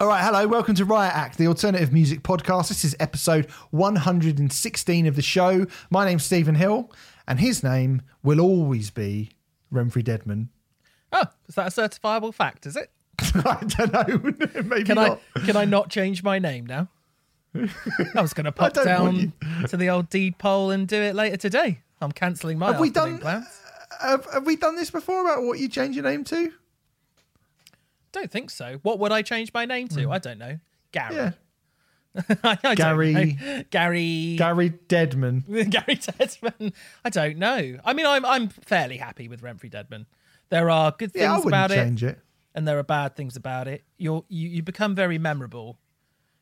All right, hello, welcome to Riot Act, the alternative music podcast. This is episode 116 of the show. My name's Stephen Hill, and his name will always be Renfrey Deadman. Oh, is that a certifiable fact? Is it? I don't know. Maybe Can not. I can I not change my name now? I was going to pop down to the old deed poll and do it later today. I'm cancelling my Have we done- plans. Uh, have, have we done this before about what you change your name to? Don't think so. What would I change my name to? Hmm. I don't know. Gary. Yeah. I don't Gary-. Gary. Gary Deadman. Gary Deadman. I don't know. I mean, I'm I'm fairly happy with Renfrey Deadman. There are good things Yeah, I about it, it. and there are bad things about it. You're you, you become very memorable.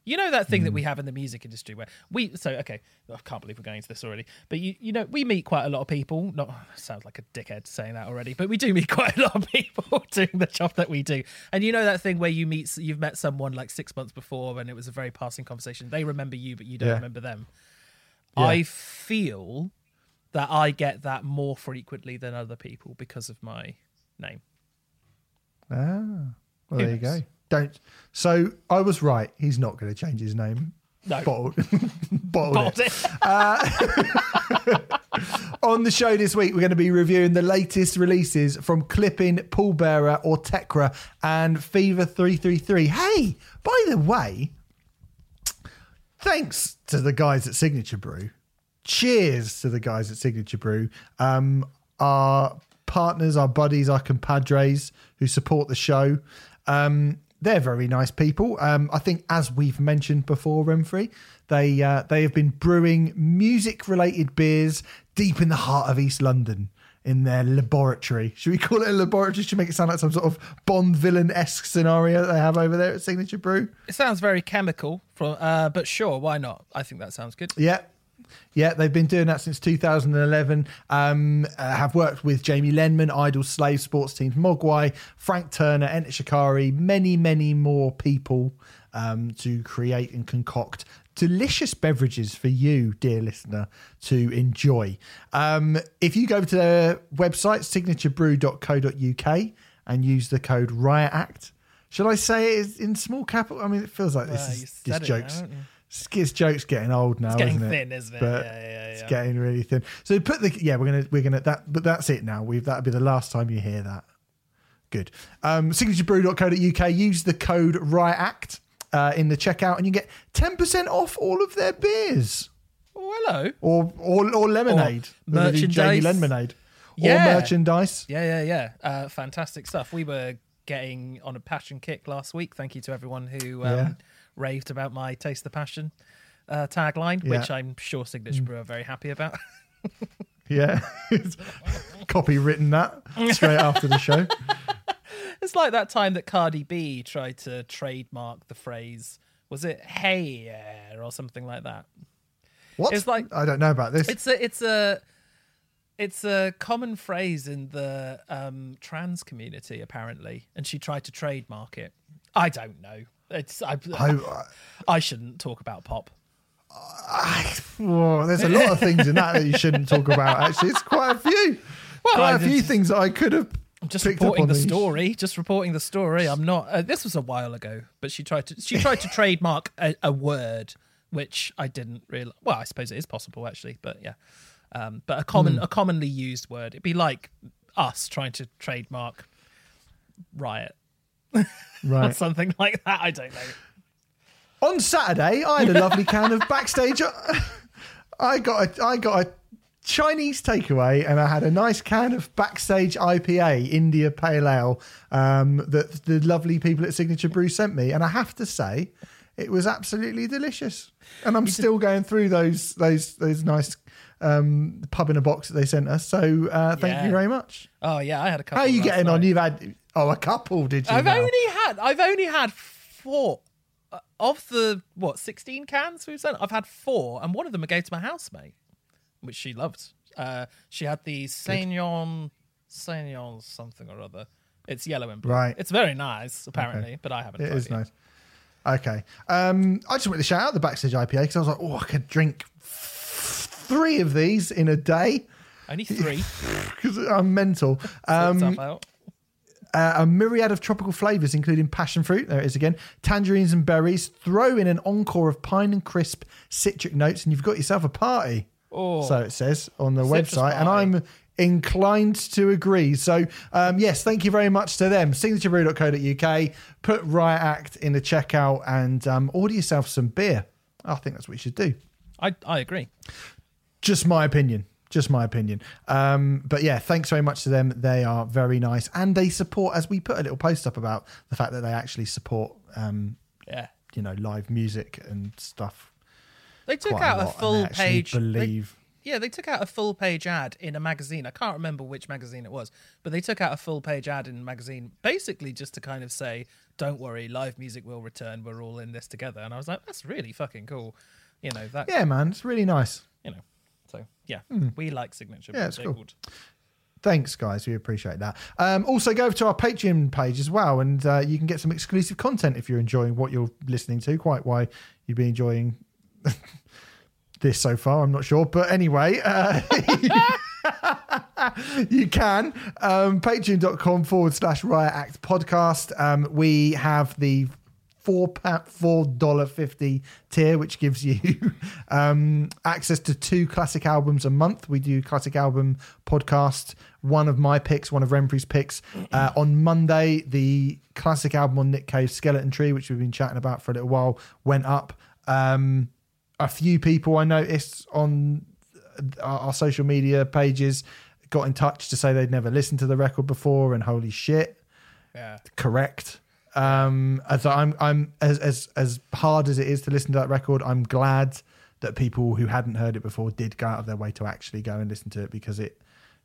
You know that thing that Hmm. we have in the music industry where we so okay, I can't believe we're going into this already. But you you know we meet quite a lot of people. Not sounds like a dickhead saying that already, but we do meet quite a lot of people doing the job that we do. And you know that thing where you meet you've met someone like six months before and it was a very passing conversation. They remember you, but you don't Yeah. remember them. Yeah. I feel that I get that more frequently than other people because of my name. Ah, well, Who there you go. Don't. So I was right. He's not going to change his name. No. Bottled, bottled, Bottled it. it. On the show this week, we're going to be reviewing the latest releases from Clipping, Pallbearer, or Tekra, and Fever 333. Hey, by the way, thanks to the guys at Signature Brew. Cheers to the guys at Signature Brew. Um, our partners, our buddies, our compadres who support the show. Um, they're very nice people. Um, I think, as we've mentioned before, Renfrey, they uh, they have been brewing music related beers deep in the heart of East London in their laboratory. Should we call it a laboratory? Should make it sound like some sort of Bond villain esque scenario that they have over there at Signature Brew? It sounds very chemical, from, uh, but sure, why not? I think that sounds good. Yeah. Yeah, they've been doing that since 2011. Um, uh, have worked with Jamie Lenman, Idles Slave Sports Teams, Mogwai, Frank Turner, Enter Shikari, many, many more people um, to create and concoct delicious beverages for you, dear listener, to enjoy. Um, if you go to their website, signaturebrew.co.uk, and use the code Riot Act, should I say it in small capital? I mean, it feels like this is this it now, jokes. haven't you? Skis jokes getting old now, getting isn't it? thin, isn't it? But Yeah, yeah, It's getting really thin. So put the yeah, we're gonna we're gonna that but that's it now. We've that'll be the last time you hear that. Good. Um signaturebrew.co.uk, use the code RIACT uh, in the checkout and you get 10% off all of their beers. Oh, hello. Or or, or lemonade. Or The bloody Jamie merchandise. Lemonade. Yeah. Or merchandise. Yeah, yeah, yeah. Uh, fantastic stuff. We were getting on a passion kick last week. Thank you to everyone who um, Yeah. Raved about my Taste the Passion uh, tagline, Yeah. which I'm sure Signature Brew are very happy about. Yeah. Copywritten that straight after the show. it's like that time that Cardi B tried to trademark the phrase, was it hey yeah, or something like that? What? It's like- I don't know about this. It's a it's a it's a common phrase in the um, trans community apparently, and she tried to trademark it. I don't know. It's I, I, I shouldn't talk about pop. Whoa, there's a lot of things in that that you shouldn't talk about. Actually, it's quite a few. Well, quite I a few things that I could have I'm just reporting the these. story. Just reporting the story. I'm not. Uh, this was a while ago, but she tried to. She tried to trademark a, a word, which I didn't really. Well, I suppose it is possible actually, but yeah. Um, but a common, Hmm. a commonly used word. It'd be like us trying to trademark riot or Right. something like that. I don't know. On Saturday, I had a lovely can of backstage. I got a, I got a Chinese takeaway, and I had a nice can of backstage IPA India Pale Ale um, that the lovely people at Signature Brew sent me, and I have to say, it was absolutely delicious. And I'm still going through those those those nice um, pub in a box that they sent us. So uh, thank Yeah. you very much. Oh yeah, I had a couple. How are you getting on? You've had oh a couple, did you? I've now? only had. I've only had four. Uh, Of the what sixteen cans we've sent, I've had four, and one of them I gave to my housemate, which she loved. Uh, she had the Saignon, Saignon something or other. It's yellow and blue. Right. It's very nice, apparently, but I haven't. It tried is nice. Okay. Um, I just wanted to shout out the backstage IPA because I was like, oh, I could drink three of these in a day Only three. because I'm mental. Um, out. Uh, a myriad of tropical flavors, including passion fruit. There it is again. Tangerines and berries. Throw in an encore of pine and crisp citric notes, and you've got yourself a party. Oh, So it says on the website, and. I'm inclined to agree. So, um, yes, thank you very much to them. Signaturebrew.co.uk. Put Riot Act in the checkout and um, order yourself some beer. I think that's what you should do. I I agree. Just my opinion. Just my opinion. Um, but yeah, thanks very much to them. They are very nice. And they support, as we put a little post up about the fact that they actually support, um, Yeah. you know, live music and stuff. They took out a, a, full they page. they- Believe. yeah, they took out a full page ad in a magazine. I can't remember which magazine it was, but they took out a full page ad in a magazine, basically just to kind of say, "Don't worry, live music will return. We're all in this together." And I was like, "That's really fucking cool." You know that. yeah, man, it's really nice. You know. So yeah, we like signature. Yeah, it's cool. good. Thanks, guys. We appreciate that. Um, also, go over to our Patreon page as well, and uh, you can get some exclusive content if you're enjoying what you're listening to. Quite why you'd be enjoying this so far, I'm not sure. But anyway, uh, you can. Um, Patreon.com forward slash Riot Act podcast. Um, we have the four pa- four dollar fifty tier, which gives you um, access to two classic albums a month. We do classic album podcast. One of my picks, one of Renfrey's picks. Uh, on Monday, the classic album on Nick Cave's Skeleton Tree, which we've been chatting about for a little while, went up. Um, a few people I noticed on our, our social media pages got in touch to say they'd never listened to the record before, and holy shit, Yeah. correct. Um, as I'm, I'm as as as hard as it is to listen to that record, I'm glad that people who hadn't heard it before did go out of their way to actually go and listen to it because it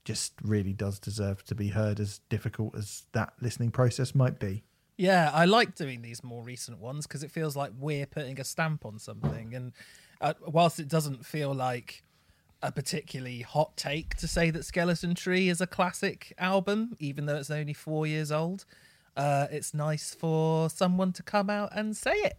just really does deserve to be heard. As difficult as that listening process might be. Yeah, I like doing these more recent ones because it feels like we're putting a stamp on something. And uh, whilst it doesn't feel like a particularly hot take to say that Skeleton Tree is a classic album, even though it's only four years old, uh, it's nice for someone to come out and say it,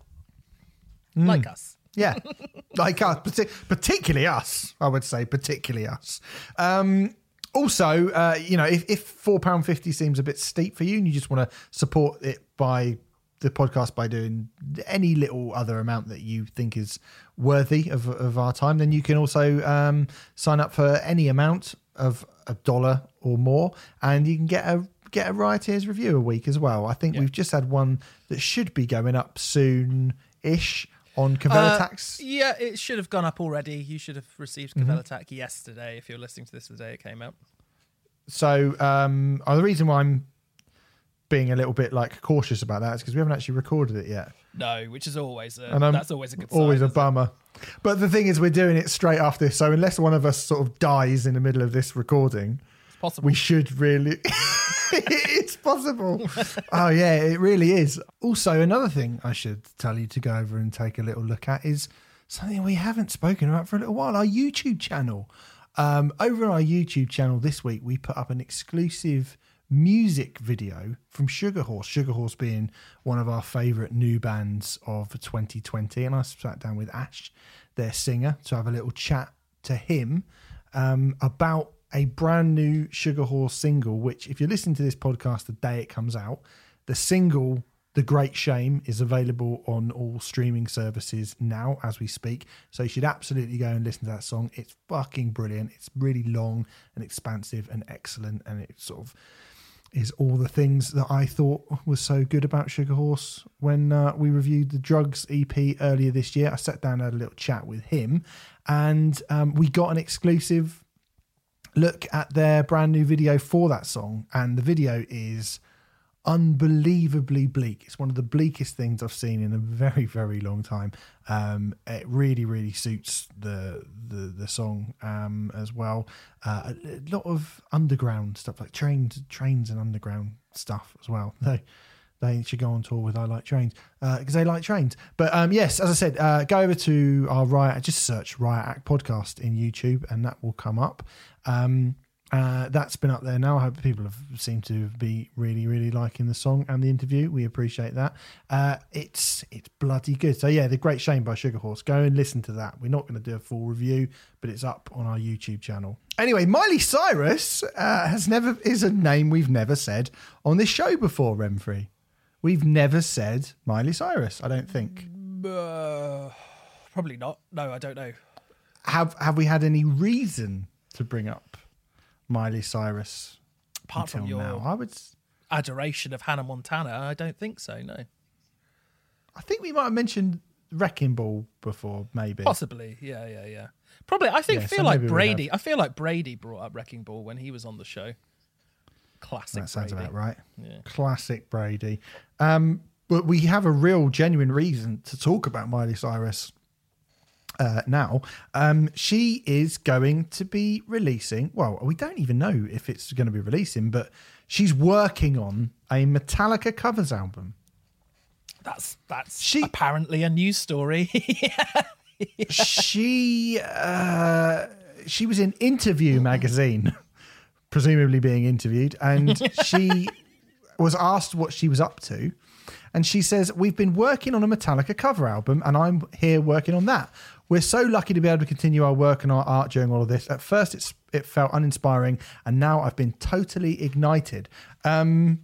like us. Yeah, like us, partic- particularly us. I would say particularly us. Um, also, uh, you know, if, if four pound fifty seems a bit steep for you, and you just want to support it by the podcast by doing any little other amount that you think is worthy of, of our time, then you can also um, sign up for any amount of a dollar or more, and you can get a get a Rioters review a week as well. I think we've just had one that should be going up soon ish on Cavell Uh, yeah, it should have gone up already. You should have received Mm-hmm. Kvelertak yesterday if you're listening to this the day it came out. So um, uh, the reason why I'm being a little bit like cautious about that is because we haven't actually recorded it yet. No, which is always a, And I'm that's always a good sign. Always a isn't it? bummer. But the thing is, we're doing it straight after this. So unless one of us sort of dies in the middle of this recording, It's possible. we should really. it's possible. oh yeah, it really is. Also, another thing I should tell you to go over and take a little look at is something we haven't spoken about for a little while. Our YouTube channel. Um, over on our YouTube channel this week, we put up an exclusive music video from Sugar Horse. Sugar Horse being one of our favourite new bands of 2020, and I sat down with Ash, their singer, to have a little chat to him um, about a brand new Sugar Horse single. Which, if you're listening to this podcast the day it comes out, the single "The Great Shame" is available on all streaming services now as we speak. So you should absolutely go and listen to that song. It's fucking brilliant. It's really long and expansive and excellent, and it sort of is all the things that I thought was so good about Sugar Horse when uh, we reviewed the Drugs EP earlier this year. I sat down and had a little chat with him, and um, we got an exclusive look at their brand new video for that song. And the video is unbelievably bleak. It's one of the bleakest things I've seen in a very, very long time. Um, it really, really suits the the, the song um, as well. Uh, a, lot of underground stuff, like trains, trains and underground stuff as well. They they should go on tour with I Like Trains because they like trains. But um, yes, as I said, uh, go over to our Riot, just search Riot Act podcast in YouTube, and that will come up. Um, uh, that's been up there now. I hope people have seemed to be really, really liking the song and the interview. We appreciate that. Uh, it's it's bloody good. So yeah, the Great Shame by Sugar Horse. Go and listen to that. We're not going to do a full review, but it's up on our YouTube channel. Anyway, Miley Cyrus uh, has never is a name we've never said on this show before. Renfrey, we've never said Miley Cyrus. I don't think. Uh, probably not. No, I don't know. Have Have we had any reason to bring up Miley Cyrus? Apart from your now? I would. adoration of Hannah Montana, I don't think so. No, I think we might have mentioned Wrecking Ball before, maybe. possibly. Yeah, yeah, yeah. Probably. I think Yeah, feel so like Brady. I feel like Brady brought up Wrecking Ball when he was on the show. Classic. That sounds Brady. about right. Yeah. Classic Brady. Um, but we have a real, genuine reason to talk about Miley Cyrus uh, now. Um, she is going to be releasing. Well, we don't even know if it's going to be releasing, but she's working on a Metallica covers album. That's that's She- apparently a news story. yeah. She uh, she was in Interview magazine, presumably being interviewed, and she was asked what she was up to, and she says, "We've been working on a Metallica cover album, and I'm here working on that. We're so lucky to be able to continue our work and our art during all of this. At first, it's it felt uninspiring, and now I've been totally ignited. Um,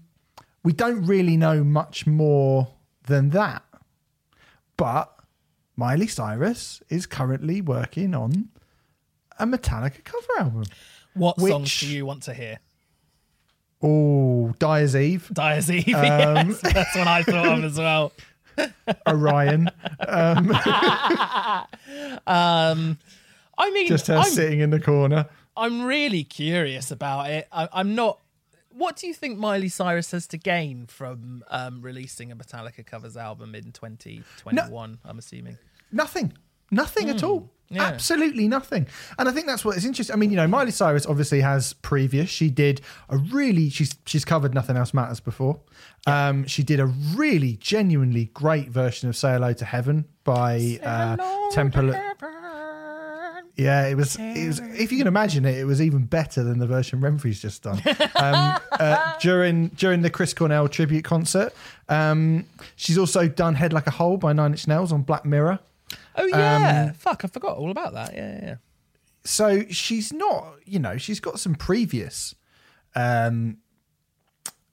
we don't really know much more than that, but." Miley Cyrus is currently working on a Metallica cover album. What songs do you want to hear? Oh, Dyer's Eve, Dyer's Eve. Um, yes, that's what I thought of as well. Orion, Um, I mean, just her I'm, sitting in the corner. I'm really curious about it. I, I'm not. What do you think Miley Cyrus has to gain from um, releasing a Metallica covers album in 2021? I'm assuming. Nothing. Nothing at all. Yeah. Absolutely nothing. And I think that's what is interesting. I mean, you know, Miley Cyrus obviously has previous. She did a really she's she's covered Nothing Else Matters before. Um, she did a really genuinely great version of Say Hello to Heaven by uh, Temple. Yeah, it was. It was. If you can imagine it, it was even better than the version Renfrey's just done. Um, uh, during during the Chris Cornell tribute concert, um, she's also done "Head Like a Hole" by Nine Inch Nails on Black Mirror. Oh yeah, Um, fuck, I forgot all about that. Yeah, yeah, yeah. So she's not. You know, she's got some previous um,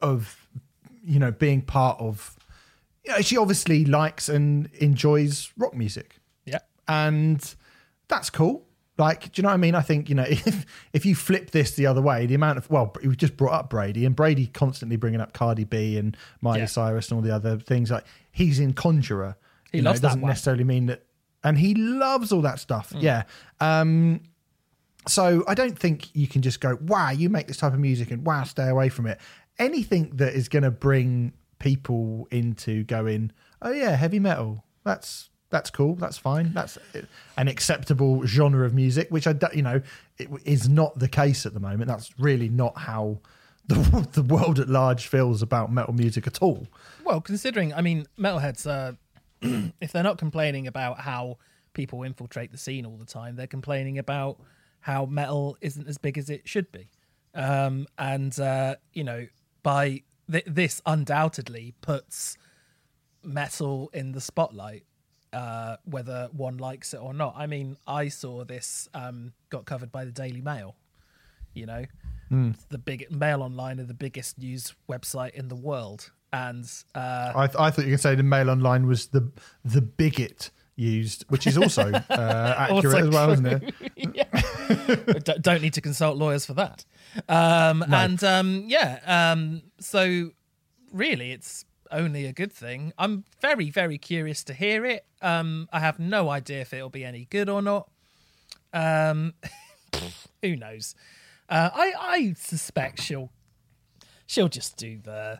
of you know being part of. You know, she obviously likes and enjoys rock music. yeah. and that's cool. Like, do you know what I mean? I think you know if if you flip this the other way, the amount of well, we just brought up Brady, and Brady constantly bringing up Cardi B and Miley Yeah. Cyrus and all the other things. Like he's in Conjurer. He You know, loves it that doesn't one. necessarily mean that, and he loves all that stuff. Yeah. Um, so I don't think you can just go, wow, you make this type of music and wow, stay away from it. Anything that is going to bring people into going, oh yeah, heavy metal. That's that's cool. That's fine. That's an acceptable genre of music, which I, don't- you know, it is not the case at the moment. That's really not how the the world at large feels about metal music at all. Well, considering, I mean, metalheads, uh, if they're not complaining about how people infiltrate the scene all the time, they're complaining about how metal isn't as big as it should be. Um, and, uh, you know, by th- this undoubtedly puts metal in the spotlight, uh, whether one likes it or not. I mean, I saw this um, got covered by the Daily Mail, you know, the big Mail Online are the biggest news website in the world. And uh, I, th- I thought you could say the Mail Online was the the bigot used, which is also uh, accurate Also as well, true. isn't it? D- don't need to consult lawyers for that. Um, And um, yeah, um, so really, it's only a good thing. I'm very, very curious to hear it. Um, I have no idea if it'll be any good or not. Um, who knows? Uh, I I suspect she'll she'll just do the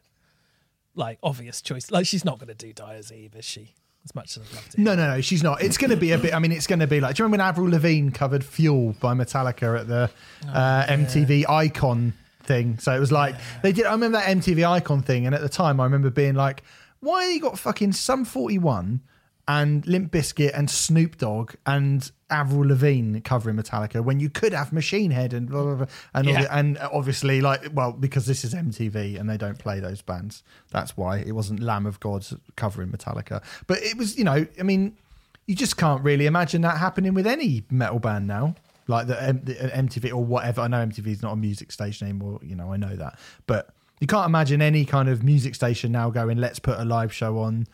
like obvious choice. Like she's not going to do Dyer's Eve, is she? As much as I'd love to. No, no, no, she's not. It's going to be a bit. I mean, it's going to be like. Do you remember when Avril Lavigne covered "Fuel" by Metallica at the Oh, uh, MTV Icon thing? So it was like they did. I remember that MTV Icon thing, and at the time, I remember being like, "Why you got fucking Sum 41 and Limp Bizkit and Snoop Dogg and Avril Lavigne covering Metallica when you could have Machine Head and blah, blah, blah, and all Yeah. the, and obviously like well because this is MTV and they don't play those bands. That's why it wasn't Lamb of God covering Metallica. But it was you know I mean you just can't really imagine that happening with any metal band now. Like the, M- the uh, MTV or whatever. I know MTV is not a music station anymore. You know, I know that, but you can't imagine any kind of music station now going, "Let's put a live show on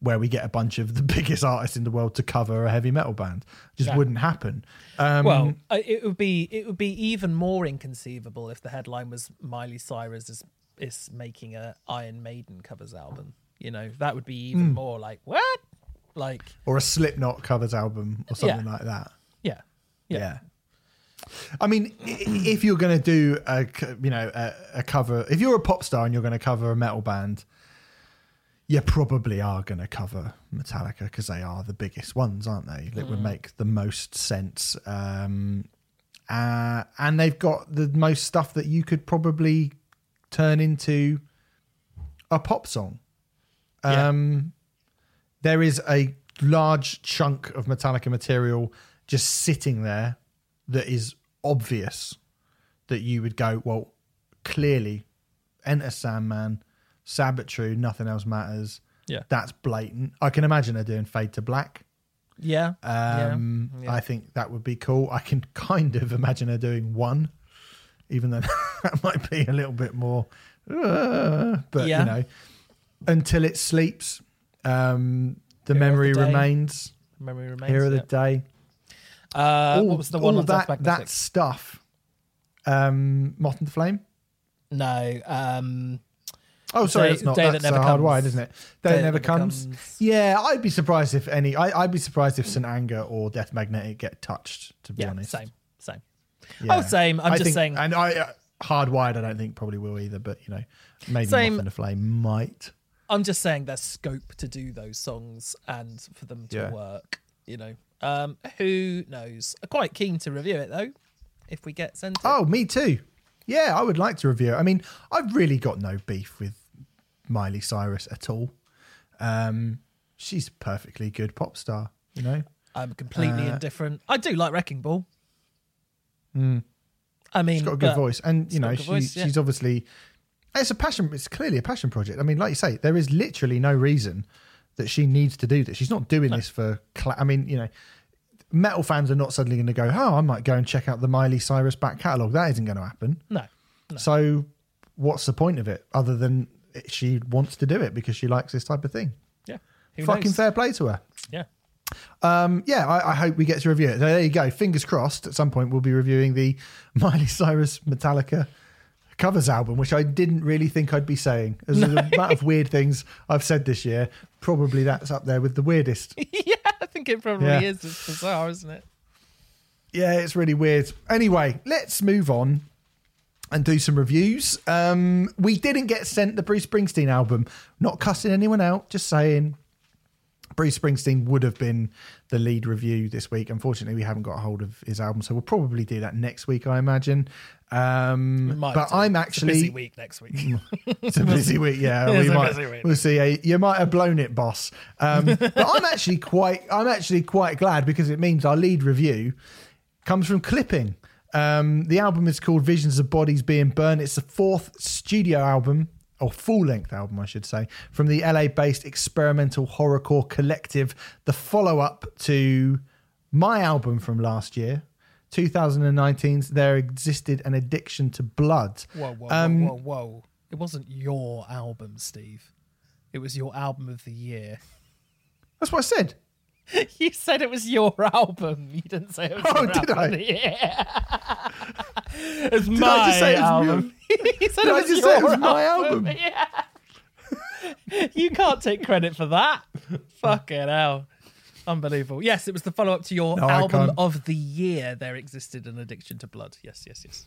where we get a bunch of the biggest artists in the world to cover a heavy metal band." Just Yeah. wouldn't happen. Um, Well, it would be it would be even more inconceivable if the headline was Miley Cyrus is is making a Iron Maiden covers album. You know, that would be even more like what? Like or a Slipknot covers album or something Yeah. like that. yeah, yeah, Yeah. I mean, if you're going to do a, you know, a, a cover, if you're a pop star and you're going to cover a metal band, you probably are going to cover Metallica because they are the biggest ones, aren't they? That would make the most sense. Um, uh, and they've got the most stuff that you could probably turn into a pop song. Yeah. Um, there is a large chunk of Metallica material just sitting there that is obvious that you would go, well, clearly, Enter Sandman, Sad But True, Nothing Else Matters. Yeah. That's blatant. I can imagine her doing Fade to Black. yeah. Um, Yeah. I think that would be cool. I can kind of imagine her doing one, even though that might be a little bit more. uh, but Yeah. you know, until it sleeps, um, the Hero memory the remains. Memory remains. Hero of the yeah. day. Uh, all what was the one on that that stuff? Um, Moth and the Flame. No. Um, Oh, sorry, Day- that's not. Day That Never Comes. wide, isn't it? Day, Day that never comes. Comes. Yeah, I'd be surprised if any. I, I'd be surprised if St Anger or Death Magnetic get touched. To be yeah. honest, Same. Same. Yeah. Oh, same. I'm I just think- saying. And I uh, hardwired, I don't think probably will either. But you know, maybe Same. Moth and the Flame might. I'm just saying there's scope to do those songs and for them to Yeah. work. You know, um, who knows? I'm quite keen to review it though, if we get sent. It. Oh, me too. Yeah, I would like to review it. I mean, I've really got no beef with Miley Cyrus at all. Um, she's a perfectly good pop star. You know. I'm completely uh, indifferent. I do like Wrecking Ball. I mean. She's got a good voice, and you know, she, voice, yeah. she's obviously it's a passion. It's clearly a passion project. I mean, like you say, there is literally no reason that she needs to do this. She's not doing this for. Cla- I mean, you know, metal fans are not suddenly going to go, "Oh, I might go and check out the Miley Cyrus back catalogue." That isn't going to happen. No, So, what's the point of it other than she wants to do it because she likes this type of thing? yeah, Fucking knows? fair play to her. Yeah, Um, yeah, I, I hope we get to review it. So there you go. Fingers crossed. At some point, we'll be reviewing the Miley Cyrus Metallica covers album, which I didn't really think I'd be saying. As the amount of weird things I've said this year, probably that's up there with the weirdest. yeah. I think it probably Yeah. is. It's bizarre, isn't it? Yeah, it's really weird. Anyway, let's move on and do some reviews. Um, we didn't get sent the Bruce Springsteen album. Not cussing anyone out, just saying. Bruce Springsteen would have been the lead review this week. Unfortunately, we haven't got a hold of his album, so we'll probably do that next week, I imagine. Um, but. I'm It's a busy actually week next week. it's a busy week. Yeah, It's we a might. busy week. We'll see. You might have blown it, boss. Um, but I'm actually quite. I'm actually quite glad because it means our lead review comes from Clipping. Um, the album is called Visions of Bodies Being Burned. It's the fourth studio album, or full length album, I should say, from the LA based experimental horrorcore collective, the follow up to my album from last year. 2019's There Existed an Addiction to Blood. Whoa, whoa, Um, whoa, whoa, whoa! It wasn't your album, Steve. It was your album of the year. That's what I said. You said it was your album. You didn't say it was Oh, your did album I? year. it's Did my I just say it was album. you said Did it I was just say it was my album? Yeah. you can't take credit for that. Fucking hell. Unbelievable. Yes, it was the follow up to your No, album of the year. There existed an addiction to blood. Yes, yes, yes.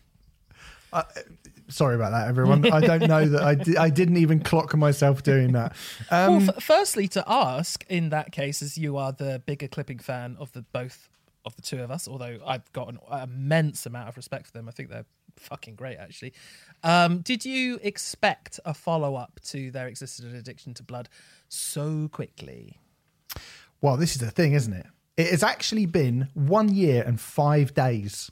Sorry about that, everyone. I don't know that I, di- I didn't even clock myself doing that. Um, well, f- firstly, to ask in that case, as you are the bigger clipping fan of the both of the two of us, although I've got an immense amount of respect for them, I think they're fucking great. Actually, um, did you expect a follow up to There existed an addiction to blood so quickly? Well, this is the thing, isn't it? It has actually been one year and five days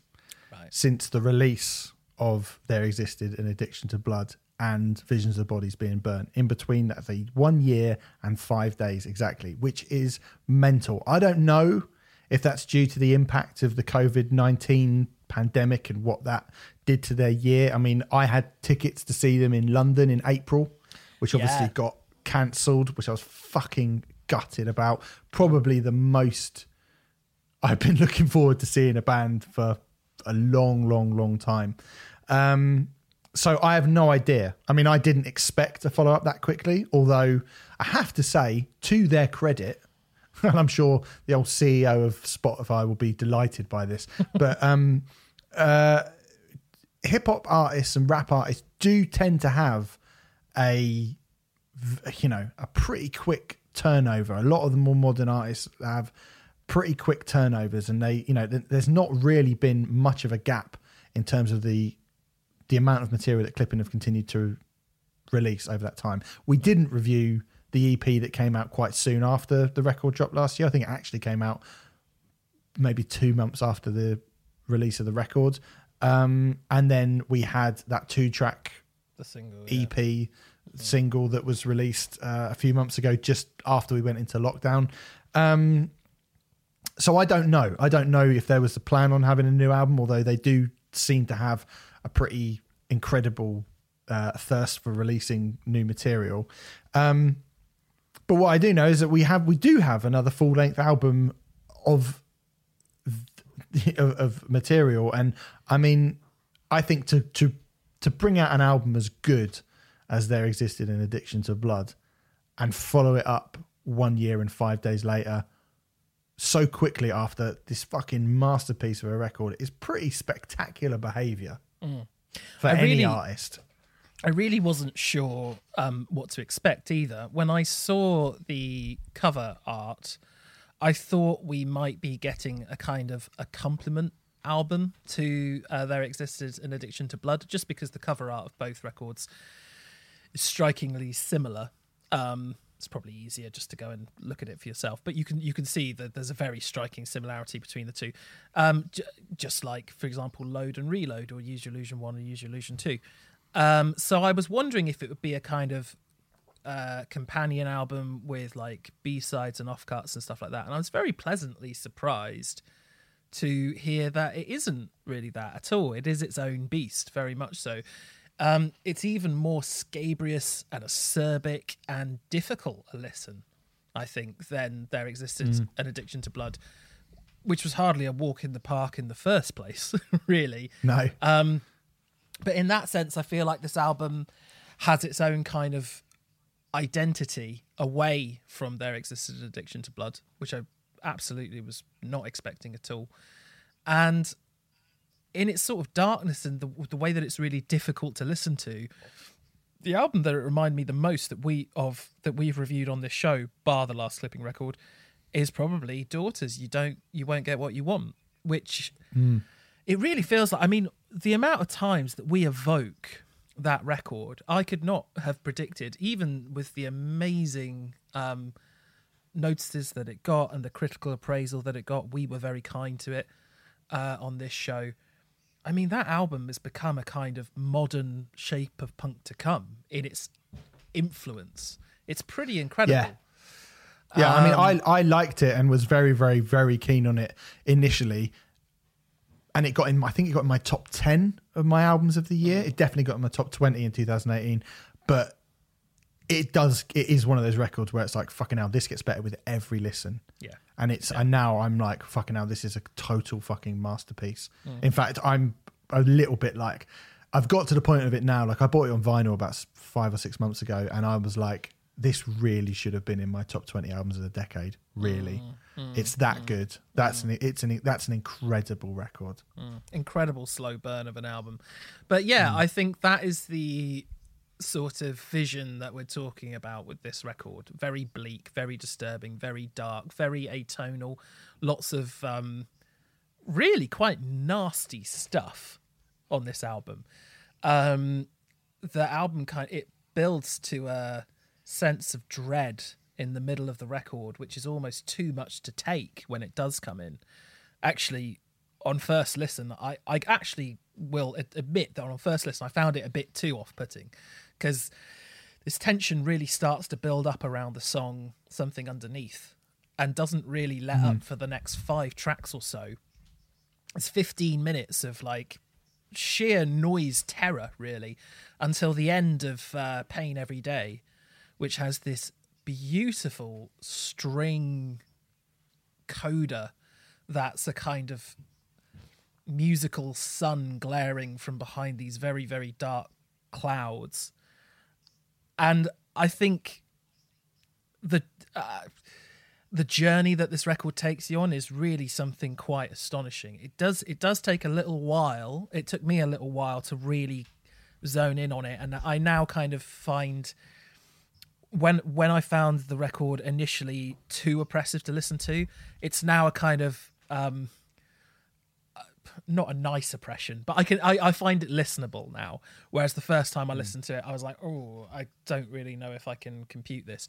Right. since the release of There Existed an Addiction to Blood and Visions of Bodies being burnt. In between that, the one year and five days exactly, which is mental. I don't know if that's due to the impact of the COVID 19 pandemic and what that did to their year. I mean, I had tickets to see them in London in April, which obviously Yeah. got cancelled, which I was fucking gutted about. Probably the most I've been looking forward to seeing a band for a long, long, long time. Um, so I have no idea. I mean, I didn't expect to follow up that quickly, although I have to say, to their credit, and I'm sure the old CEO of Spotify will be delighted by this, but um, uh, hip hop artists and rap artists do tend to have a you know a pretty quick turnover. A lot of the more modern artists have pretty quick turnovers, and they you know th- there's not really been much of a gap in terms of the the amount of material that Clipping have continued to release over that time. We didn't review the EP that came out quite soon after the record dropped last year. I think it actually came out maybe two months after the release of the record. Um, and then we had that two track The single. yeah. EP single that was released uh, a few months ago, just after we went into lockdown. Um, so I don't know. I don't know if there was a plan on having a new album, although they do seem to have a pretty incredible uh, thirst for releasing new material. Um, but what I do know is that we have we do have another full length album of of, of material, and I mean, I think to to to bring out an album as good as there existed in Addiction to Blood, and follow it up one year and five days later, so quickly after this fucking masterpiece of a record, is pretty spectacular behavior for I any really- artist. I really wasn't sure um, what to expect either. When I saw the cover art, I thought we might be getting a kind of a compliment album to uh, There Existed an Addiction to Blood, just because the cover art of both records is strikingly similar. Um, it's probably easier just to go and look at it for yourself, but you can you can see that there's a very striking similarity between the two. Um, j- just like, for example, Load and Reload, or Use Your Illusion One and Use Your Illusion Two. Um, so I was wondering if it would be a kind of uh, companion album with like B sides and offcuts and stuff like that. And I was very pleasantly surprised to hear that it isn't really that at all. It is its own beast, very much so. Um, it's even more scabrious and acerbic and difficult a listen, I think, than there existed an addiction to blood, which was hardly a walk in the park in the first place, really. No, Um, but in that sense, I feel like this album has its own kind of identity away from there existed addiction to blood, which I absolutely was not expecting at all. And in its sort of darkness and the, the way that it's really difficult to listen to, the album that it reminded me the most that we of that we've reviewed on this show, bar the last clipping record, is probably Daughters. You don't you won't get what you want, which it really feels like I mean, the amount of times that we evoke that record, I could not have predicted, even with the amazing um notices that it got and the critical appraisal that it got. We were very kind to it uh, on this show. I mean, that album has become a kind of modern shape of punk to come in its influence. It's pretty incredible. Yeah. Yeah, I mean, Um, I I liked it and was very, very, very keen on it initially, and it got in. I think it got in my top ten of my albums of the year. It definitely got in my top twenty in 2018, but it does. It is one of those records where it's like fucking hell. This gets better with every listen. Yeah. and it's and now I'm like fucking hell. This is a total fucking masterpiece. Mm. In fact, I'm a little bit like I've got to the point of it now. Like I bought it on vinyl about five or six months ago, and I was like, this really should have been in my top twenty albums of the decade. Really, Mm, mm it's that mm, good. That's mm. an it's an that's an incredible record. incredible slow burn of an album. But yeah, I think that is the sort of vision that we're talking about with this record. Very bleak, very disturbing, very dark, very atonal. Lots of um, really quite nasty stuff on this album. Um, the album kind it builds to a sense of dread in the middle of the record, which is almost too much to take when it does come in. Actually, on first listen, I, I actually will admit that on first listen, I found it a bit too off putting because this tension really starts to build up around the song Something Underneath and doesn't really let mm. up for the next five tracks or so. It's 15 minutes of like sheer noise terror, really, until the end of uh, Pain Every Day, which has this beautiful string coda that's a kind of musical sun glaring from behind these very, very dark clouds. And I think the. Uh, the journey that this record takes you on is really something quite astonishing. It does it does take a little while. It took me a little while to really zone in on it, and I now kind of find when when I found the record initially too oppressive to listen to, it's now a kind of um, not a nice oppression, but I can I, I find it listenable now. Whereas the first time I hmm. listened to it, I was like, oh, I don't really know if I can compute this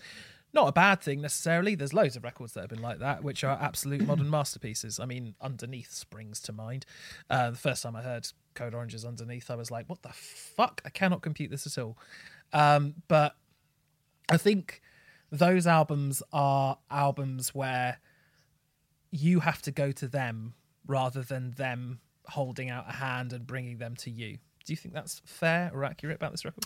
not a bad thing necessarily. There's loads of records that have been like that, which are absolute modern masterpieces. I mean, Underneath springs to mind. Uh, the first time I heard Code Orange's Underneath, I was like, what the fuck? I cannot compute this at all. Um, but I think those albums are albums where you have to go to them rather than them holding out a hand and bringing them to you. Do you think that's fair or accurate about this record?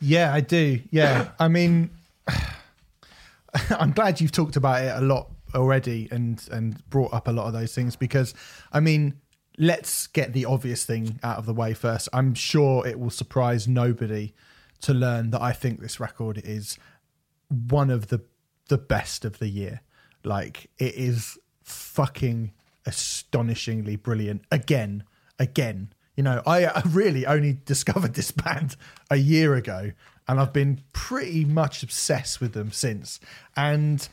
Yeah, I do. Yeah. I mean, I'm glad you've talked about it a lot already and and brought up a lot of those things because I mean let's get the obvious thing out of the way first. I'm sure it will surprise nobody to learn that I think this record is one of the the best of the year. Like it is fucking astonishingly brilliant again, again. You know, I, really only discovered this band a year ago and I've been pretty much obsessed with them since. And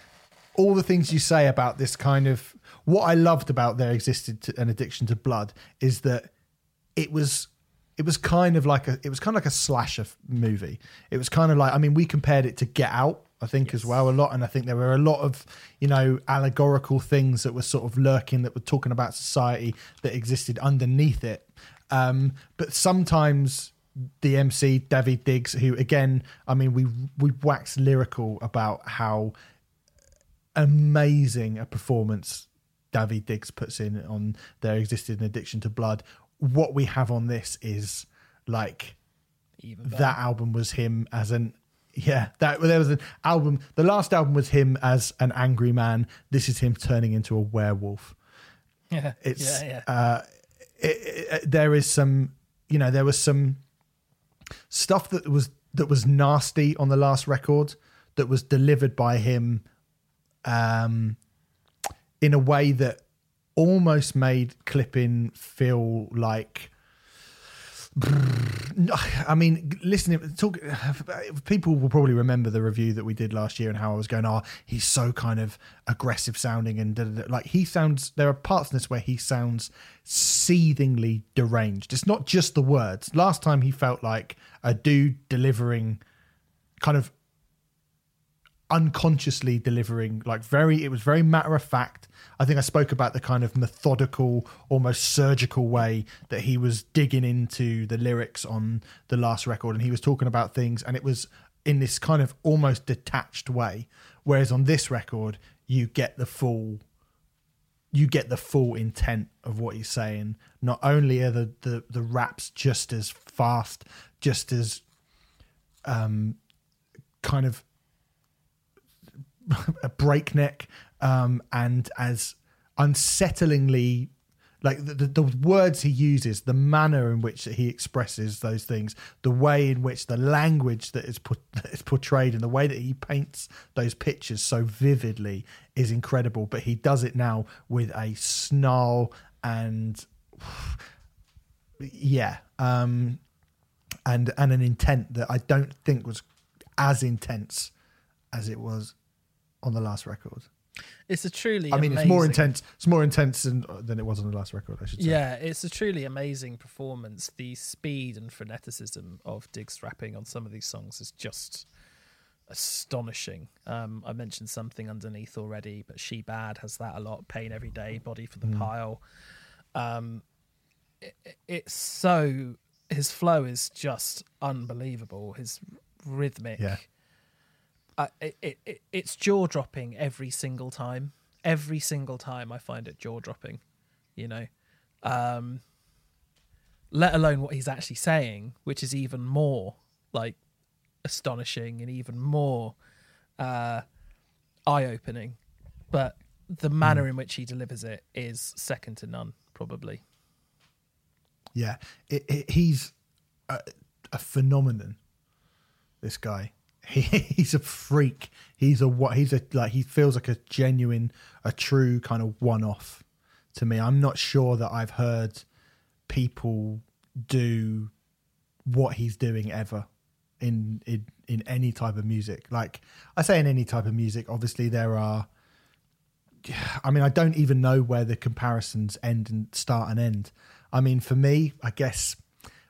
all the things you say about this kind of what I loved about there existed an addiction to blood is that it was it was kind of like a it was kind of like a slasher movie. It was kind of like I mean we compared it to Get Out I think yes. as well a lot and I think there were a lot of you know allegorical things that were sort of lurking that were talking about society that existed underneath it. Um, but sometimes the MC Daveed Diggs, who again, I mean, we we wax lyrical about how amazing a performance Daveed Diggs puts in on There existed an addiction to blood. What we have on this is like that album was him as an yeah that there was an album. The last album was him as an angry man. This is him turning into a werewolf. Yeah, it's yeah, yeah. Uh, it, it, there is some you know there was some stuff that was that was nasty on the last record that was delivered by him um, in a way that almost made clipping feel like I mean, listening, talk. People will probably remember the review that we did last year and how I was going. Oh, he's so kind of aggressive sounding, and like he sounds. There are parts in this where he sounds seethingly deranged. It's not just the words. Last time he felt like a dude delivering, kind of unconsciously delivering, like very. It was very matter of fact I think I spoke about the kind of methodical, almost surgical way that he was digging into the lyrics on the last record, and he was talking about things, and it was in this kind of almost detached way. Whereas on this record, you get the full you get the full intent of what he's saying. Not only are the, the, the raps just as fast, just as um, kind of breakneck, um, and as unsettlingly like the, the, the, words he uses the manner in which he expresses those things the way in which the language that is, put, that is portrayed and the way that he paints those pictures so vividly is incredible. But he does it now with a snarl and yeah um and and an intent that i don't think was as intense as it was on the last record it's a truly. I mean, amazing, it's more intense. It's more intense than than it was on the last record. I should say. Yeah, it's a truly amazing performance. The speed and freneticism of Diggs rapping on some of these songs is just astonishing. Um, I mentioned something underneath already, but She Bad has that a lot. Pain every day, body for the pile. Um, it, it's so his flow is just unbelievable. His rhythmic, Yeah. It, it, it it's jaw dropping every single time. Every single time I find it jaw dropping. You know, um, let alone what he's actually saying, which is even more like astonishing and even more uh, eye opening. But the manner in which he delivers it is second to none, probably. Yeah, it, it, he's a, a phenomenon. This guy, he, he's a freak. He's a what? He's a like he feels like a genuine, a true kind of one-off to me. I'm not sure that I've heard people do what he's doing ever in in in any type of music. Like I say, in any type of music, obviously there are. I mean, I don't even know where the comparisons end and start and end. I mean, for me, I guess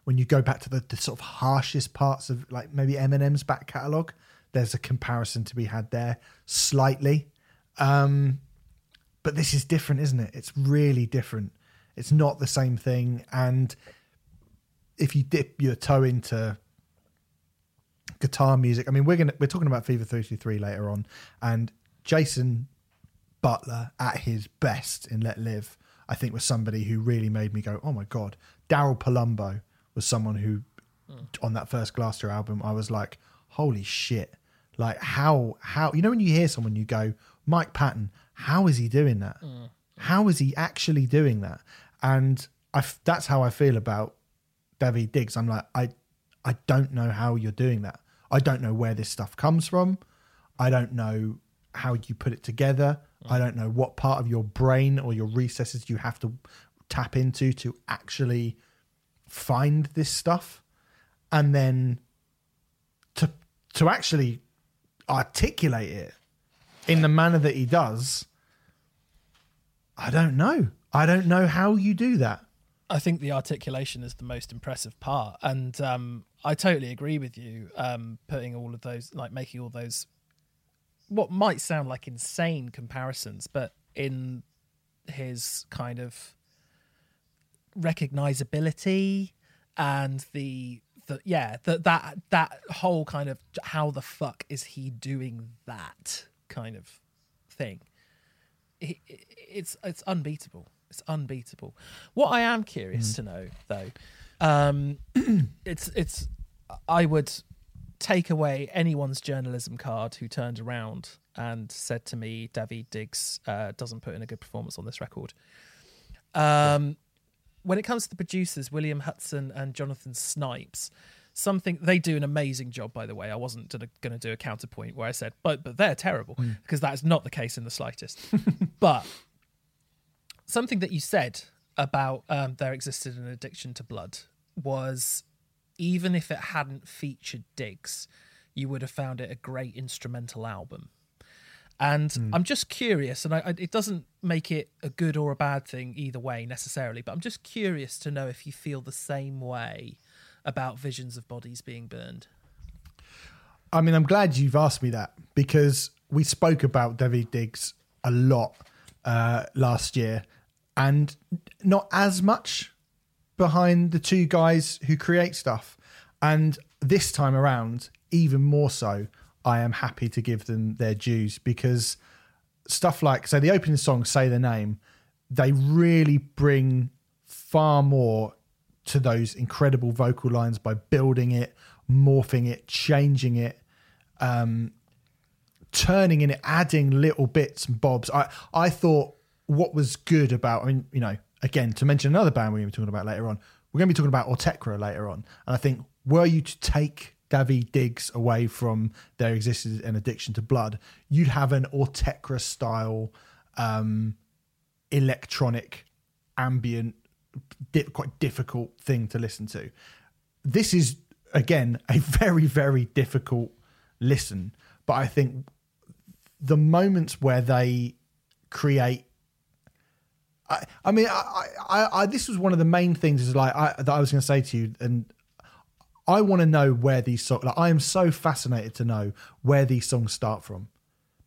when you go back to the, the sort of harshest parts of like maybe Eminem's back catalogue, there's a comparison to be had there slightly. Um, but this is different, isn't it? It's really different. It's not the same thing. And if you dip your toe into guitar music, I mean, we're gonna we're talking about Fever 33 later on, and Jason Butler at his best in Let Live, I think was somebody who really made me go, oh my god. Daryl Palumbo was someone who, hmm. on that first Glassjaw album, I was like, holy shit. Like how how you know when you hear someone you go Mike Patton how is he doing that? Hmm. How is he actually doing that? And I f- that's how I feel about David Diggs. I'm like I I don't know how you're doing that. I don't know where this stuff comes from. I don't know how you put it together. Hmm. I don't know what part of your brain or your recesses you have to tap into to actually find this stuff and then to to actually articulate it in the manner that he does i don't know i don't know how you do that I think the articulation is the most impressive part, and um, I totally agree with you. Um, putting all of those, like making all those, what might sound like insane comparisons, but in his kind of recognizability and the the yeah that that that whole kind of how the fuck is he doing that kind of thing. It, it- it's it's unbeatable. It's unbeatable. What i am curious to know though um it's it's i would take away anyone's journalism card who turned around and said to me david diggs uh, doesn't put in a good performance on this record. Um when it comes to the producers, William Hutson and Jonathan Snipes, something they do an amazing job. By the way, I wasn't going to do a counterpoint where I said, "But but they're terrible," because that is not the case in the slightest. but something that you said about um, there existed an addiction to blood was, even if it hadn't featured Diggs, you would have found it a great instrumental album. And I'm just curious, and I, I, it doesn't make it a good or a bad thing either way necessarily, but I'm just curious to know if you feel the same way about visions of bodies being burned. I mean, I'm glad you've asked me that because we spoke about David Diggs a lot uh, last year, and not as much behind the two guys who create stuff. And this time around, even more so, I am happy to give them their dues because stuff like, so the opening song, Say the Name, they really bring far more to those incredible vocal lines by building it, morphing it, changing it, um, turning in it, adding little bits and bobs. I, I thought what was good about, I mean, you know, again, to mention another band we're going to be talking about later on, we're going to be talking about Autechre later on. And I think, were you to take David Diggs away from their existence and addiction to blood, you'd have an Autechre style um, electronic, ambient, di- quite difficult thing to listen to. This is, again, a very, very difficult listen. But I think the moments where they create I, I mean, I, I, I, this was one of the main things is like I, that I was going to say to you, and I want to know where these songs. Like, I am so fascinated to know where these songs start from,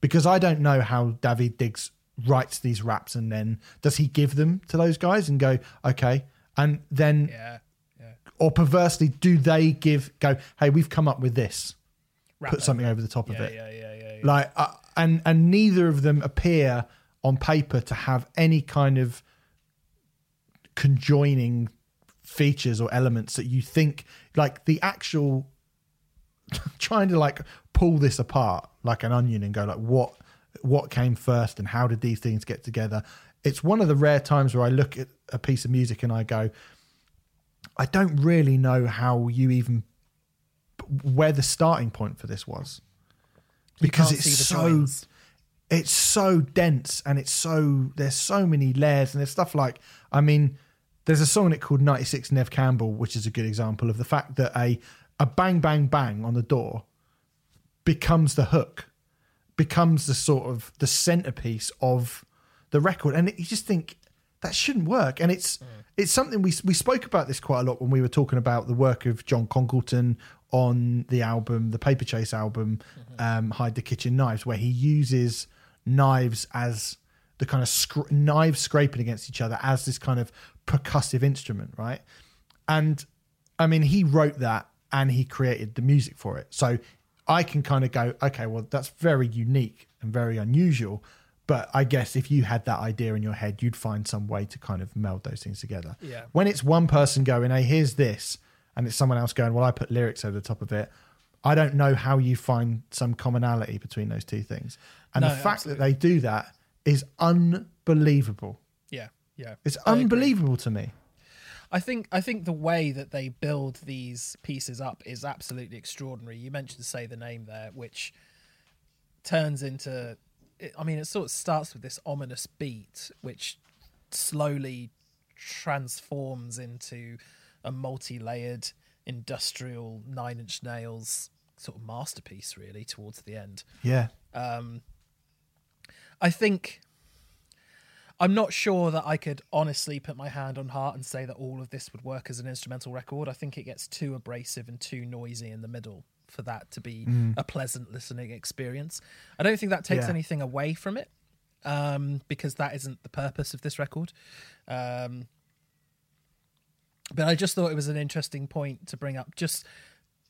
because I don't know how David Diggs writes these raps and then does he give them to those guys and go okay, and then Yeah. Yeah. or perversely do they give go hey we've come up with this Rap put something over the top of it yeah, yeah, yeah, yeah. like uh, and and neither of them appear on paper to have any kind of conjoining features or elements that you think like the actual trying to like pull this apart like an onion and go like what what came first and how did these things get together it's one of the rare times where i look at a piece of music and i go i don't really know how you even where the starting point for this was because it's so joins. it's so dense and it's so there's so many layers and there's stuff like I mean there's a song in it called 96 Neve Campbell which is a good example of the fact that a a bang bang bang on the door becomes the hook becomes the sort of the centerpiece of the record. And you just think that shouldn't work. And it's it's something we we spoke about this quite a lot when we were talking about the work of John Congleton on the album the Paper Chase album um Hide the Kitchen Knives where he uses knives as the kind of scr- knives scraping against each other as this kind of percussive instrument right and I mean, he wrote that and he created the music for it. So I can kind of go, okay, well, that's very unique and very unusual. But I guess if you had that idea in your head, you'd find some way to kind of meld those things together. Yeah. When it's one person going, hey, here's this, and it's someone else going, well, I put lyrics over the top of it. I don't know how you find some commonality between those two things. And No, the fact that they do that is unbelievable. Yeah. It's I agree. unbelievable to me. I think I think the way that they build these pieces up is absolutely extraordinary. You mentioned say the name there, which turns into I mean it sort of starts with this ominous beat which slowly transforms into a multi-layered industrial nine inch nails sort of masterpiece really towards the end. Yeah. Um, I think I'm not sure that I could honestly put my hand on heart and say that all of this would work as an instrumental record. I think it gets too abrasive and too noisy in the middle for that to be a pleasant listening experience. I don't think that takes Yeah. anything away from it um, because that isn't the purpose of this record. Um, but I just thought it was an interesting point to bring up, just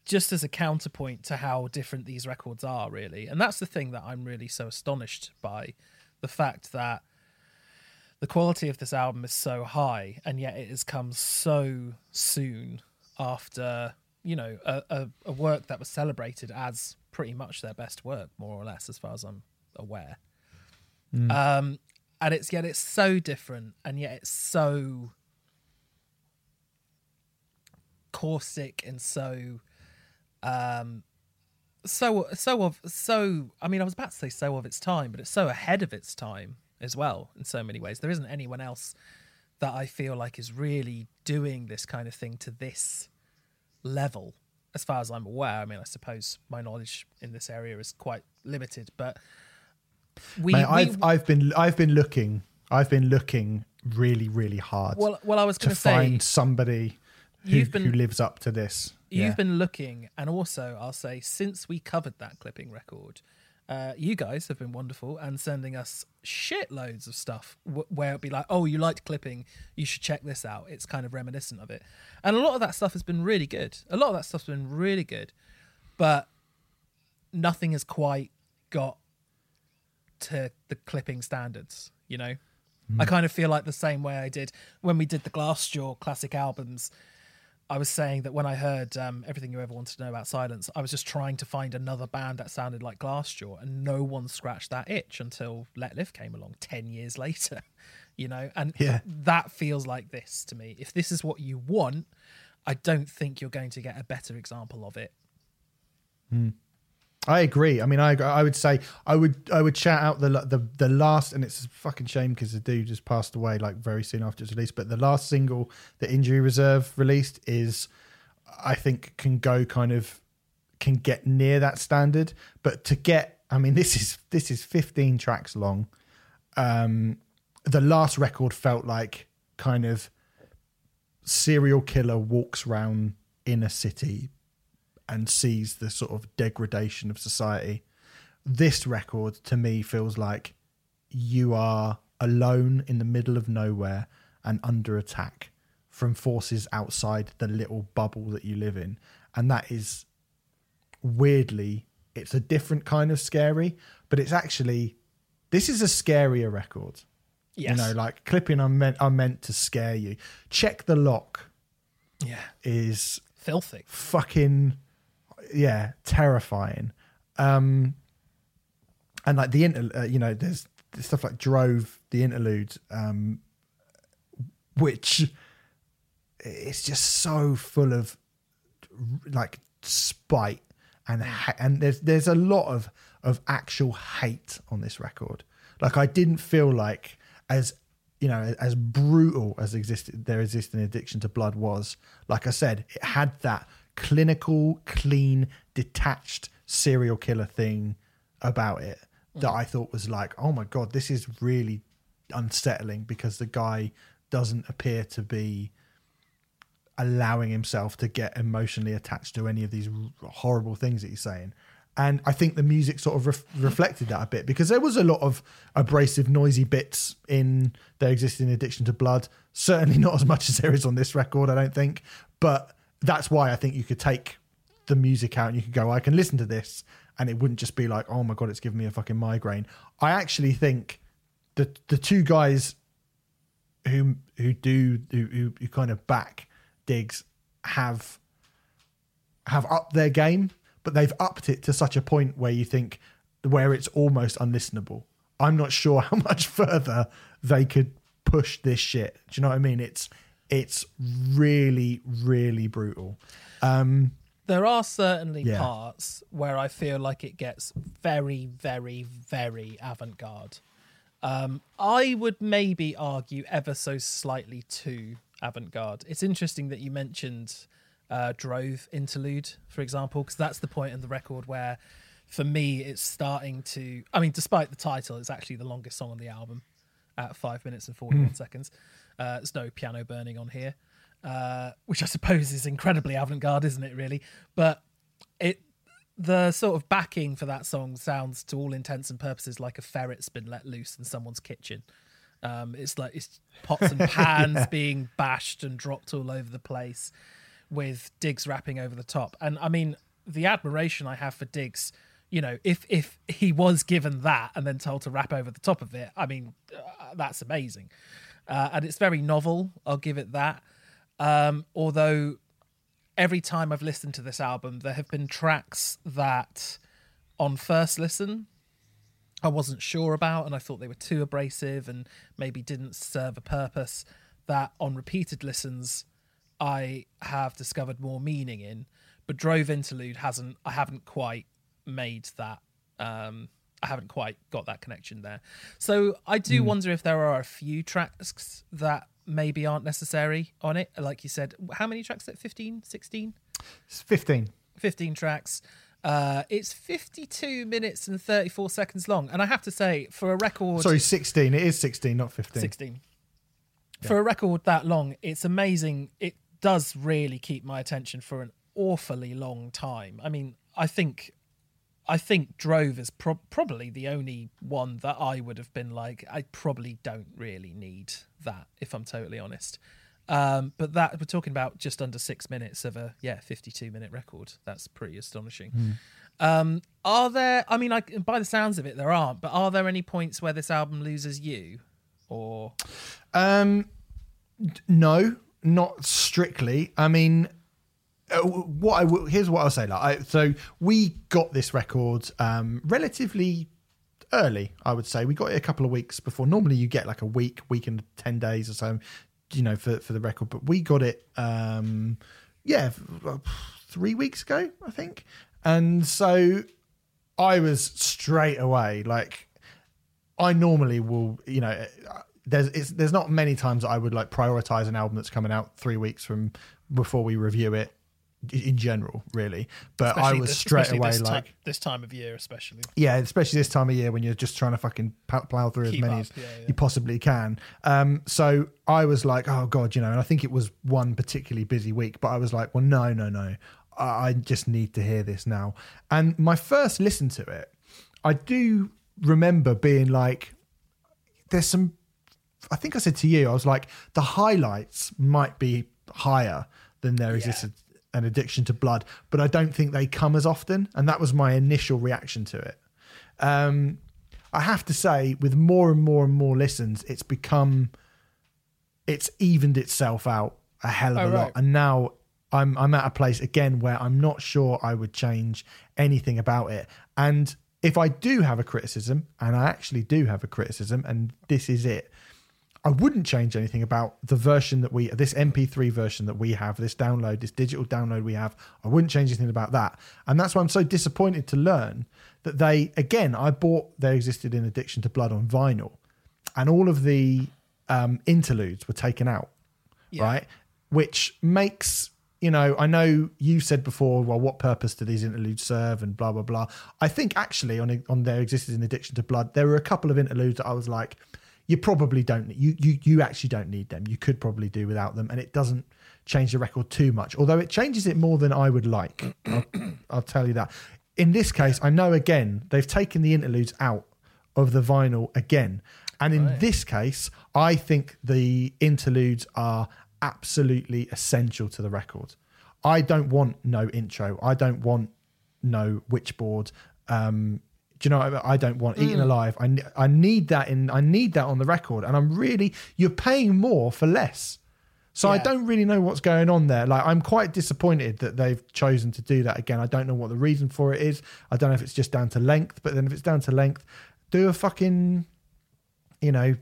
just as a counterpoint to how different these records are, really. And that's the thing that I'm really so astonished by the fact that the quality of this album is so high, and yet it has come so soon after you know a, a, a work that was celebrated as pretty much their best work, more or less, as far as I'm aware. Um, and it's yet it's so different, and yet it's so caustic and so um so so of so i mean i was about to say so of its time but it's so ahead of its time as well in so many ways there isn't anyone else that i feel like is really doing this kind of thing to this level as far as i'm aware i mean i suppose my knowledge in this area is quite limited but we, Mate, we I've I've been I've been looking I've been looking really really hard well well i was going to say find somebody who, been- who lives up to this. You've Yeah. been looking, and also I'll say since we covered that clipping record, uh, you guys have been wonderful and sending us shitloads of stuff w- where it'd be like, "Oh, you liked clipping, you should check this out." It's kind of reminiscent of it, and a lot of that stuff has been really good. A lot of that stuff's been really good, but nothing has quite got to the clipping standards. You know, I kind of feel like the same way I did when we did the Glassjaw classic albums. I was saying that when I heard um, everything you ever wanted to know about Silence, I was just trying to find another band that sounded like Glassjaw, and no one scratched that itch until Let Live came along ten years later. You know, and Yeah. that feels like this to me. If this is what you want, I don't think you're going to get a better example of it. I agree. I mean, I I would say I would I would shout out the the the last, and it's a fucking shame because the dude just passed away like very soon after its release. But the last single that Injury Reserve released is, I think, can go kind of can get near that standard. But to get, I mean, this is this is 15 tracks long. Um, the last record felt like kind of serial killer walks round in a city and sees the sort of degradation of society. This record to me feels like you are alone in the middle of nowhere and under attack from forces outside the little bubble that you live in. And that is weirdly, it's a different kind of scary, but it's actually, this is a scarier record. Yes. You know, like clipping are meant, are meant to scare you. Check the lock yeah. is Filthy. fucking yeah terrifying. Um and like the inter uh, you know there's, there's stuff like drove the interlude um which it's just so full of like spite and ha- and there's there's a lot of of actual hate on this record. Like i didn't feel like as you know as brutal as existed their existing addiction to blood was. Like i said it had that clinical clean detached serial killer thing about it that i thought was like oh my god this is really unsettling because the guy doesn't appear to be allowing himself to get emotionally attached to any of these horrible things that he's saying. And I think the music sort of ref- reflected that a bit because there was a lot of abrasive, noisy bits in their existing addiction to blood. Certainly not as much as there is on this record, I don't think. But that's why I think you could take the music out and you could go, I can listen to this, and it wouldn't just be like, oh my god, it's giving me a fucking migraine. I actually think the the two guys who who do who, who, kind of back Diggs have have upped their game, but they've upped it to such a point where you think where it's almost unlistenable. I'm not sure how much further they could push this shit. Do you know what I mean? It's it's really really brutal. Um There are certainly Yeah. parts where I feel like it gets very, very, very avant garde. Um, I would maybe argue ever so slightly too avant garde. It's interesting that you mentioned uh, Drove Interlude, for example, because that's the point in the record where, for me, it's starting to. I mean, despite the title, it's actually the longest song on the album at five minutes and 41 seconds. Uh, there's no piano burning on here, uh, which I suppose is incredibly avant garde, isn't it, really? But it the sort of backing for that song sounds to all intents and purposes like a ferret's been let loose in someone's kitchen. Um, it's like it's pots and pans being bashed and dropped all over the place with Diggs rapping over the top. And I mean, the admiration I have for Diggs, you know, if if he was given that and then told to rap over the top of it, I mean, uh, that's amazing. Uh, and it's very novel. I'll give it that. Um, although every time I've listened to this album, there have been tracks that on first listen I wasn't sure about and I thought they were too abrasive and maybe didn't serve a purpose that on repeated listens I have discovered more meaning in. But Drove Interlude hasn't I haven't quite made that um I haven't quite got that connection there. So I do wonder if there are a few tracks that maybe aren't necessary on it. Like you said, how many tracks? That 15, 16? it's 15. 15 tracks. Uh, it's 52 minutes and 34 seconds long. And I have to say, for a record. Sorry, 16. It is 16, not 15. 16. For a record that long, it's amazing. It does really keep my attention for an awfully long time. I mean, I think. I think Drove is pro- probably the only one that I would have been like, I probably don't really need that, if I'm totally honest. Um, but that we're talking about just under six minutes of a yeah 52 minute record. That's pretty astonishing. Um, are there? I mean, like by the sounds of it, there aren't. But are there any points where this album loses you, or Um, no, not strictly. I mean, uh, what I w- here's what I'll say. Like, I, so we got this record um, relatively early. I would say we got it a couple of weeks before. Normally, you get like a week, week and ten days or so, you know, for for the record. But we got it, um, yeah, uh, three weeks ago, I think. And so I was straight away like I normally will, you know, there's it's, there's not many times I would like prioritize an album that's coming out three weeks from before we review it in general, really. But I was this- straight away this like, this time of year, especially. yeah, especially this time of year when you're just trying to fucking pl- plow through Keep as many up, as yeah, yeah. you possibly can. Um, so I was like, oh god, you know, and I think it was one particularly busy week, but I was like, well, no, no, no. I I just need to hear this now. And my first listen to it, I do remember being like, there's some. I think I said to you, I was like, the highlights might be higher than there exists an addiction to blood, but I don't think they come as often. And that was my initial reaction to it. Um, I have to say, with more and more and more listens, it's become, it's evened itself out a hell of Oh, a lot. And now I'm I'm at a place again where I'm not sure I would change anything about it. And if I do have a criticism, and I actually do have a criticism, and this is it, I wouldn't change anything about the version that we, this MP3 version that we have, this download, this digital download we have. I wouldn't change anything about that. And that's why I'm so disappointed to learn that they, again, I bought There Existed in Addiction to Blood on vinyl, and all of the um, interludes were taken out, Yeah. right? Which makes, you know, I know you said before, well, what purpose do these interludes serve and blah, blah, blah. I think actually on, on There Existed in Addiction to Blood, there were a couple of interludes that I was like, you probably don't you you you actually don't need them. You could probably do without them, and it doesn't change the record too much. Although it changes it more than I would like. I'll, I'll tell you that. In this case, I know again they've taken the interludes out of the vinyl again, and in Right. this case, I think the interludes are absolutely essential to the record. I don't want no intro. I don't want no Wytchboard. Um, you know? what I I don't want eating mm. alive. I I need that in. I need that on the record, and I'm really you're paying more for less. So I don't really know what's going on there. Like I'm quite disappointed that they've chosen to do that again. I don't know what the reason for it is. I don't know if it's just down to length, but then if it's down to length, do a fucking, you know,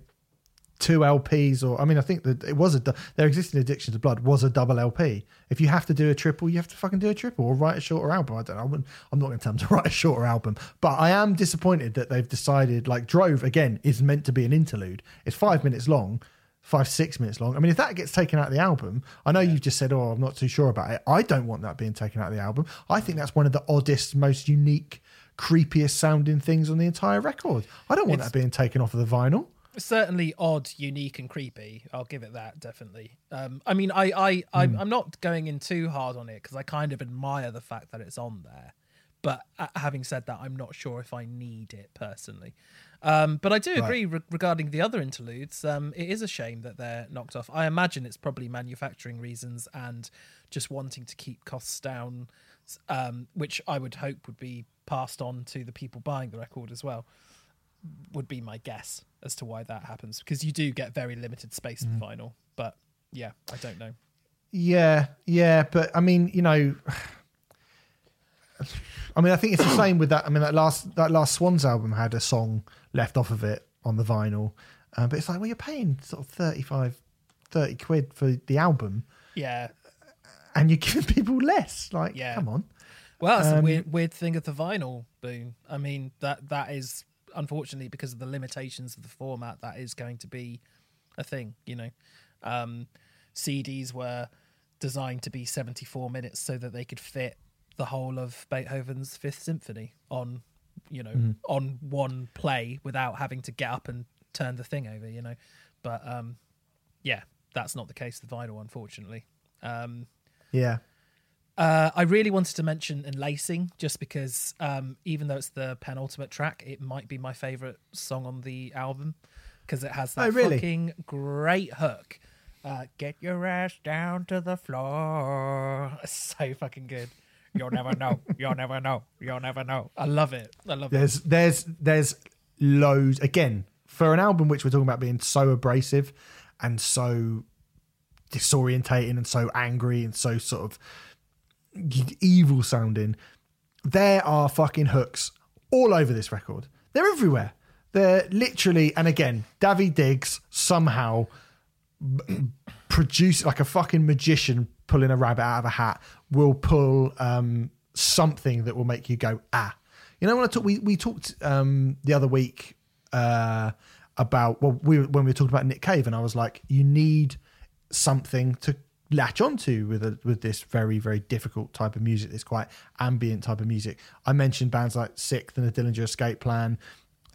two LPs or I mean I think that it was a their existing addiction to blood was a double LP. If you have to do a triple, you have to fucking do a triple or write a shorter album. I don't know. I wouldn't, I'm not going to tell them to write a shorter album, but I am disappointed that they've decided like Drove again is meant to be an interlude. It's five minutes long. Five six minutes long. I mean, if that gets taken out of the album, I know you've just said, "Oh, I'm not too sure about it." I don't want that being taken out of the album. I think that's one of the oddest, most unique, creepiest sounding things on the entire record. I don't want It's- that being taken off of the vinyl. Certainly odd, unique, and creepy. I'll give it that definitely. Um, I mean, I, I, I'm, Hmm. I'm not going in too hard on it because I kind of admire the fact that it's on there. But uh, having said that, I'm not sure if I need it personally. Um, but I do agree re- regarding the other interludes. Um, it is a shame that they're knocked off. I imagine it's probably manufacturing reasons and just wanting to keep costs down, um, which I would hope would be passed on to the people buying the record as well would be my guess as to why that happens because you do get very limited space in the vinyl. But yeah, I don't know. Yeah, yeah, but I mean, you know, I mean, I think it's the same with that. I mean, that last that last Swans album had a song left off of it on the vinyl, uh, but it's like, well, you're paying sort of 35, 30 quid for the album, Yeah. and you're giving people less. Like, Yeah. come on. Well, that's Um, a weird weird thing of the vinyl boom. I mean, that that is unfortunately because of the limitations of the format, that is going to be a thing, you know. Um, CDs were designed to be 74 minutes so that they could fit the whole of Beethoven's Fifth Symphony on, you know, on one play without having to get up and turn the thing over, you know. But um, yeah, that's not the case with vinyl, unfortunately. Um, Yeah, uh, I really wanted to mention Enlacing just because um, even though it's the penultimate track, it might be my favorite song on the album because it has that Oh, really? fucking great hook. Uh, Get your ass down to the floor. It's so fucking good. You'll never know. You'll never know. You'll never know. I love it. I love it. there's there's there's loads again for an album which we're talking about being so abrasive and so disorientating and so angry and so sort of evil sounding. There are fucking hooks all over this record. They're everywhere. They're literally and again davy diggs somehow produce like a fucking magician pulling a rabbit out of a hat will pull um something that will make you go ah. You know when i talk we, we talked um the other week uh about well we when we were talking about nick cave and i was like you need something to latch onto with a, with this very very difficult type of music this quite ambient type of music i mentioned bands like sixth and the dillinger escape plan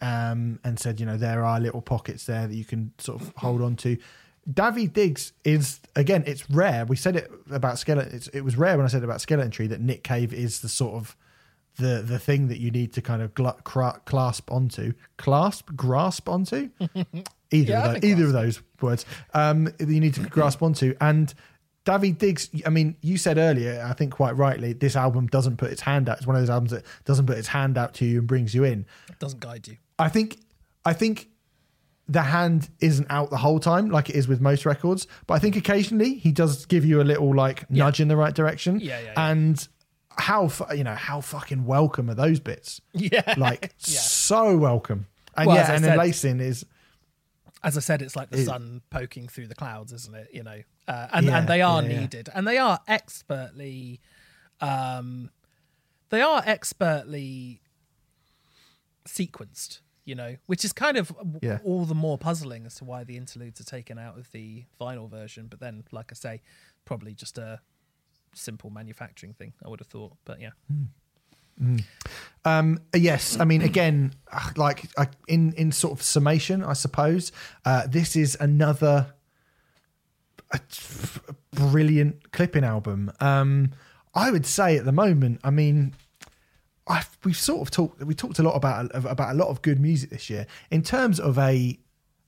um, and said, you know, there are little pockets there that you can sort of hold on to. David Diggs is again. It's rare. We said it about skeleton. It's, it was rare when I said about skeleton tree that Nick Cave is the sort of the the thing that you need to kind of gl- cra- clasp onto, clasp, grasp onto. Either Yeah, of those, either of those words. Um, that you need to grasp onto and. David Diggs, I mean, you said earlier, I think quite rightly, this album doesn't put its hand out. It's one of those albums that doesn't put its hand out to you and brings you in. It doesn't guide you. I think I think the hand isn't out the whole time like it is with most records, but I think occasionally he does give you a little like nudge in the right direction. Yeah, yeah, yeah. And how you know how fucking welcome are those bits? Yeah. Like Yeah. so welcome. And Well, yeah, and said- then lacing is as I said, it's like the It- sun poking through the clouds, isn't it? You know, uh, and Yeah, and they are yeah, needed, and they are expertly, um, they are expertly sequenced. You know, which is kind of all the more puzzling as to why the interludes are taken out of the vinyl version. But then, like I say, probably just a simple manufacturing thing. I would have thought, but yeah, Um, yes, I mean, again, uh, like in in sort of summation, I suppose uh, this is another uh, brilliant clipping album. Um, I would say at the moment, I mean, I've, we've sort of talked we talked a lot about about a lot of good music this year in terms of a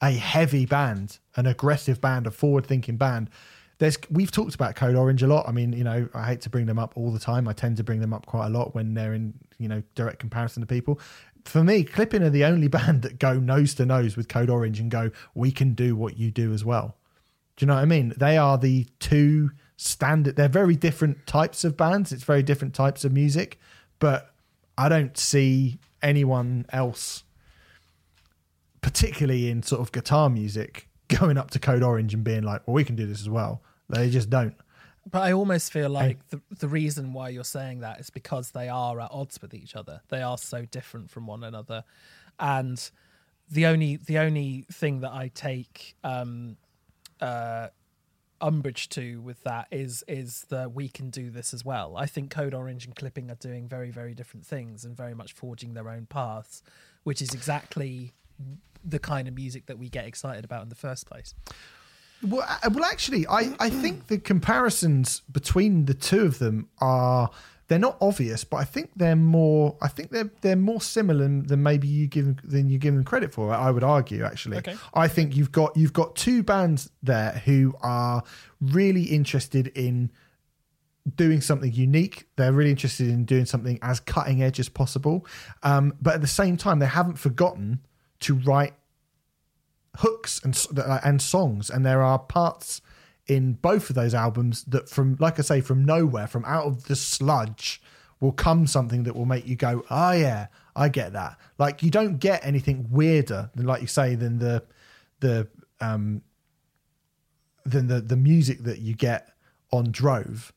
a heavy band, an aggressive band, a forward thinking band. There's we've talked about Code Orange a lot. I mean, you know, I hate to bring them up all the time. I tend to bring them up quite a lot when they're in you know direct comparison to people. For me, Clipping are the only band that go nose to nose with Code Orange and go, "We can do what you do as well." Do you know what I mean? They are the two standard. They're very different types of bands. It's very different types of music, but I don't see anyone else, particularly in sort of guitar music, going up to Code Orange and being like, "Well, we can do this as well." They just don't. But I almost feel like the the reason why you're saying that is because they are at odds with each other. They are so different from one another, and the only the only thing that I take um, uh, umbrage to with that is is that we can do this as well. I think Code Orange and Clipping are doing very very different things and very much forging their own paths, which is exactly the kind of music that we get excited about in the first place. Well, uh, well, actually, I, I think the comparisons between the two of them are they're not obvious, but I think they're more. I think they're they're more similar than maybe you give than you give them credit for. I would argue, actually. Okay. I think you've got you've got two bands there who are really interested in doing something unique. They're really interested in doing something as cutting edge as possible, um, but at the same time, they haven't forgotten to write hooks and and songs and there are parts in both of those albums that from like i say from nowhere from out of the sludge will come something that will make you go oh yeah i get that. Like you don't get anything weirder than like you say than the the um than the the music that you get on drove.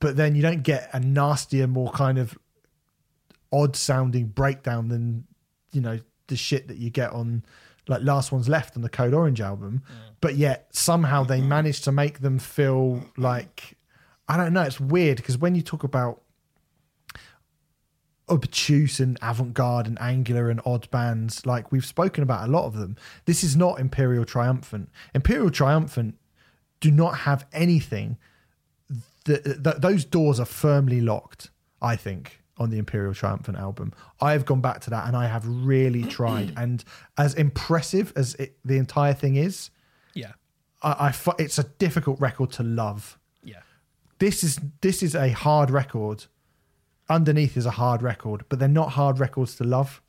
But then you don't get a nastier more kind of odd sounding breakdown than you know the shit that you get on like last one's left on the code orange album mm. but yet somehow they mm-hmm. managed to make them feel like i don't know it's weird because when you talk about obtuse and avant-garde and angular and odd bands like we've spoken about a lot of them. This is not imperial triumphant. Imperial triumphant do not have anything that th- those doors are firmly locked i think on the imperial triumphant album. I have gone back to that and i have really tried. And as impressive as it, the entire thing is Yeah, I, I it's a difficult record to love. Yeah. this is this is a hard record. Underneath is a hard record but they're not hard records to love.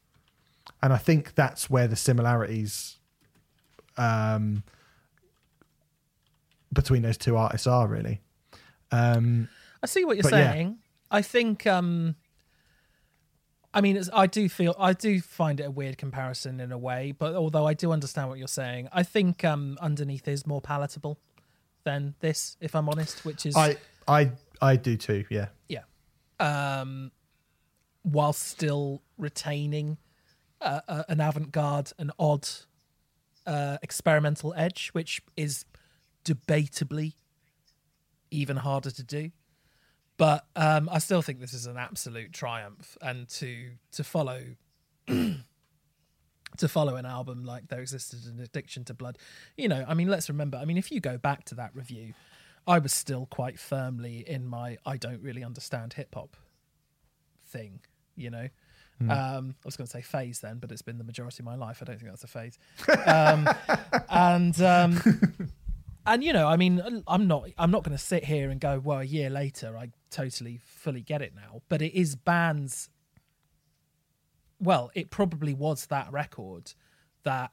And i think that's where the similarities um between those two artists are really. Um I see what you're But yeah. saying. I think um I mean I do feel I do find it a weird comparison in a way, but although I do understand what you're saying, I think um underneath is more palatable than this if I'm honest, which is i i i do too yeah yeah. Um while still retaining uh, uh, an avant-garde, an odd uh, experimental edge, which is debatably even harder to do. But um, I still think this is an absolute triumph, and to to follow to follow an album like there existed an addiction to blood you know i mean let's remember i mean if you go back to that review i was still quite firmly in my i don't really understand hip hop thing you know um, I was going to say phase then, but it's been the majority of my life. I don't think that's a phase. Um, and um, and you know, I mean, I'm not I'm not going to sit here and go, well, a year later, I totally fully get it now. But it is bands. Well, it probably was that record that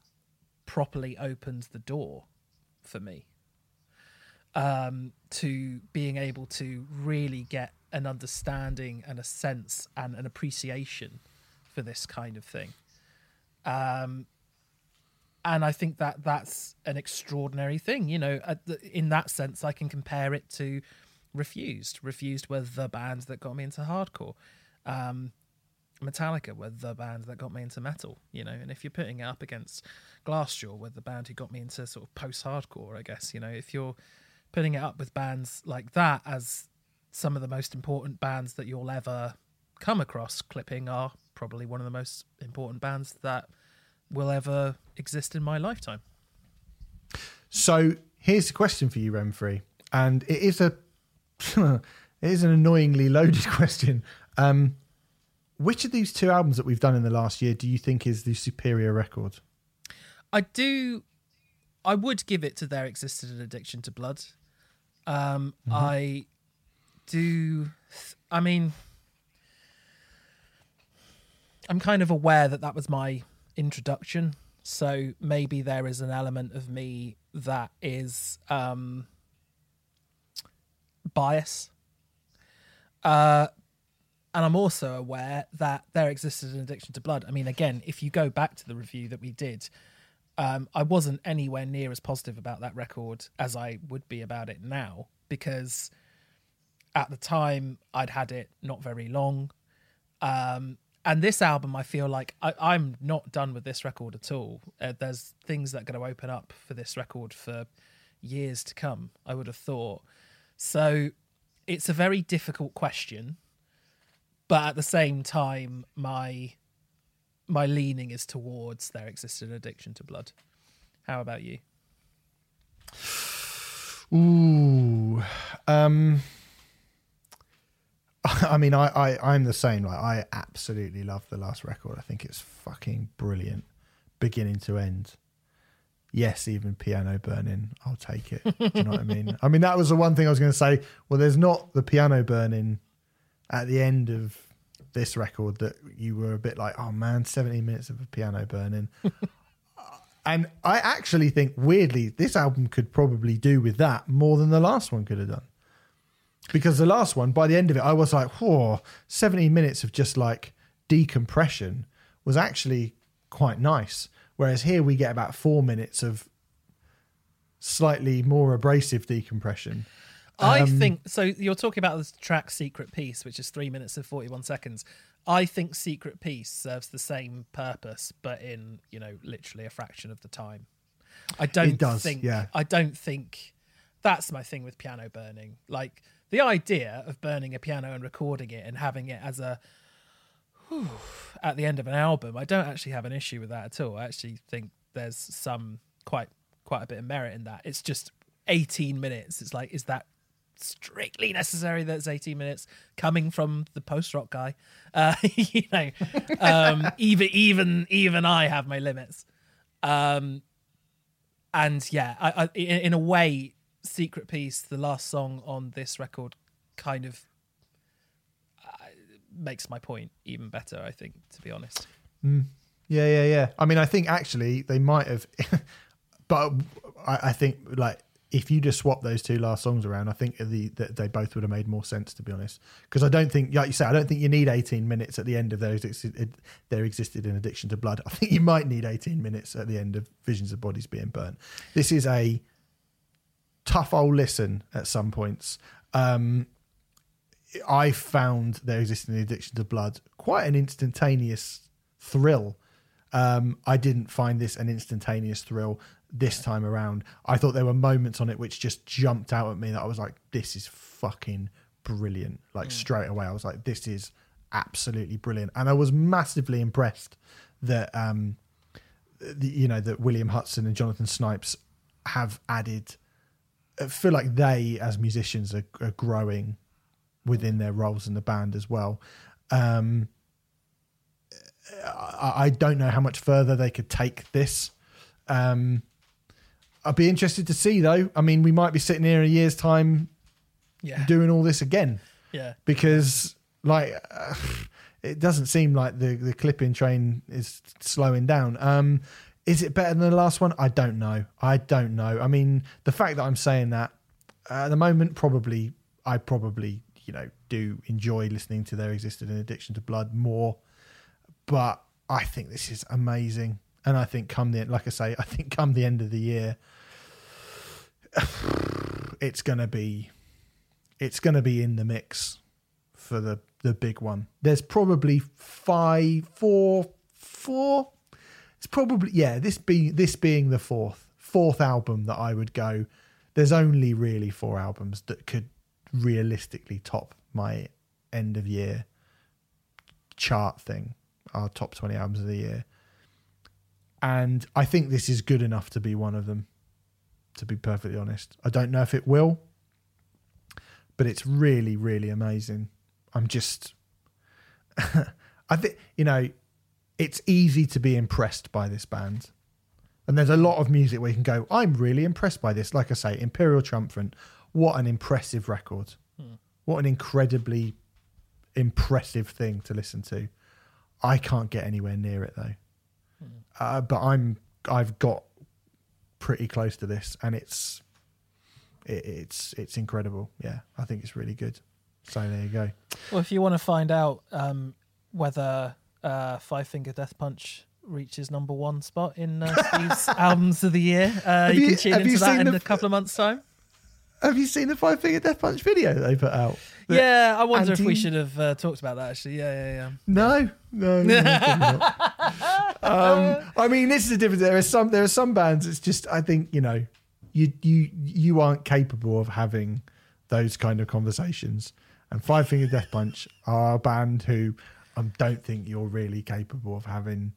properly opened the door for me um, to being able to really get an understanding and a sense and an appreciation for this kind of thing. Um, and I think that that's an extraordinary thing. You know, the, in that sense, I can compare it to Refused. Refused were the band that got me into hardcore. Um, Metallica were the band that got me into metal. You know, and if you're putting it up against Glassjaw, were the band who got me into sort of post-hardcore, I guess. You know, if you're putting it up with bands like that as some of the most important bands that you'll ever come across, Clipping are probably one of the most important bands that will ever exist in my lifetime. So here's a question for you, Renfrey, and it is a it is an annoyingly loaded question. Um, which of these two albums that we've done in the last year do you think is the superior record? I do. I would give it to There Existed an Addiction to Blood. Um, mm-hmm. I do. I mean, I'm kind of aware that that was my introduction. So maybe there is an element of me that is um, bias. Uh, and I'm also aware that there existed an addiction to blood. I mean, again, if you go back to the review that we did, um, I wasn't anywhere near as positive about that record as I would be about it now because at the time I'd had it not very long. Um, and this album, I feel like I, am not done with this record at all. Uh, there's things that are going to open up for this record for years to come. I would have thought. So it's a very difficult question, but at the same time, my my leaning is towards there existed an addiction to blood. How about you? Ooh, um, I mean, I, I I'm the same. Like, I absolutely love the last record. I think it's fucking brilliant, beginning to end. Yes, even piano burning, I'll take it. Do you know what I mean? I mean, that was the one thing I was going to say. Well, there's not the piano burning at the end of this record that you were a bit like, oh man, 17 minutes of a piano burning. and I actually think, weirdly, this album could probably do with that more than the last one could have done because the last one, by the end of it, I was like, whoa, 17 minutes of just like decompression was actually quite nice. Whereas here we get about four minutes of slightly more abrasive decompression. I um, think so. You're talking about the track Secret Piece, which is three minutes and 41 seconds. I think Secret Piece serves the same purpose, but in, you know, literally a fraction of the time. I don't does, think, yeah. I don't think that's my thing with piano burning. Like, the idea of burning a piano and recording it and having it as a whew, at the end of an album, I don't actually have an issue with that at all. I actually think there's some quite quite a bit of merit in that. It's just 18 minutes. It's like, is that strictly necessary that it's 18 minutes coming from the post rock guy? Uh, you know, um, even even even I have my limits. Um, and yeah, I, I, in, in a way, Secret Piece, the last song on this record, kind of uh, makes my point even better. I think, to be honest. Mm. Yeah, yeah, yeah. I mean, I think actually they might have, but I, I, think like if you just swap those two last songs around, I think the that they both would have made more sense to be honest. Because I don't think, like you said, I don't think you need 18 minutes at the end of those. There existed an addiction to blood. I think you might need 18 minutes at the end of Visions of Bodies Being Burnt. This is a tough old listen at some points. Um, I found there existing addiction to blood quite an instantaneous thrill. Um, I didn't find this an instantaneous thrill this time around. I thought there were moments on it which just jumped out at me that I was like, this is fucking brilliant. Like mm. straight away, I was like, this is absolutely brilliant. And I was massively impressed that um, the, you know that William Hutson and Jonathan Snipes have added. I feel like they, as musicians, are, are growing within their roles in the band as well. Um, I, I don't know how much further they could take this. Um, I'd be interested to see though. I mean, we might be sitting here in a year's time Yeah. doing all this again Yeah. because, like, uh, it doesn't seem like the the clipping train is slowing down. Um, is it better than the last one? I don't know. I don't know. I mean, the fact that I'm saying that uh, at the moment, probably, I probably, you know, do enjoy listening to their existed in Addiction to Blood more, but I think this is amazing. And I think come the like I say, I think come the end of the year, it's gonna be, it's gonna be in the mix for the the big one. There's probably five, four, four. It's probably yeah. This be this being the fourth fourth album that I would go. There's only really four albums that could realistically top my end of year chart thing. Our top twenty albums of the year, and I think this is good enough to be one of them. To be perfectly honest, I don't know if it will, but it's really, really amazing. I'm just, I think you know, it's easy to be impressed by this band, and there's a lot of music where you can go, I'm really impressed by this. Like I say, Imperial Triumphant, what an impressive record! What an incredibly impressive thing to listen to. I can't get anywhere near it though, uh, but I'm I've got pretty close to this, and it's it, it's it's incredible. Yeah, I think it's really good. So there you go. Well, if you want to find out um, whether uh, Five Finger Death Punch reaches number one spot in uh, Steve's albums of the year, uh, you, you- can tune into that in the- a couple of months' time. Have you seen the Five Finger Death Punch video they put out? The- yeah, I wonder if we should have uh, talked about that actually. Yeah, yeah, yeah. No, no, no, no, probably not. um, I mean, this is a difference. There are some, there are some bands. It's just, I think, you know, you you you aren't capable of having those kind of conversations. And Five Finger Death Punch are a band who I don't think you're really capable of having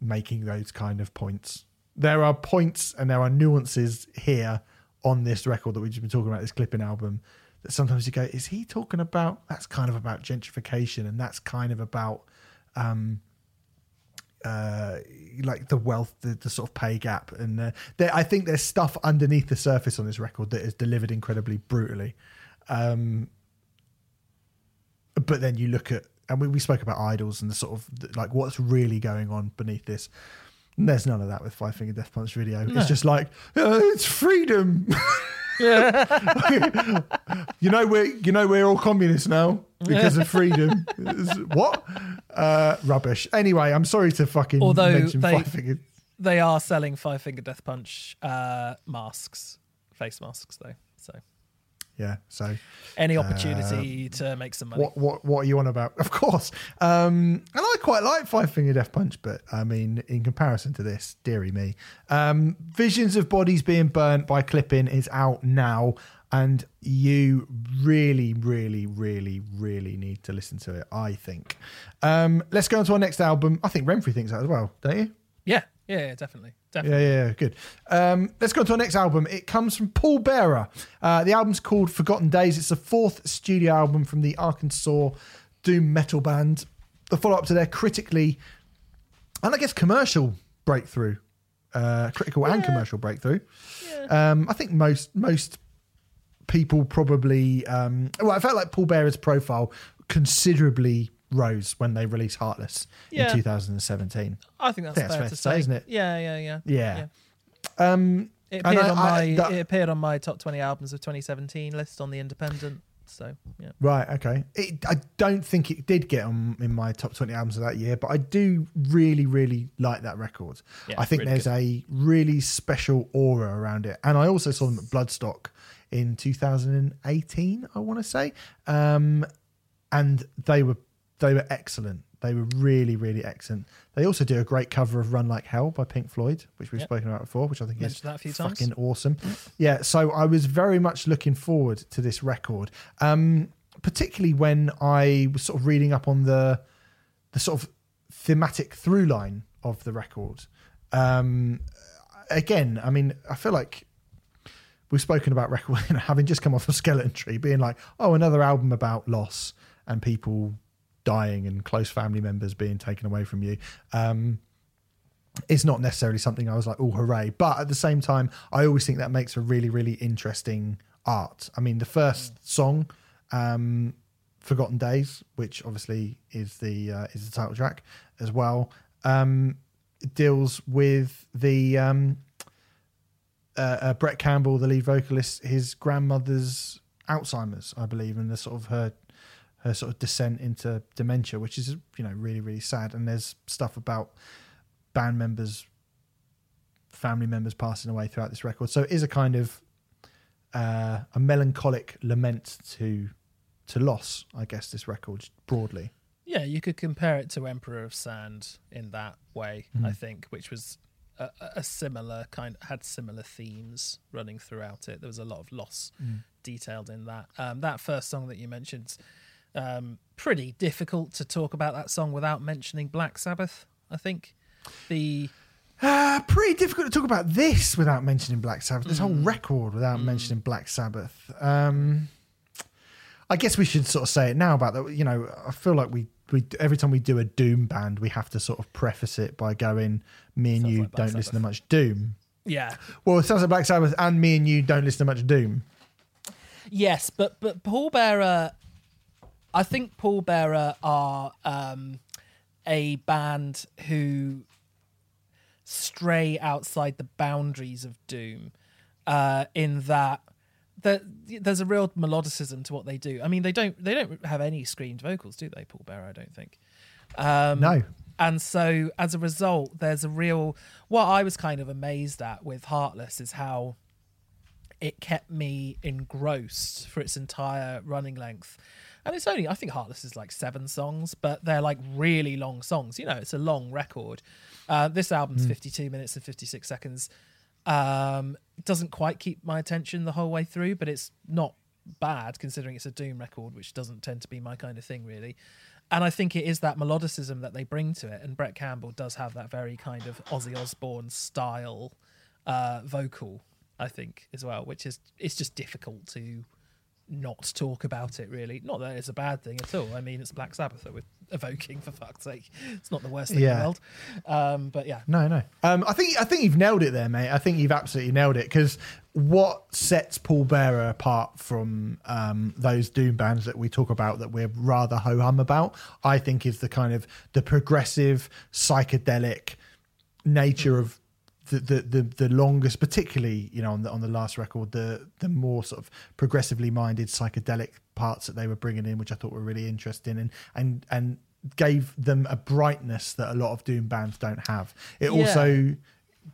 making those kind of points. There are points and there are nuances here on this record that we've just been talking about, this clipping album, that sometimes you go, is he talking about that's kind of about gentrification and that's kind of about um uh like the wealth the, the sort of pay gap and uh, there i think there's stuff underneath the surface on this record that is delivered incredibly brutally um but then you look at and we, we spoke about Idles and the sort of like what's really going on beneath this. And there's none of that with five finger death punch video. It's just like uh, it's freedom. Yeah. you know we're you know we're all communists now because of freedom. What? Uh rubbish. Anyway i'm sorry to fucking Although mention they- five finger They are selling Five Finger Death Punch uh, masks, face masks though. Yeah so any opportunity to make some money. what what what are you on about? Of course. Um and i quite like five finger death punch but i mean in comparison to this dearie me. Um visions of bodies being burnt by clipping is out now and you really really really really need to listen to it i think. Um let's go on to our next album. I think renfrey thinks that as well don't you? Yeah, yeah, yeah, definitely, definitely. yeah, yeah, good. Um, let's go on to our next album. It comes from Pallbearer. Uh, the album's called Forgotten Days. It's the fourth studio album from the Arkansas doom metal band. The follow up to their critically and I guess commercial breakthrough, uh, critical and commercial breakthrough. Um, I think most most people probably. Um, well, I felt like Pallbearer's profile considerably rose when they released Heartless Yeah. in 2017. I think that's, think that's fair, to say, isn't it? Yeah, yeah, yeah. Yeah. Um, It appeared I- on I- my that- it appeared on my top twenty albums of 2017 list on the Independent. So yeah, Right. Okay. It, I don't think it did get on in my top twenty albums of that year, but I do really, really like that record. Yeah, I think really there's good. a really special aura around it, and I also saw them at Bloodstock in 2018. I want to say, um, and they were they were excellent. They were really, really excellent. They also do a great cover of "Run Like Hell" by Pink Floyd, which we've Yep. spoken about before, which I think is that a few times. fucking awesome. Yeah, so I was very much looking forward to this record, um, particularly when I was sort of reading up on the the sort of thematic through line of the record. Um, again, I mean, I feel like we've spoken about record you know, having just come off of Skeleton Tree, being like, oh, another album about loss and people dying and close family members being taken away from you. Um, it's not necessarily something I was like, oh, hooray. But at the same time, I always think that makes a really, really interesting art. I mean, the first song, um, "Forgotten Days," which obviously is the uh, is the title track as well, um, deals with the um, uh, uh, Brett Campbell, the lead vocalist, his grandmother's Alzheimer's, I believe, and the sort of her her sort of descent into dementia, which is you know really really sad. And there's stuff about band members, family members passing away throughout this record. So it is a kind of uh, a melancholic lament to to loss, I guess. This record broadly. Yeah, you could compare it to Emperor of Sand in that way, Mm-hmm. I think, which was a, a similar kind, had similar themes running throughout it. There was a lot of loss Mm. detailed in that. Um, that first song that you mentioned, um, pretty difficult to talk about that song without mentioning Black Sabbath. I think the Uh, pretty difficult to talk about this without mentioning Black Sabbath. This Mm. whole record without mentioning Black Sabbath. Um, I guess we should sort of say it now about that. You know, I feel like we we every time we do a Doom band, we have to sort of preface it by going, "Me and Sounds you like don't listen to much Doom." yeah, Well, it sounds like Black Sabbath and me and you don't listen to much Doom. Yes, but but Pallbearer, I think Pallbearer are um, a band who stray outside the boundaries of doom, uh, in that that there's a real melodicism to what they do. I mean, they don't they don't have any screamed vocals, do they, Pallbearer? I don't think. Um, No. and so as a result, there's a real. What I was kind of amazed at with Heartless is how it kept me engrossed for its entire running length. And it's only, I think Heartless is like seven songs, but they're like really long songs. You know, it's a long record. Uh, this album's 52 minutes and 56 seconds. Um, it doesn't quite keep my attention the whole way through, but it's not bad considering it's a Doom record, which doesn't tend to be my kind of thing, really. And I think it is that melodicism that they bring to it. And Brett Campbell does have that very kind of Ozzy Osbourne style uh, vocal, I think, as well, which is it's just difficult to not talk about it really. Not that it's a bad thing at all. I mean, it's Black Sabbath that we're evoking for fuck's sake. It's not the worst thing in the world. Um, but yeah, No, no. Um, I think I think you've nailed it there, mate. I think you've absolutely nailed it because what sets Pallbearer apart from um, those doom bands that we talk about that we're rather ho hum about, I think, is the kind of the progressive psychedelic nature of the, the the the longest, particularly you know on the on the last record, the the more sort of progressively minded psychedelic parts that they were bringing in, which I thought were really interesting and and and gave them a brightness that a lot of doom bands don't have. It Yeah. also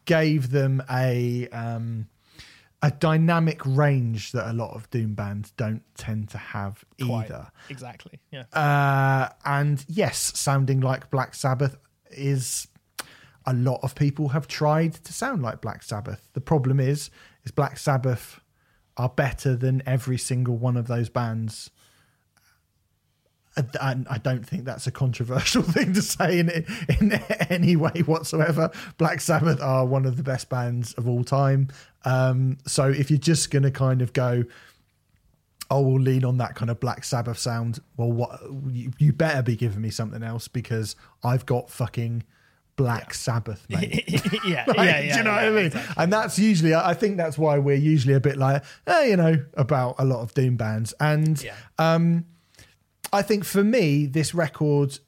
gave them a um, a dynamic range that a lot of doom bands don't tend to have quite either. exactly. Yeah. Uh, and yes, sounding like Black Sabbath is a lot of people have tried to sound like Black Sabbath. The problem is, is Black Sabbath are better than every single one of those bands. And I don't think that's a controversial thing to say in in any way whatsoever. Black Sabbath are one of the best bands of all time. Um, so if you're just going to kind of go, oh, we'll lean on that kind of Black Sabbath sound. Well, what you, you better be giving me something else because I've got fucking Black Sabbath, mate. yeah, Like, yeah, yeah. do you know yeah, what I mean? exactly. And that's usually, I think that's why we're usually a bit like, eh, you know, about a lot of Doom bands. And Yeah. um, I think for me, this record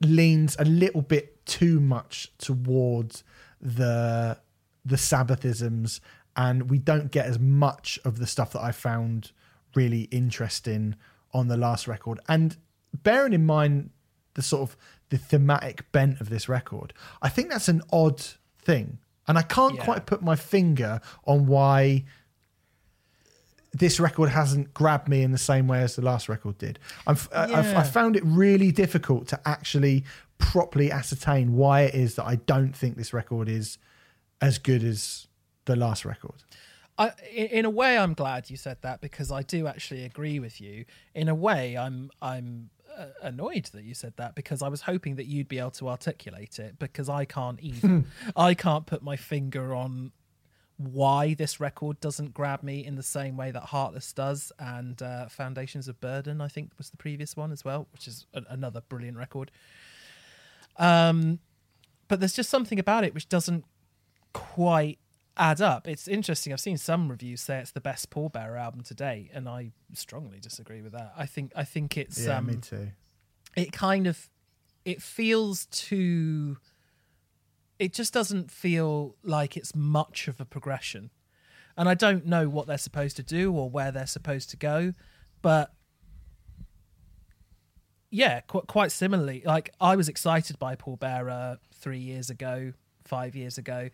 leans a little bit too much towards the the Sabbathisms, and we don't get as much of the stuff that I found really interesting on the last record. And bearing in mind the sort of the thematic bent of this record, I think that's an odd thing, and I can't Yeah. quite put my finger on why this record hasn't grabbed me in the same way as the last record did. I've, I've, Yeah. I found it really difficult to actually properly ascertain why it is that I don't think this record is as good as the last record. I, in a way, I'm glad you said that because I do actually agree with you. In a way, I'm I'm annoyed that you said that because I was hoping that you'd be able to articulate it because I can't either. I can't put my finger on why this record doesn't grab me in the same way that Heartless does, and uh, Foundations of Burden, I think, was the previous one as well, which is a- another brilliant record. Um, but there's just something about it which doesn't quite add up. It's interesting. I've seen some reviews say it's the best Pallbearer album to date, and I strongly disagree with that. I think I think it's Yeah, um, me too. it kind of it feels too it just doesn't feel like it's much of a progression and i don't know what they're supposed to do or where they're supposed to go but yeah qu- quite similarly like i was excited by pallbearer three years ago five years ago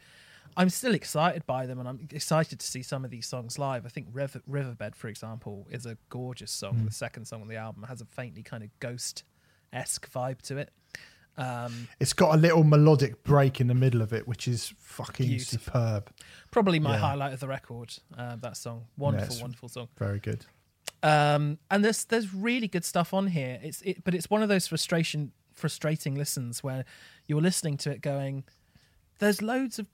i'm still excited by them and i'm excited to see some of these songs live i think River- riverbed for example is a gorgeous song the second song on the album has a faintly kind of ghost esque vibe to it. Um, It's got a little melodic break in the middle of it, which is fucking Beautiful. superb. probably my Yeah. highlight of the record. Uh, that song, wonderful, it's- wonderful song. Very good. Um, and there's there's really good stuff on here. It's it, but it's one of those frustration frustrating listens where you're listening to it going, "There's loads of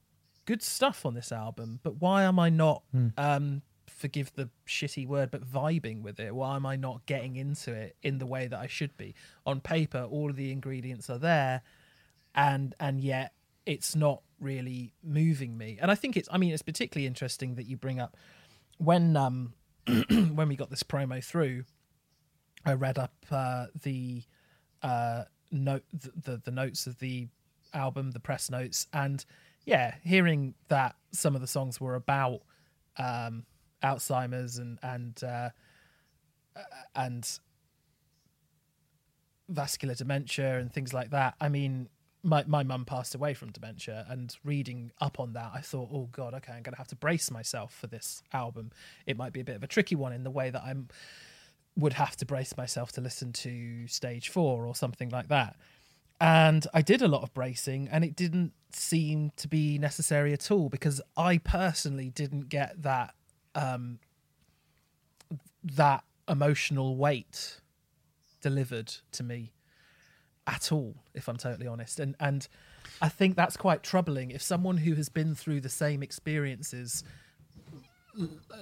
good stuff on this album, but why am I not um, forgive the shitty word, but vibing with it? Why am I not getting into it in the way that I should be? On paper, all of the ingredients are there, and and yet it's not really moving me. And I think it's I mean it's particularly interesting that you bring up when um when we got this promo through, I read up uh, the uh, note the, the the notes of the album, the press notes, and yeah, hearing that some of the songs were about um, Alzheimer's and and uh, and vascular dementia and things like that. I mean, my my mum passed away from dementia, and reading up on that, I thought, oh god, okay, I'm going to have to brace myself for this album. It might be a bit of a tricky one in the way that I'm would have to brace myself to listen to Stage Four or something like that. And I did a lot of bracing, and it didn't seem to be necessary at all because I personally didn't get that um, that emotional weight delivered to me at all if i'm totally honest. And and i think that's quite troubling. If someone who has been through the same experiences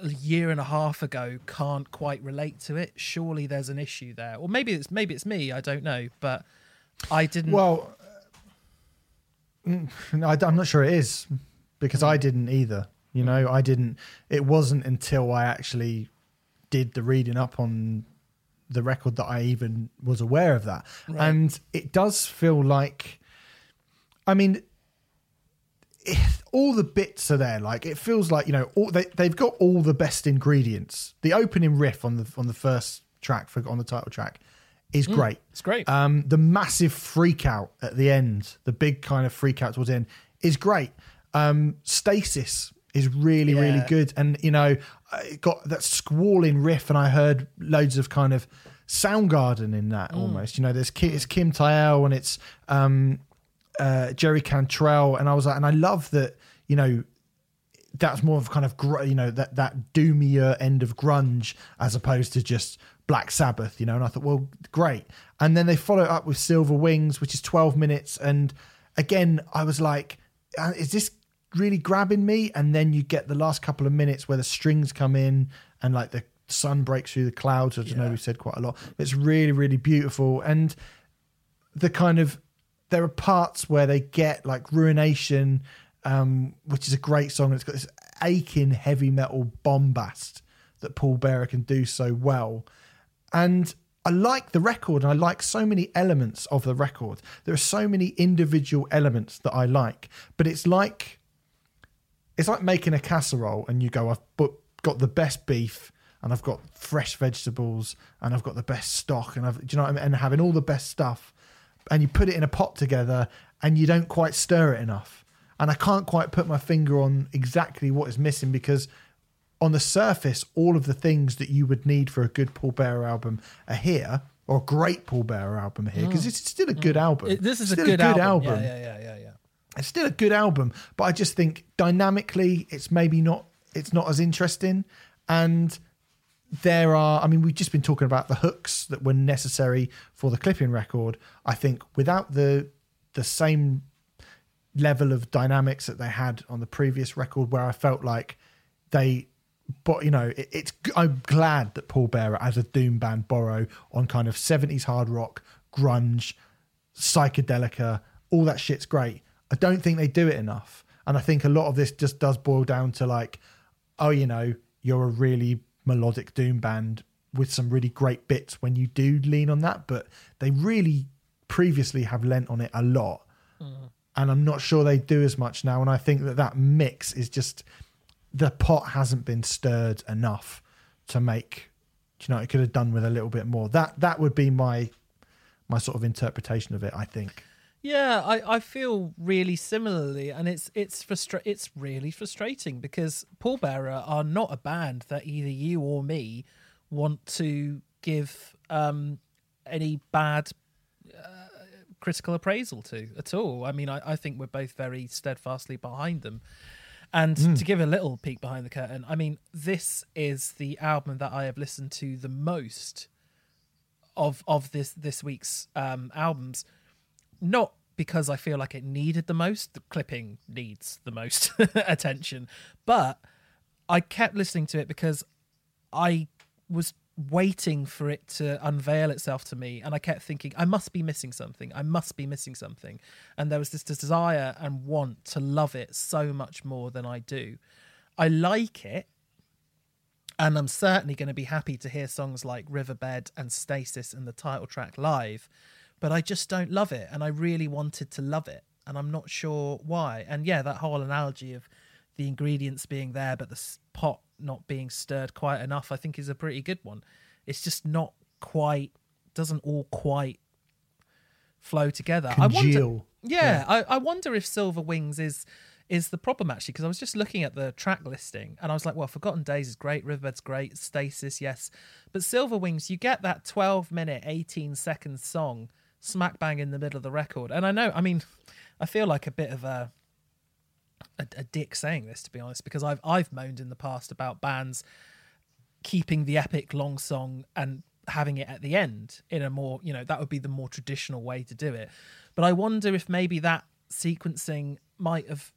a year and a half ago can't quite relate to it surely there's an issue there. Or maybe it's maybe it's me i don't know but i didn't Well, mm, I, am not sure it is because I didn't either. You know, I didn't. It wasn't until I actually did the reading up on the record that I even was aware of that. Right. And it does feel like, I mean, if all the bits are there. Like it feels like you know all, they they've got all the best ingredients. The opening riff on the on the first track for on the title track is great. it's great Um, the massive freak out at the end, the big kind of freak out towards the end, is great. Um, Stasis is really, really good. And, you know, it got that squalling riff, and I heard loads of kind of Soundgarden in that almost. You know, there's Ki- it's Kim Thayil and it's um, uh, Jerry Cantrell. And I was like, and I love that, you know, that's more of kind of you know that that doomier end of grunge as opposed to just Black Sabbath, you know. And I thought, well, great. And then they follow it up with Silver Wings, which is twelve minutes, and again, I was like, uh, is this really grabbing me? And then you get the last couple of minutes where the strings come in and like the sun breaks through the clouds, I know Yeah. we've said quite a lot. It's really, really beautiful, and the kind of there are parts where they get like ruination um which is a great song it's got this aching heavy metal bombast that pallbearer can do so well and i like the record and i like so many elements of the record. There are so many individual elements that i like but it's like it's like making a casserole and you go i've got the best beef and i've got fresh vegetables and i've got the best stock and i've do you know what i mean? And having all the best stuff and you put it in a pot together and you don't quite stir it enough. And i can't quite put my finger on exactly what is missing because on the surface all of the things that you would need for a good pallbearer album are here or a great pallbearer album here because mm. it's still a mm. good album. It- this is still a Still good, album, Yeah, yeah yeah yeah yeah. It's still a good album but i just think dynamically it's maybe not it's not as interesting. And there are i mean we've just been talking about the hooks that were necessary for the clipping record. I think without the the same level of dynamics that they had on the previous record where i felt like they but you know it, it's i'm glad that pallbearer as a doom band borrow on kind of 70s hard rock grunge psychedelica all that shit's great. I don't think they do it enough. And i think a lot of this just does boil down to like oh you know you're a really melodic doom band with some really great bits when you do lean on that but they really previously have lent on it a lot. Mm. And i'm not sure they do as much now and i think that that mix is just the pot hasn't been stirred enough to make you know it could have done with a little bit more that that would be my my sort of interpretation of it i think Yeah, I, I feel really similarly, and it's it's frustra- It's really frustrating because Pallbearer are not a band that either you or me want to give um, any bad uh, critical appraisal to at all. I mean, I, I think we're both very steadfastly behind them. And to give a little peek behind the curtain, I mean, this is the album that I have listened to the most of of this this week's um, albums not because I feel like it needed the most. The clipping needs the most attention, but I kept listening to it because I was waiting for it to unveil itself to me, and I kept thinking I must be missing something. I must be missing something, and there was this desire and want to love it so much more than I do. I like it, and I'm certainly going to be happy to hear songs like Riverbed and Stasis and the title track live, but I just don't love it. And I really wanted to love it. And I'm not sure why. And yeah, that whole analogy of the ingredients being there, but the pot not being stirred quite enough, I think is a pretty good one. It's just not quite, doesn't all quite flow together. I wonder, Congeal. yeah, I, I wonder if Silver Wings is is the problem actually because I was just looking at the track listing and I was like, well, Forgotten Days is great, Riverbed's great, Stasis, yes, but Silver Wings, you get that twelve minute, eighteen second song smack bang in the middle of the record, and I know, I mean, I feel like a bit of a a, a dick saying this to be honest because I've I've moaned in the past about bands keeping the epic long song and having it at the end in a more you know that would be the more traditional way to do it. But i wonder if maybe that sequencing might have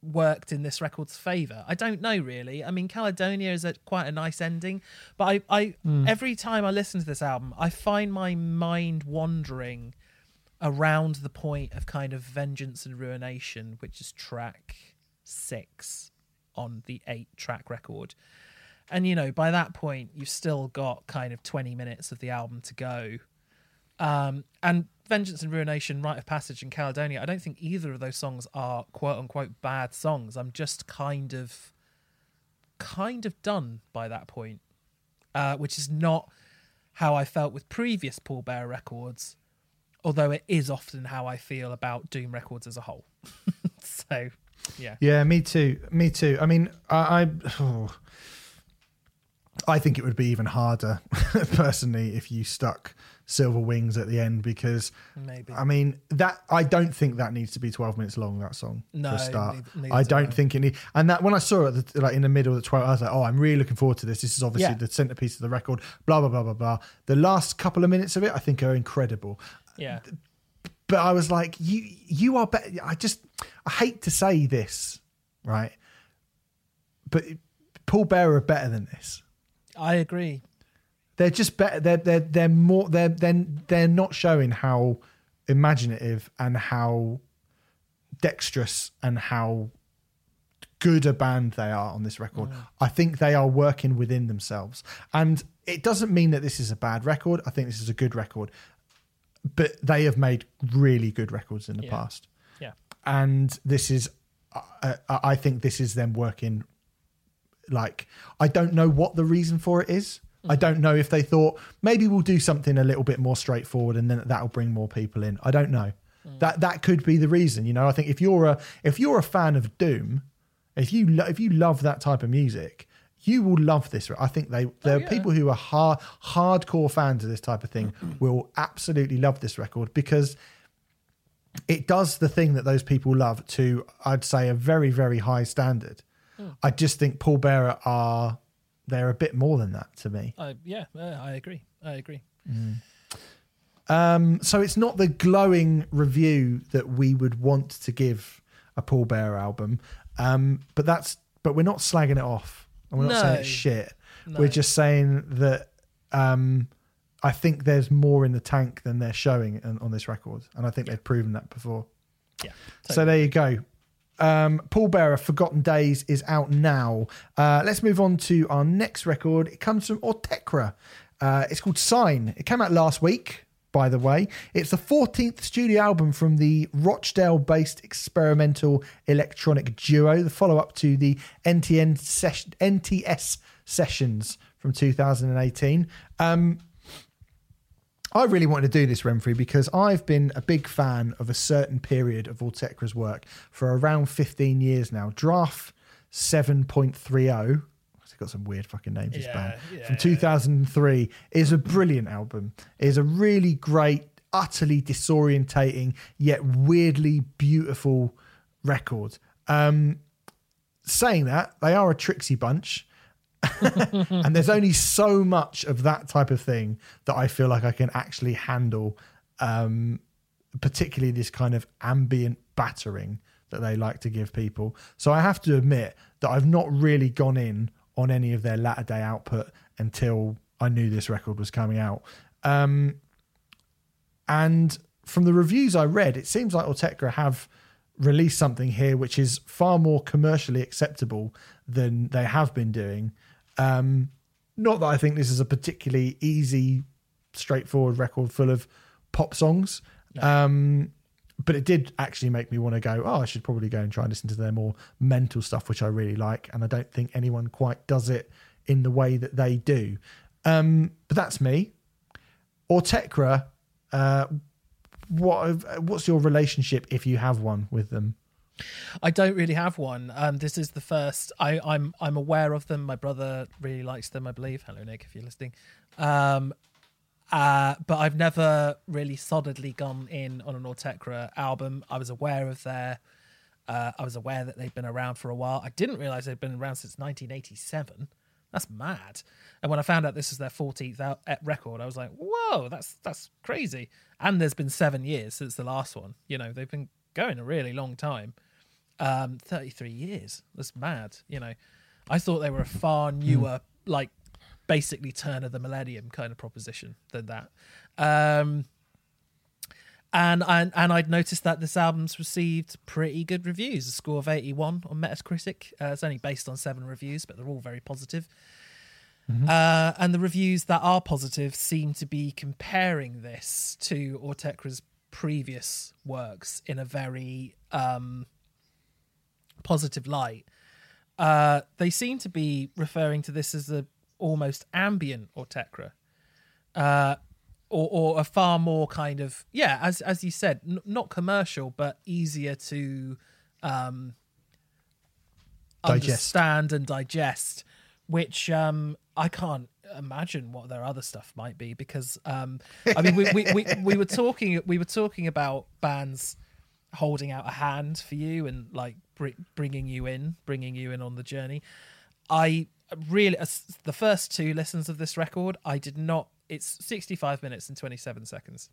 worked in this record's favor. I don't know really. I mean caledonia is a quite a nice ending but i i hmm. every time i listen to this album i find my mind wandering around the point of kind of vengeance and ruination which is track 6 on the 8 track record. And you know by that point you've still got kind of 20 minutes of the album to go. Um, and vengeance and ruination rite of passage and caledonia i don't think either of those songs are quote unquote bad songs. I'm just kind of kind of done by that point uh, which is not how i felt with previous paul bear records although it is often how i feel about doom records as a whole so yeah Yeah, me too. Me too. I mean, I, I, oh, I think it would be even harder, personally, if you stuck Silver Wings at the end because, maybe I mean, that I don't think that needs to be twelve minutes long. That song No, for a start. neith- neither I do don't think it need. And that when I saw it, the, like in the middle of the twelve, I was like, oh, I'm really looking forward to this. This is obviously Yeah. the centerpiece of the record. Blah blah blah blah blah. The last couple of minutes of it, I think, are incredible yeah but I was like, you you are better. I just I hate to say this, right? But Pallbearer are better than this. i agree They're just better. They're they're they're more. They're then they're not showing how imaginative and how dexterous and how good a band they are on this record. Mm. I think they are working within themselves, and it doesn't mean that this is a bad record. I think this is a good record, but they have made really good records in the Yeah. past yeah and this is uh, I I think this is them working like I don't know what the reason for it is. I mm. don't know if they thought maybe we'll do something a little bit more straightforward and then that'll bring more people in. I don't know. Mm. That that could be the reason, you know. I think if you're a if you're a fan of Doom, if you lo- if you love that type of music, you will love this. I think they there are yeah. people who are hard hardcore fans of this type of thing will absolutely love this record because it does the thing that those people love to, I'd say, a very, very high standard. I just think Pallbearer are they're a bit more than that to me. I, yeah, uh, I agree. I agree. Um, so it's not the glowing review that we would want to give a Paul Bear album, um, but that's but we're not slagging it off, and we're not saying it's shit. No. We're just saying that um, I think there's more in the tank than they're showing on, on this record, and I think they've proven that before. Yeah. So there you go. Um, Pallbearer, Forgotten Days is out now. Uh, let's move on to our next record. It comes from Autechre. Uh, it's called Sign. It came out last week, by the way. It's the 14th studio album from the Rochdale based experimental electronic duo, the follow up to the NTN NTS sessions from 2018. Um, I really wanted to do this, Renfrey, because I've been a big fan of a certain period of Autechre's work for around 15 years now. Draft 7.30, it's got some weird fucking names, this Yeah, band, yeah. from 2003, is a brilliant album. It is a really great, utterly disorientating, yet weirdly beautiful record. Um, saying that, they are a tricksy bunch. and there's only so much of that type of thing that I feel like I can actually handle, um, particularly this kind of ambient battering that they like to give people. So I have to admit that I've not really gone in on any of their latter day output until I knew this record was coming out. Um, and from the reviews I read, it seems like Autechre have released something here which is far more commercially acceptable than they have been doing. Um, not that I think this is a particularly easy, straightforward record full of pop songs. Um, but it did actually make me want to go, oh, I should probably go and try and listen to their more mental stuff, which I really like. And I don't think anyone quite does it in the way that they do. Um, but that's me. Autechre, uh, what what's your relationship if you have one with them? I don't really have one. Um, this is the first. I, I'm I'm aware of them. My brother really likes them. I believe. Hello, Nick, if you're listening. Um, uh, but I've never really solidly gone in on an Autechre album. I was aware of their. Uh, I was aware that they've been around for a while. I didn't realize they'd been around since 1987. That's mad. And when I found out this is their 14th out, eh, record, I was like, "Whoa, that's that's crazy." And there's been seven years since the last one. You know, they've been going a really long time. Um, 33 years. That's mad. You know, I thought they were a far newer, like basically turn of the millennium kind of proposition than that. Um, and and and I'd noticed that this album's received pretty good reviews, a score of 81 on Metacritic. Uh, it's only based on seven reviews, but they're all very positive. Uh, and the reviews that are positive seem to be comparing this to Autechre's previous works in a very um, positive light. Uh, they seem to be referring to this as a almost ambient Autechre, uh, or, or a far more kind of yeah, as as you said, n- not commercial but easier to um, Digest. understand and digest. Which um, I can't imagine what their other stuff might be because um, I mean we, we, we, we were talking we were talking about bands holding out a hand for you and like br- bringing you in, bringing you in on the journey. I really as the first two listens of this record, I did not. It's 65 minutes and 27 seconds,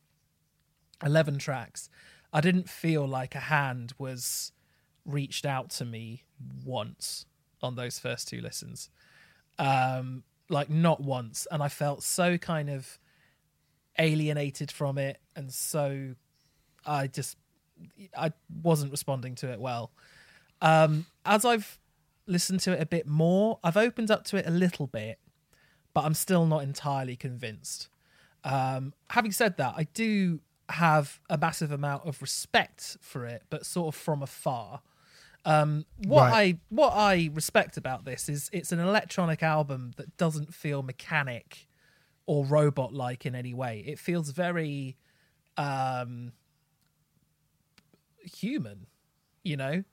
11 tracks. I didn't feel like a hand was reached out to me once on those first two listens. Um, like not once, and I felt so kind of alienated from it, and so I just I wasn't responding to it well. Um, as I've listened to it a bit more, I've opened up to it a little bit, but I'm still not entirely convinced. Um, having said that, I do have a massive amount of respect for it, but sort of from afar. Um, what Right. I what I respect about this is it's an electronic album that doesn't feel mechanic or robot like in any way. It feels very um, human, you know,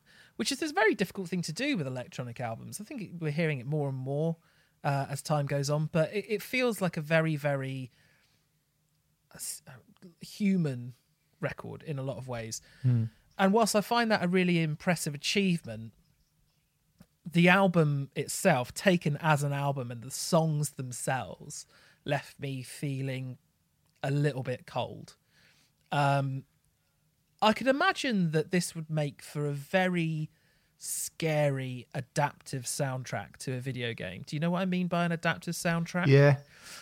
which is a very difficult thing to do with electronic albums. I think we're hearing it more and more uh, as time goes on, but it, it feels like a very, very uh, uh, human record in a lot of ways. And whilst I find that a really impressive achievement, the album itself, taken as an album, and the songs themselves left me feeling a little bit cold. Um, I could imagine that this would make for a very scary adaptive soundtrack to a video game. Do you know what I mean by an adaptive soundtrack? Yeah.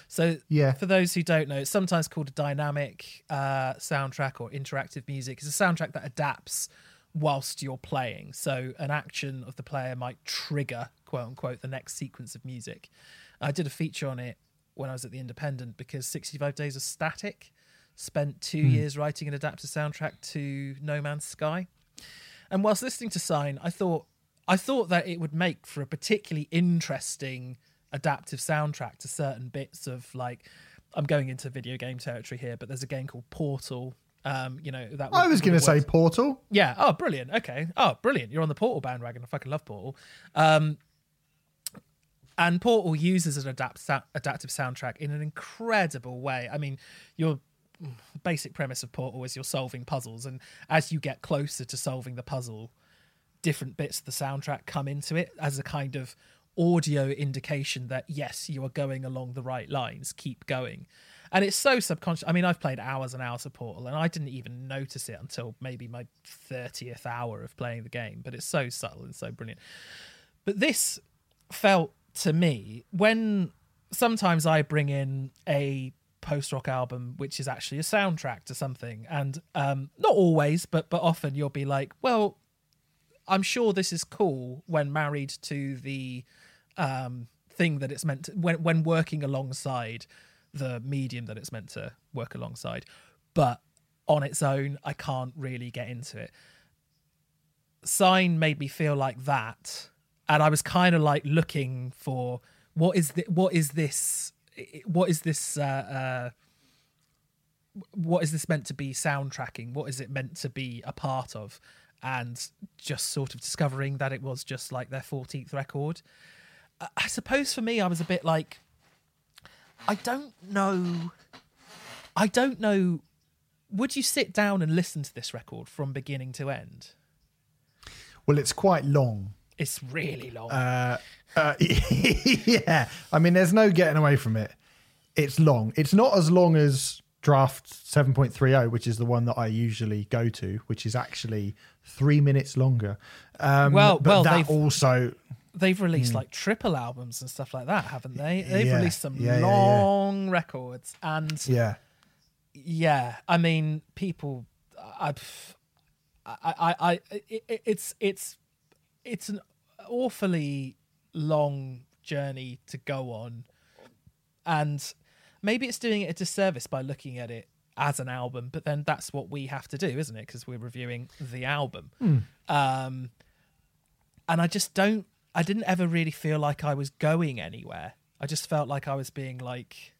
So, Yeah. for those who don't know, it's sometimes called a dynamic uh, soundtrack or interactive music. It's a soundtrack that adapts whilst you're playing. So, an action of the player might trigger, quote unquote, the next sequence of music. I did a feature on it when I was at the Independent because 65 Days of Static spent two years writing an adaptive soundtrack to No Man's Sky. And whilst listening to Sign, I thought I thought that it would make for a particularly interesting adaptive soundtrack to certain bits of like I'm going into video game territory here, but there's a game called Portal. Um, you know that I was going to say Portal. yeah. Oh, brilliant. Okay. Oh, brilliant. You're on the Portal bandwagon. I fucking love Portal. Um, and Portal uses an adapt adaptive soundtrack in an incredible way. I mean, basic premise of Portal is you're solving puzzles, and as you get closer to solving the puzzle, different bits of the soundtrack come into it as a kind of audio indication that yes, you are going along the right lines. Keep going. And it's so subconscious. I mean, I've played hours and hours of Portal, and I didn't even notice it until maybe my thirtieth hour of playing the game. But it's so subtle and so brilliant. But this felt to me when sometimes I bring in a post rock album which is actually a soundtrack to something, and um, not always, but but often you'll be like, well, I'm sure this is cool when married to the um, thing that it's meant to, when when working alongside the medium that it's meant to work alongside, but on its own, I can't really get into it. Sign made me feel like that, and I was kind of like looking for what is the, what is this what is this uh, uh, what is this meant to be soundtracking? What is it meant to be a part of? And just sort of discovering that it was just like their 14th record. I- I suppose for me, I was a bit like, I don't know. I don't know. Would you sit down and listen to this record from beginning to end? Well, it's quite long. It's really long. Uh, uh, yeah, I mean, there's no getting away from it. It's long. It's not as long as draft 7.30, which is the one that I usually go to, which is actually three minutes longer. Um, Well- but well, that also They've released like triple albums and stuff like that, haven't they? They've Yeah, released some yeah, yeah, yeah. long records, and yeah. yeah i mean people i i i, I it- it's it's it's an awfully long journey to go on. And maybe it's doing it a disservice by looking at it as an album but then that's what we have to do isn't it? Because we're reviewing the album. Um and i just don't i didn't ever really feel like i was going anywhere. I just felt like i was being like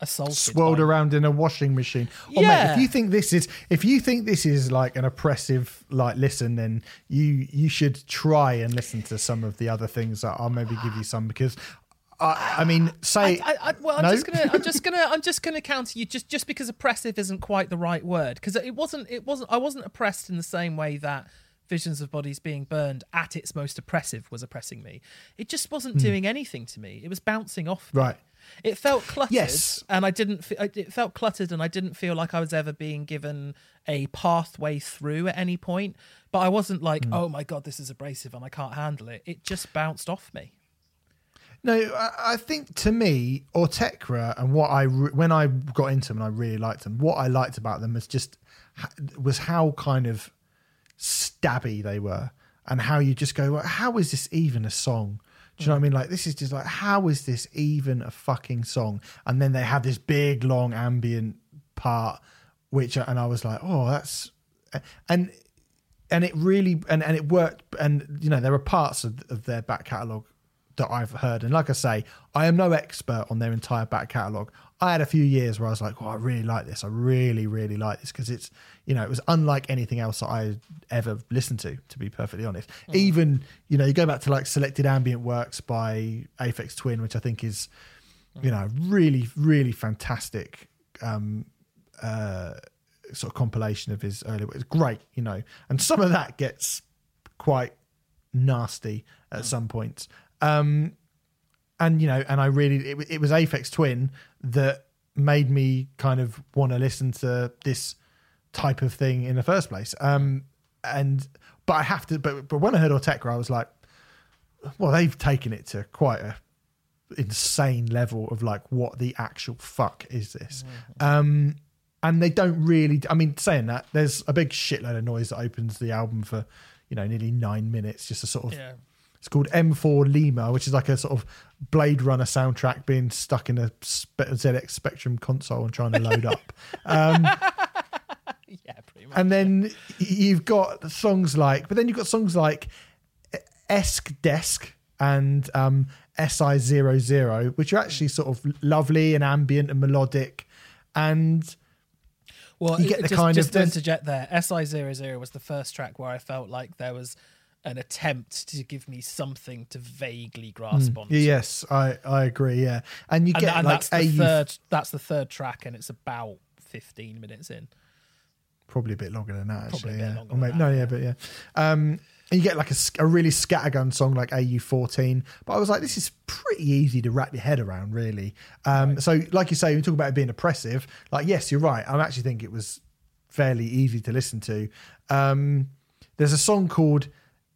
assaulted swirled by- around in a washing machine. Oh, mate, Yeah. if you think this is if you think this is like an oppressive like listen, then you you should try and listen to some of the other things that I'll maybe give you some because I, I mean say I, I, well, I'm No? just gonna, I'm just gonna, I'm just gonna counter you just, just because oppressive isn't quite the right word because it wasn't, it wasn't, I wasn't oppressed in the same way that visions of bodies being burned at its most oppressive was oppressing me. It just wasn't hmm. doing anything to me. It was bouncing off. me. It felt cluttered. Yes. And I didn't. fe- It felt cluttered, and I didn't feel like I was ever being given a pathway through at any point. But I wasn't like, Hmm. oh my god, this is abrasive, and I can't handle it. It just bounced off me. No, I, I think to me, Autechre and what I re- when I got into them and I really liked them. What I liked about them was just was how kind of stabby they were, and how you just go, well, how is this even a song? Do you know what I mean? Like this is just like, how is this even a fucking song? And then they have this big long ambient part, which and I was like, oh, that's and and it really and, and it worked and you know there are parts of, of their back catalogue that I've heard and like I say I am no expert on their entire back catalogue I had a few years where I was like oh I really like this. I really really like this. Because it's you know it was unlike anything else that I ever listened to to be perfectly honest. Even you know you go back to like selected ambient works by Aphex Twin which I think is you know really really fantastic um uh sort of compilation of his earlier work. It's great, you know, and some of that gets quite nasty at some points. Um, and you know, and I really it, it was Aphex Twin that made me kind of want to listen to this type of thing in the first place. Um, and but I have to, but but when I heard Autechre, I was like, well, they've taken it to quite a insane level of like what the actual fuck is this um and they don't really i mean saying that there's a big shitload of noise that opens the album for you know nearly nine minutes just a sort of Yeah. It's called M4 Lema which is like a sort of blade runner soundtrack being stuck in a zx spectrum console and trying to load up um Yeah, pretty much. and then you've got songs like, but then you've got songs like esc desc and um, SI00, which are actually sort of lovely and ambient and melodic, and Well, You get the just, kind of- just to interject there. SI00 was the first track where I felt like there was an attempt to give me something to vaguely grasp on. yes, I I agree, yeah, and you and, get and like that's the a third. That's the third track, and it's about fifteen minutes in. probably a bit longer than that Probably actually, a bit yeah, longer or than maybe, that, no, yeah, yeah. but yeah, um, and you get like a, a really scattergun song like AU14, but I was like, this is pretty easy to wrap your head around, really. Um, So, like you say, you talk about it being oppressive. Like, yes, you're right. I actually think it was fairly easy to listen to. Um, there's a song called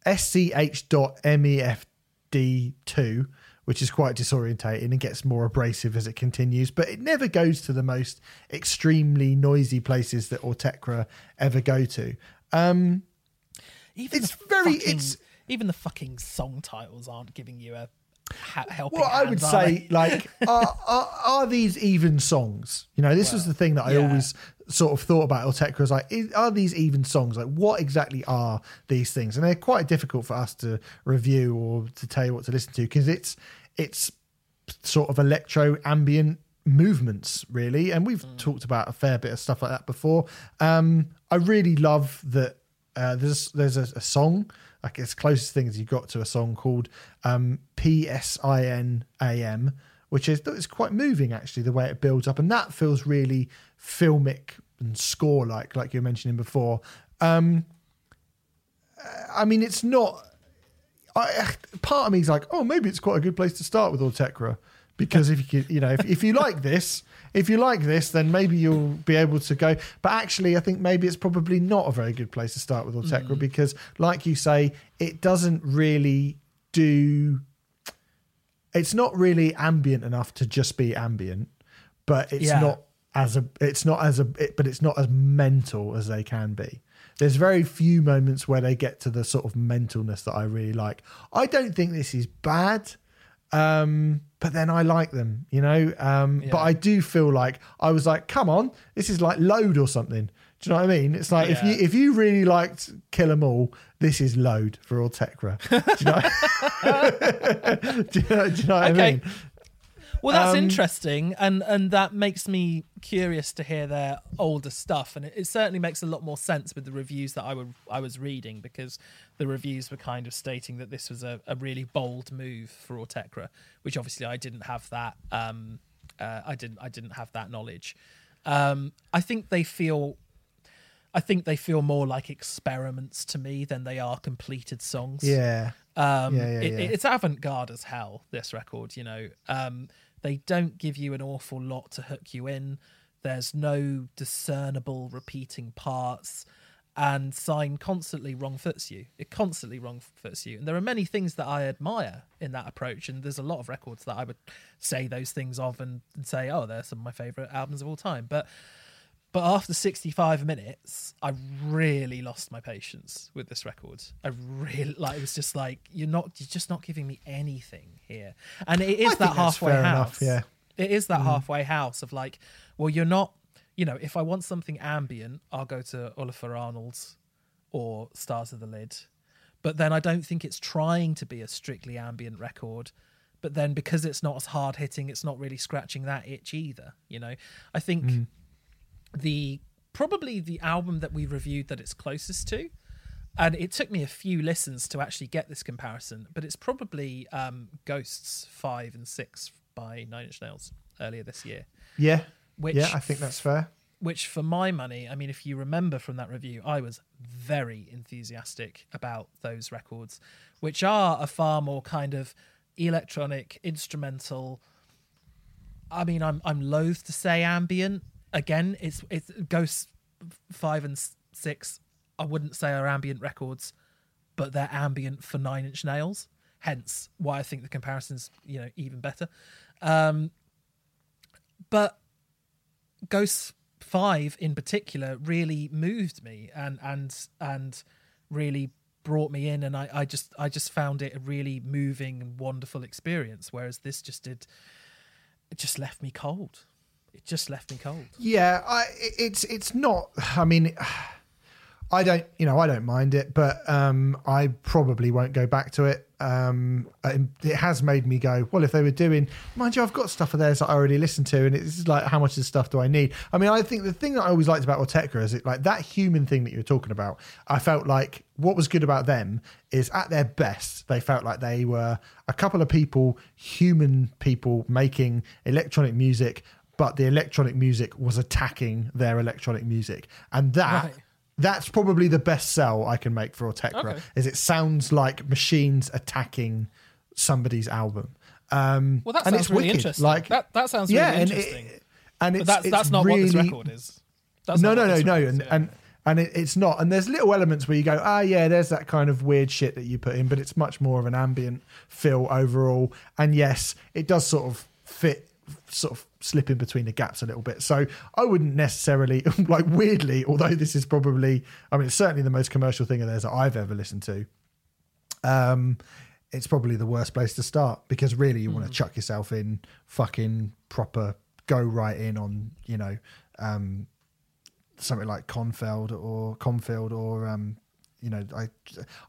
SCH.MEFD2, which is quite disorientating and gets more abrasive as it continues, but it never goes to the most extremely noisy places that Autechre ever go to. Um, Even It's very- fucking, it's- even the fucking song titles aren't giving you a helping. Well, I would say, like, are, are, are these even songs? You know, this was the thing that I yeah. always sort of thought about Autechre was like, is, are these even songs? Like, what exactly are these things? And they're quite difficult for us to review or to tell you what to listen to because it's it's sort of electro ambient movements really and we've talked about a fair bit of stuff like that before um i really love that uh there's there's a, a song like it's closest thing as you got to a song called um p-s-i-n-a-m which is it's quite moving actually the way it builds up. And that feels really filmic and score like like you were mentioning before. Um i mean it's not I, part of me is like, oh, maybe it's quite a good place to start with Autechre because if you could, you know, if, if you like this, if you like this, then maybe you'll be able to go. But actually, I think maybe it's probably not a very good place to start with Autechre mm. because, like you say, it doesn't really do. It's not really ambient enough to just be ambient, but it's Yeah. not as a. It's not as a. It, but it's not as mental as they can be. There's very few moments where they get to the sort of mentalness that I really like. I don't think this is bad, um, but then I like them, you know. Um, But I do feel like I was like, come on, this is like Load or something. Do you know what I mean? It's like if you if you really liked Kill 'Em All, this is Load for Autechre. Do you know? do, you know do you know what I mean? Well, that's Um, interesting, and and that makes me curious to hear their older stuff, and it, it certainly makes a lot more sense with the reviews that I were I was reading because the reviews were kind of stating that this was a, a really bold move for Autechre, which obviously I didn't have that um uh, I didn't I didn't have that knowledge. Um, I think they feel. I think they feel more like experiments to me than they are completed songs. Yeah. Um, Yeah, yeah, it, yeah. It's avant garde as hell. This record, you know, um, they don't give you an awful lot to hook you in. There's no discernible repeating parts, and sign constantly wrong foots you. It constantly wrong foots you, and there are many things that I admire in that approach. And there's a lot of records that I would say those things of and, and say, oh, they're some of my favorite albums of all time. But but after 65 minutes, I really lost my patience with this record. I really like it was just like you're not you're just not giving me anything here. And it is I that halfway house. enough, yeah. It is that halfway house of like, well, you're not, you know, if I want something ambient, I'll go to Ólafur Arnalds or Stars of the Lid. But then I don't think it's trying to be a strictly ambient record. But then because it's not as hard hitting, it's not really scratching that itch either. You know, I think the probably the album that we reviewed that it's closest to and it took me a few listens to actually get this comparison but it's probably um, ghosts 5 and 6 by nine inch nails earlier this year Yeah. which yeah, I think that's fair. which for my money, I mean, if you remember from that review, I was very enthusiastic about those records, which are a far more kind of electronic, instrumental. I mean, I'm I'm loath to say ambient. Again, it's it's Ghosts five and six. I wouldn't say are ambient records, but they're ambient for Nine Inch Nails. Hence, why I think the comparison's you know even better. Um, but Ghosts Five in particular really moved me and and and really brought me in and I, I just I just found it a really moving and wonderful experience. Whereas this just did it just left me cold. It just left me cold. Yeah, I, it's it's not. I mean, I don't, you know, I don't mind it, but um, I probably won't go back to it. Um, it has made me go, well, if they were doing, mind you, I've got stuff of theirs that I already listened to, and it's like, how much of stuff do I need? I mean, I think the thing that I always liked about Autechre is it like that human thing that you were talking about. I felt like what was good about them is at their best, they felt like they were a couple of people, human people making electronic music, but the electronic music was attacking their electronic music, and that. Right that's probably the best sell I can make for Autechre. Okay. Is it sounds like machines attacking somebody's album. Um, well, that sounds really wicked. interesting. Like that, that sounds yeah, really interesting. And, it, and it's, that's it's that's not really, what this record is. That's no, no, no, no, and, and and it, it's not. And there's little elements where you go, ah, yeah, there's that kind of weird shit that you put in, but it's much more of an ambient feel overall. And yes, it does sort of fit sort of slip in between the gaps a little bit. So I wouldn't necessarily like weirdly, although this is probably I mean it's certainly the most commercial thing of theirs that I've ever listened to. Um it's probably the worst place to start because really you mm. want to chuck yourself in fucking proper go right in on, you know, um something like Confield or Confield or um you know, I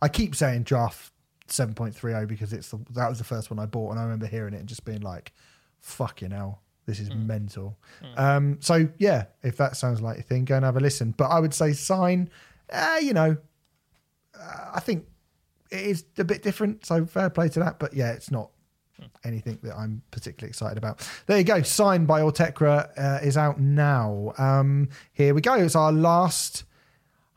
I keep saying draft 7.30 because it's the, that was the first one I bought and I remember hearing it and just being like fucking hell, this is mm. mental. Mm. Um, so yeah, if that sounds like a thing, go and have a listen. But I would say sign, uh, you know, uh, I think it is a bit different. So fair play to that. But yeah, it's not mm. anything that I'm particularly excited about. There you go. Sign by Autechre uh, is out now. Um, here we go. It's our last,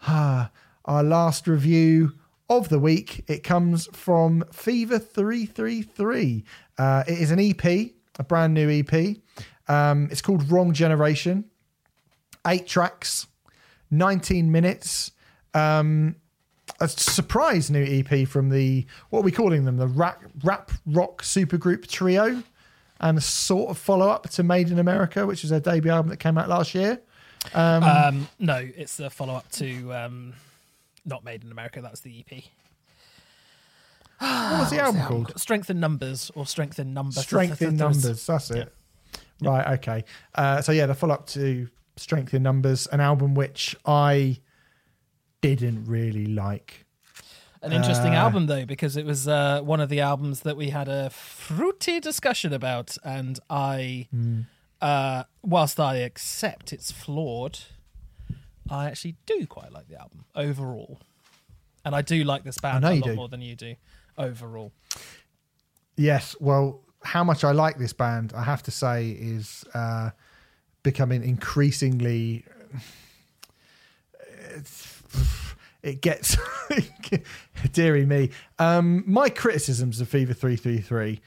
uh, our last review of the week. It comes from Fever three three three. Uh, it is an EP a brand new EP. Um, it's called Wrong Generation. Eight tracks, 19 minutes. Um, a surprise new EP from the, what are we calling them? The rap, rap rock supergroup trio. And a sort of follow up to Made in America, which is their debut album that came out last year. Um, um, no, it's a follow up to um, not Made in America. That's the EP. What was the album called? Strength in Numbers or Strength in Numbers. Strength in Numbers. That's it. Yeah. Right. Okay. Uh, so yeah, the follow up to Strength in Numbers, an album which I didn't really like. An interesting uh, album though, because it was uh, one of the albums that we had a fruity discussion about, and I, mm. whilst I accept it's flawed, I actually do quite like the album overall, and I do like this band a lot do. more than you do overall. Yes, well, how much I like this band, I have to say, is uh, becoming increasingly. It gets, dearie me. Um, my criticisms of Fever Three Three Three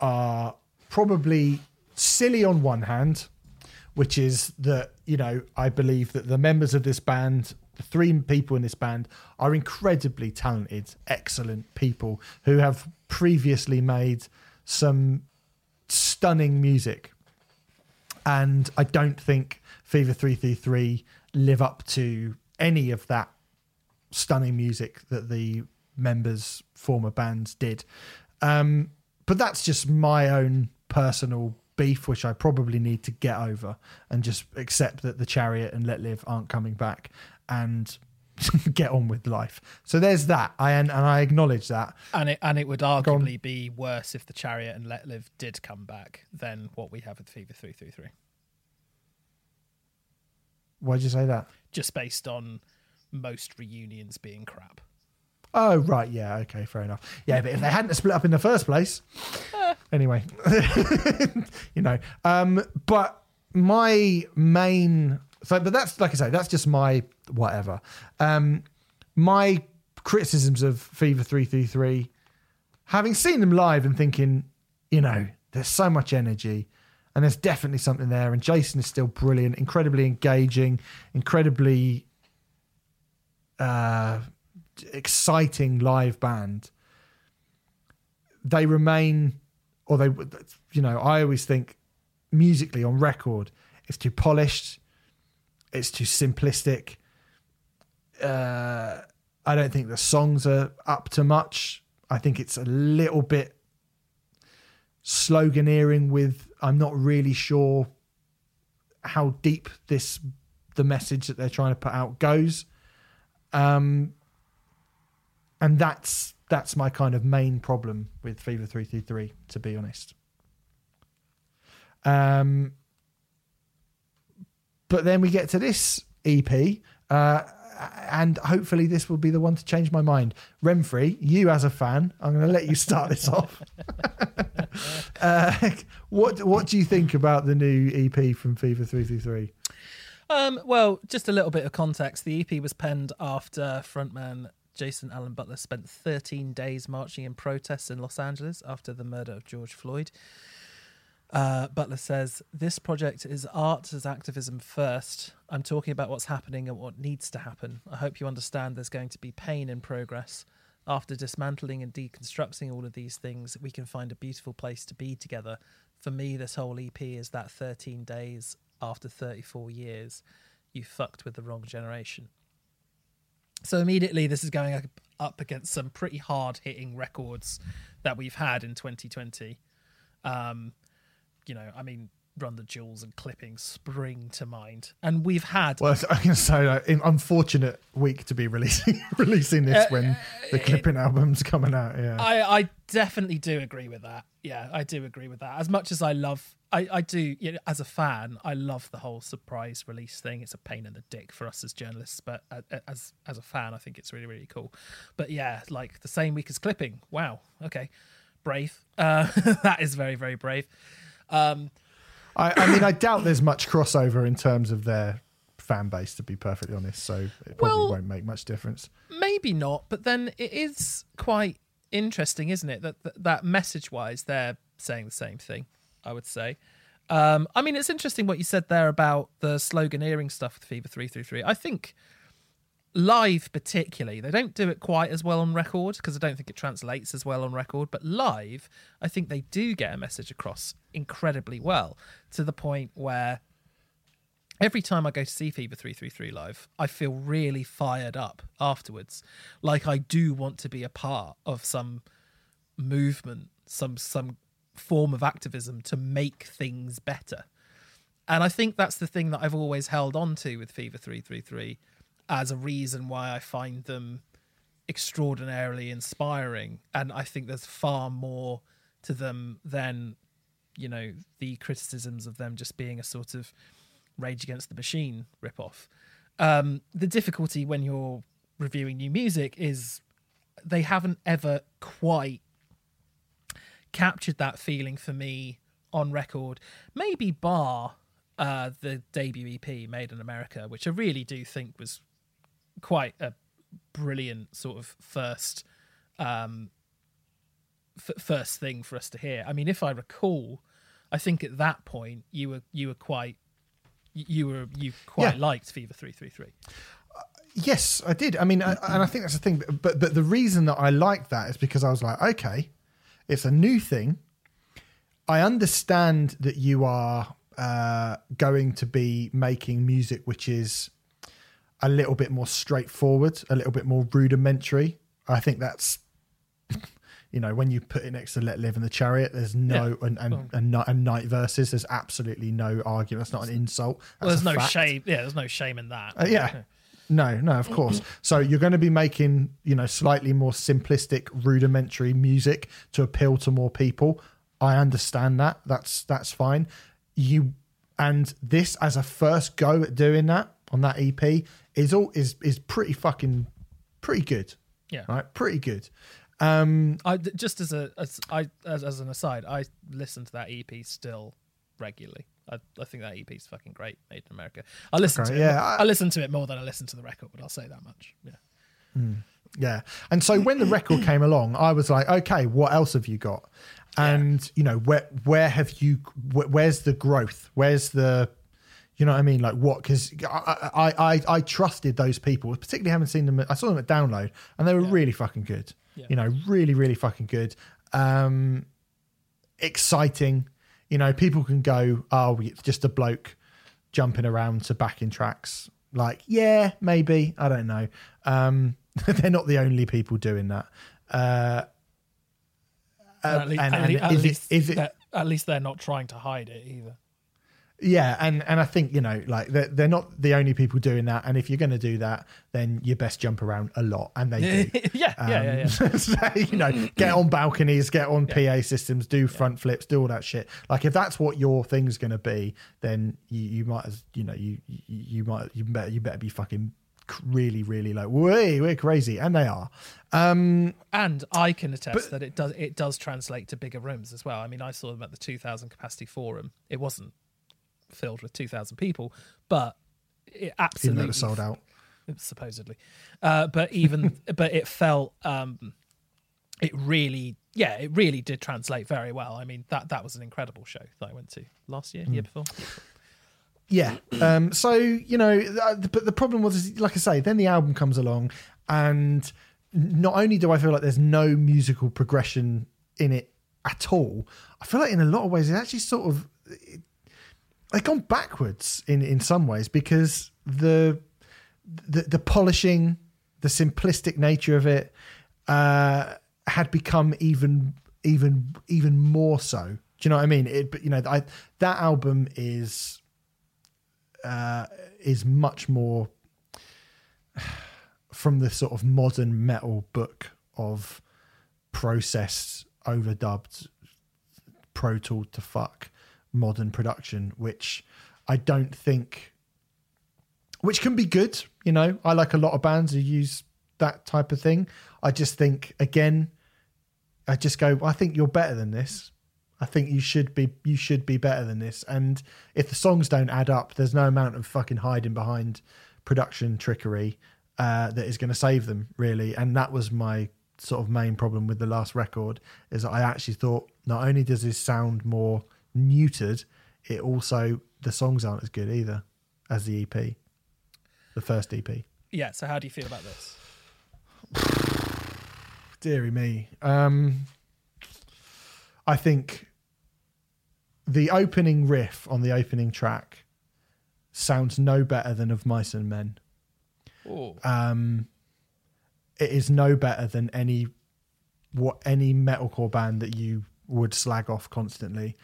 are probably silly on one hand, which is that you know I believe that the members of this band the three people in this band are incredibly talented, excellent people who have previously made some stunning music. And I don't think Fever 333 live up to any of that stunning music that the members' former bands did. Um, but that's just my own personal beef, which I probably need to get over and just accept that the Chariot and Let Live aren't coming back and get on with life. So there's that. I and, and I acknowledge that. And it and it would arguably be worse if the Chariot and Let Live did come back than what we have with Fever three three three. Why'd you say that? Just based on most reunions being crap. Oh right, yeah, okay, fair enough. Yeah, but if they hadn't split up in the first place, anyway, you know. Um, but my main So, but that's like I say, that's just my whatever. Um, my criticisms of Fever Three Three Three, having seen them live and thinking, you know, there's so much energy, and there's definitely something there. And Jason is still brilliant, incredibly engaging, incredibly uh, exciting live band. They remain, or they, you know, I always think musically on record, it's too polished, it's too simplistic. Uh, I don't think the songs are up to much. I think it's a little bit sloganeering with I'm not really sure how deep this the message that they're trying to put out goes. Um and that's that's my kind of main problem with Fever 333 to be honest. Um but then we get to this EP uh and hopefully this will be the one to change my mind. Renfrey, you as a fan, I'm going to let you start this off. uh, what what do you think about the new EP from Fever Three Three Three? Um, well, just a little bit of context. The EP was penned after frontman Jason Aalon Butler spent 13 days marching in protests in Los Angeles after the murder of George Floyd. Uh, Butler says, This project is art as activism first. I'm talking about what's happening and what needs to happen. I hope you understand there's going to be pain in progress. After dismantling and deconstructing all of these things, we can find a beautiful place to be together. For me, this whole EP is that 13 days after 34 years. You fucked with the wrong generation. So immediately, this is going up against some pretty hard hitting records that we've had in 2020. Um, you know, I mean, Run the Jewels and Clipping spring to mind, and we've had. Well, I can say in unfortunate week to be releasing releasing this uh, when the uh, Clipping it, album's coming out. Yeah, I, I definitely do agree with that. Yeah, I do agree with that. As much as I love, I, I do. You know, as a fan, I love the whole surprise release thing. It's a pain in the dick for us as journalists, but uh, uh, as as a fan, I think it's really really cool. But yeah, like the same week as Clipping. Wow. Okay, brave. Uh, that is very very brave. Um, I, I, mean, I doubt there's much crossover in terms of their fan base, to be perfectly honest. So it probably well, won't make much difference. Maybe not, but then it is quite interesting, isn't it? That that, that message wise, they're saying the same thing. I would say. Um, I mean, it's interesting what you said there about the sloganeering stuff with Fever Three Three Three. I think live particularly they don't do it quite as well on record because i don't think it translates as well on record but live i think they do get a message across incredibly well to the point where every time i go to see fever 333 live i feel really fired up afterwards like i do want to be a part of some movement some some form of activism to make things better and i think that's the thing that i've always held on to with fever 333 as a reason why I find them extraordinarily inspiring. And I think there's far more to them than, you know, the criticisms of them just being a sort of Rage Against the Machine ripoff. Um, the difficulty when you're reviewing new music is they haven't ever quite captured that feeling for me on record. Maybe bar uh, the debut EP Made in America, which I really do think was quite a brilliant sort of first um, f- first thing for us to hear. I mean, if I recall, I think at that point you were you were quite you were you quite yeah. liked Fever three three three. Yes, I did. I mean, I, and I think that's the thing. But but the reason that I liked that is because I was like, okay, it's a new thing. I understand that you are uh, going to be making music which is a little bit more straightforward, a little bit more rudimentary. I think that's you know when you put it next to Let Live in the Chariot, there's no yeah. and, and, and, and night verses. There's absolutely no argument. That's not an insult. Well, there's no fact. shame. Yeah, there's no shame in that. Uh, yeah. No, no, of course. So you're going to be making, you know, slightly more simplistic, rudimentary music to appeal to more people. I understand that. That's that's fine. You and this as a first go at doing that on that EP is all is is pretty fucking pretty good. Yeah, right, pretty good. Um, I just as a as I as, as an aside, I listen to that EP still regularly. I, I think that EP is fucking great, made in America. I listen Okay, to it. yeah, more- I- I, listen to it more than I listen to the record. But I'll say that much. Yeah. Yeah. And so when the record came along, I was like, okay, what else have you got? And you know, where where have you? Wh- where's the growth? Where's the, you know what I mean? Like what? Because I, I I I trusted those people, particularly having seen them. I saw them at Download, and they were really fucking good. Yeah. You know, really really fucking good. Um, exciting. You know, people can go, oh, it's just a bloke jumping around to backing tracks. Like, yeah, maybe. I don't know. Um, they're not the only people doing that. Uh, And at, le- and- and at is it- it- at least they're not trying to hide it either. Yeah, and and I think you know, like they're, they're not the only people doing that. And if you're going to do that, then you best jump around a lot, and they do. yeah, yeah, yeah, yeah. Um, so, you know, get on balconies, get on PA systems, do front flips, do all that shit. Like if that's what your thing's going to be, then you, you might as you know you you, might you better you better be fucking really really like way we're crazy, and they are. Um, And I can attest that it does it does translate to bigger rooms as well. I mean, I saw them at the 2,000 capacity forum. It wasn't filled with 2,000 people, but it absolutely it sold out. supposedly. Uh, but even but it felt um, it really yeah it really did translate very well. I mean that that was an incredible show that I went to last year, Hmm. year before. Yeah. Um, so you know, uh, but the problem was, like I say, then the album comes along, and not only do I feel like there's no musical progression in it at all, I feel like in a lot of ways it actually sort of it, they've gone backwards in in some ways because the the, the polishing, the simplistic nature of it uh, had become even even even more so. Do you know what I mean? It, but you know, I, that album is uh, is much more from the sort of modern metal book of processed, overdubbed, pro tool to fuck modern production, which I don't think, which can be good. You know, I like a lot of bands who use that type of thing. I just think, again, I just go, I think you're better than this. I think you should be you should be better than this. And if the songs don't add up, there's no amount of fucking hiding behind production trickery uh, that is going to save them really. And that was my sort of main problem with the last record is that I actually thought not only does this sound more neutered, it also the songs aren't as good either as the EP, the first EP. Yeah. So how do you feel about this? dearie me. Um, I think the opening riff on the opening track sounds no better than of Mice and Men. Oh, Um, it is no better than any what any metalcore band that you would slag off constantly.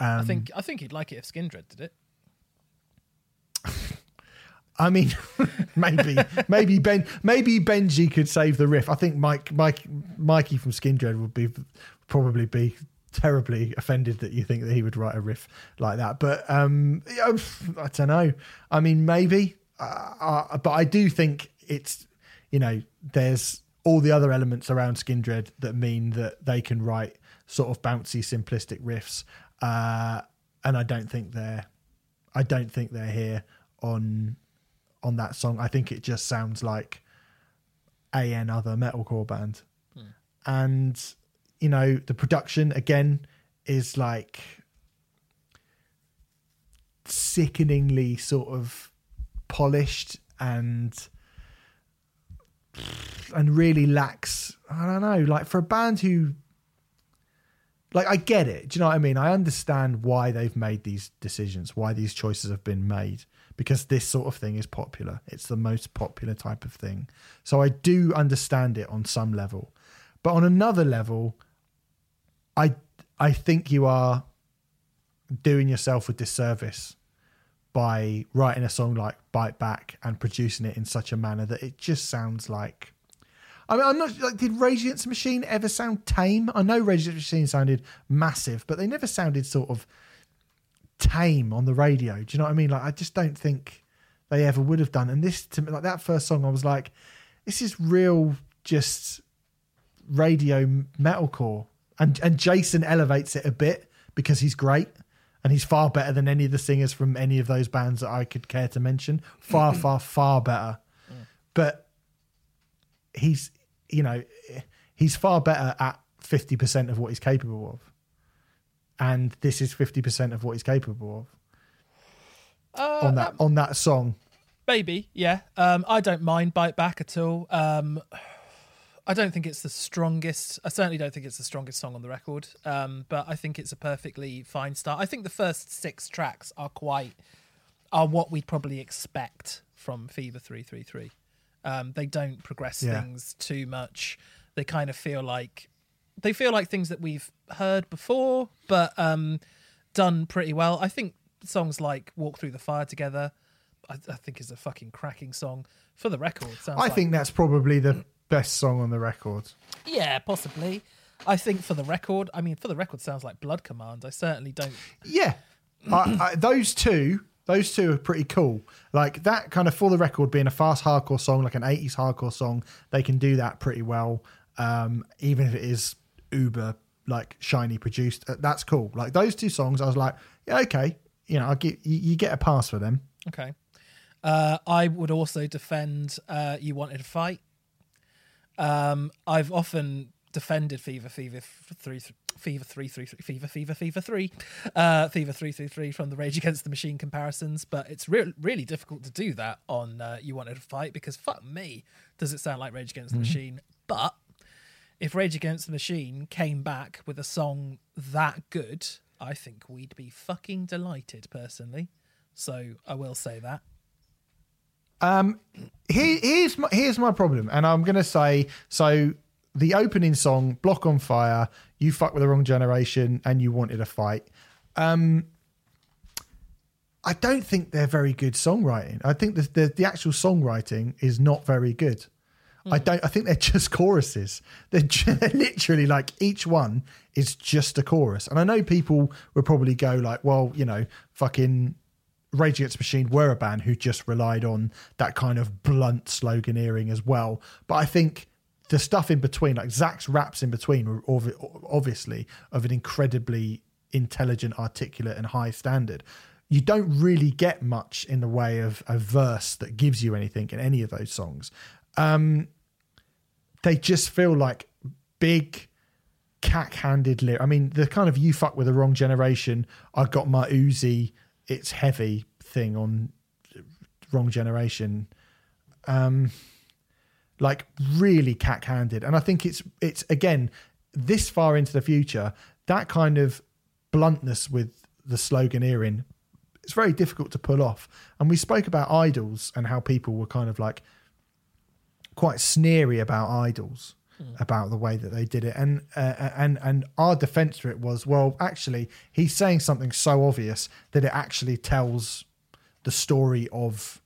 Um, I think I think you'd like it if Skindred did it. I mean, maybe, maybe Ben, maybe Benji could save the riff. I think Mike, Mike, Mikey from Skindred would be probably be terribly offended that you think that he would write a riff like that. But um, I don't know. I mean, maybe, uh, uh, but I do think it's you know there's all the other elements around Skindred that mean that they can write sort of bouncy, simplistic riffs, uh, and I don't think they're I don't think they're here on on that song. I think it just sounds like a another metalcore band, and you know the production again is like sickeningly sort of polished and and really lacks I don't know like for a band who like I get it. Do you know what I mean? I understand why they've made these decisions, why these choices have been made, because this sort of thing is popular. It's the most popular type of thing. So I do understand it on some level. But on another level, I I think you are doing yourself a disservice by writing a song like Bite Back and producing it in such a manner that it just sounds like I mean, I'm not like. Did Against Machine ever sound tame? I know Against Machine sounded massive, but they never sounded sort of tame on the radio. Do you know what I mean? Like, I just don't think they ever would have done. And this, to me, like that first song, I was like, this is real, just radio metalcore. And and Jason elevates it a bit because he's great. and he's far better than any of the singers from any of those bands that I could care to mention. Far, far, far better. Mm. But he's, you know, he's far better at 50% of what he's capable of. And this is 50% of what he's capable of Uh, on that on that song. Maybe, yeah. Um, I don't mind Bite Back at all. Um, I don't think it's the strongest. I certainly don't think it's the strongest song on the record. Um, but I think it's a perfectly fine start. I think the first six tracks are quite are what we'd probably expect from Fever Three Three Three. Um, they don't progress Yeah. things too much. They kind of feel like they feel like things that we've heard before, but um, done pretty well. I think songs like "Walk Through the Fire Together," I, I think is a fucking cracking song for the record. I like- think that's probably the best song on the record. yeah, possibly. I think for the record, I mean, for the record, sounds like Blood Command. I certainly don't. Yeah, I, I, those two, those two are pretty cool. Like that kind of for the record, being a fast hardcore song, like an '80s hardcore song, they can do that pretty well. Um, even if it is uber like shiny produced, uh, that's cool. Like those two songs, I was like, yeah, okay, you know, I get you, you get a pass for them. Okay. Uh, I would also defend uh, You Wanted a Fight. Um, I've often defended Fever, Fever three, Fever three, three, three, Fever, Fever, Fever three, uh, Fever three, three, three from the Rage Against the Machine comparisons, but it's re- really difficult to do that on uh, You Wanted a Fight because fuck me, does it sound like Rage Against the Machine? But if Rage Against the Machine came back with a song that good, I think we'd be fucking delighted personally. So I will say that. Um, here, here's my here's my problem, and I'm gonna say so. The opening song, "Block on Fire," you fuck with the wrong generation, and you wanted a fight. Um, I don't think they're very good songwriting. I think the the, the actual songwriting is not very good. I don't. I think they're just choruses. They're, ju- they're literally like each one is just a chorus. And I know people would probably go like, "Well, you know, fucking Rage Against the Machine were a band who just relied on that kind of blunt sloganeering as well. But I think the stuff in between, like Zach's raps in between, were obviously of an incredibly intelligent, articulate, and high standard. You don't really get much in the way of a verse that gives you anything in any of those songs. Um, they just feel like big cack-handed lyric. I mean, the kind of "you fuck with the wrong generation." I got my Uzi, it's heavy thing on wrong generation. Um, like really cack-handed, and I think it's it's again this far into the future that kind of bluntness with the sloganeering. It's very difficult to pull off. And we spoke about Idles and how people were kind of like quite sneery about Idles about the way that they did it and uh, and and our defense to it was well actually he's saying something so obvious that it actually tells the story of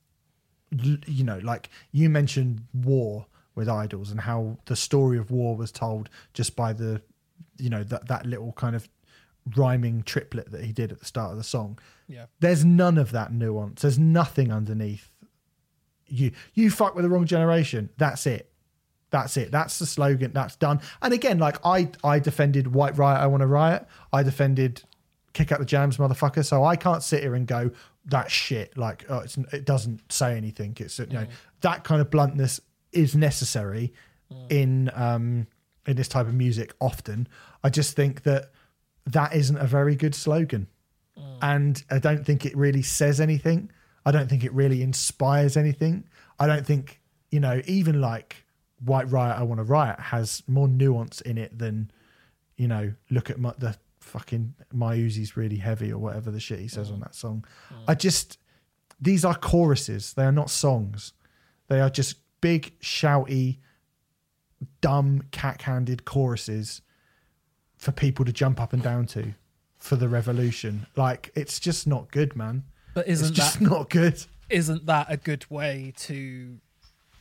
you know like you mentioned war with Idles and how the story of war was told just by the you know that that little kind of rhyming triplet that he did at the start of the song. Yeah. there's none of that nuance. There's nothing underneath you. You fuck with the wrong generation. That's it. That's it. That's the slogan. That's done. And again like i i defended white riot i want to riot. I defended kick out the jams motherfucker. So i can't sit here and go that shit like oh, it's, it doesn't say anything it's you know mm. that kind of bluntness is necessary mm. in um in this type of music often i just think that that isn't a very good slogan mm. and I don't think it really says anything. I don't think it really inspires anything. I don't think you know even like White Riot, I Want to Riot has more nuance in it than you know. Look at my, the fucking my Uzi's really heavy or whatever the shit he says on mm. that song. Mm. I just these are choruses. They are not songs. They are just big shouty, dumb, cack-handed choruses for people to jump up and down to for the revolution. Like it's just not good, man. But It's isn't just that not good. isn't that a good way to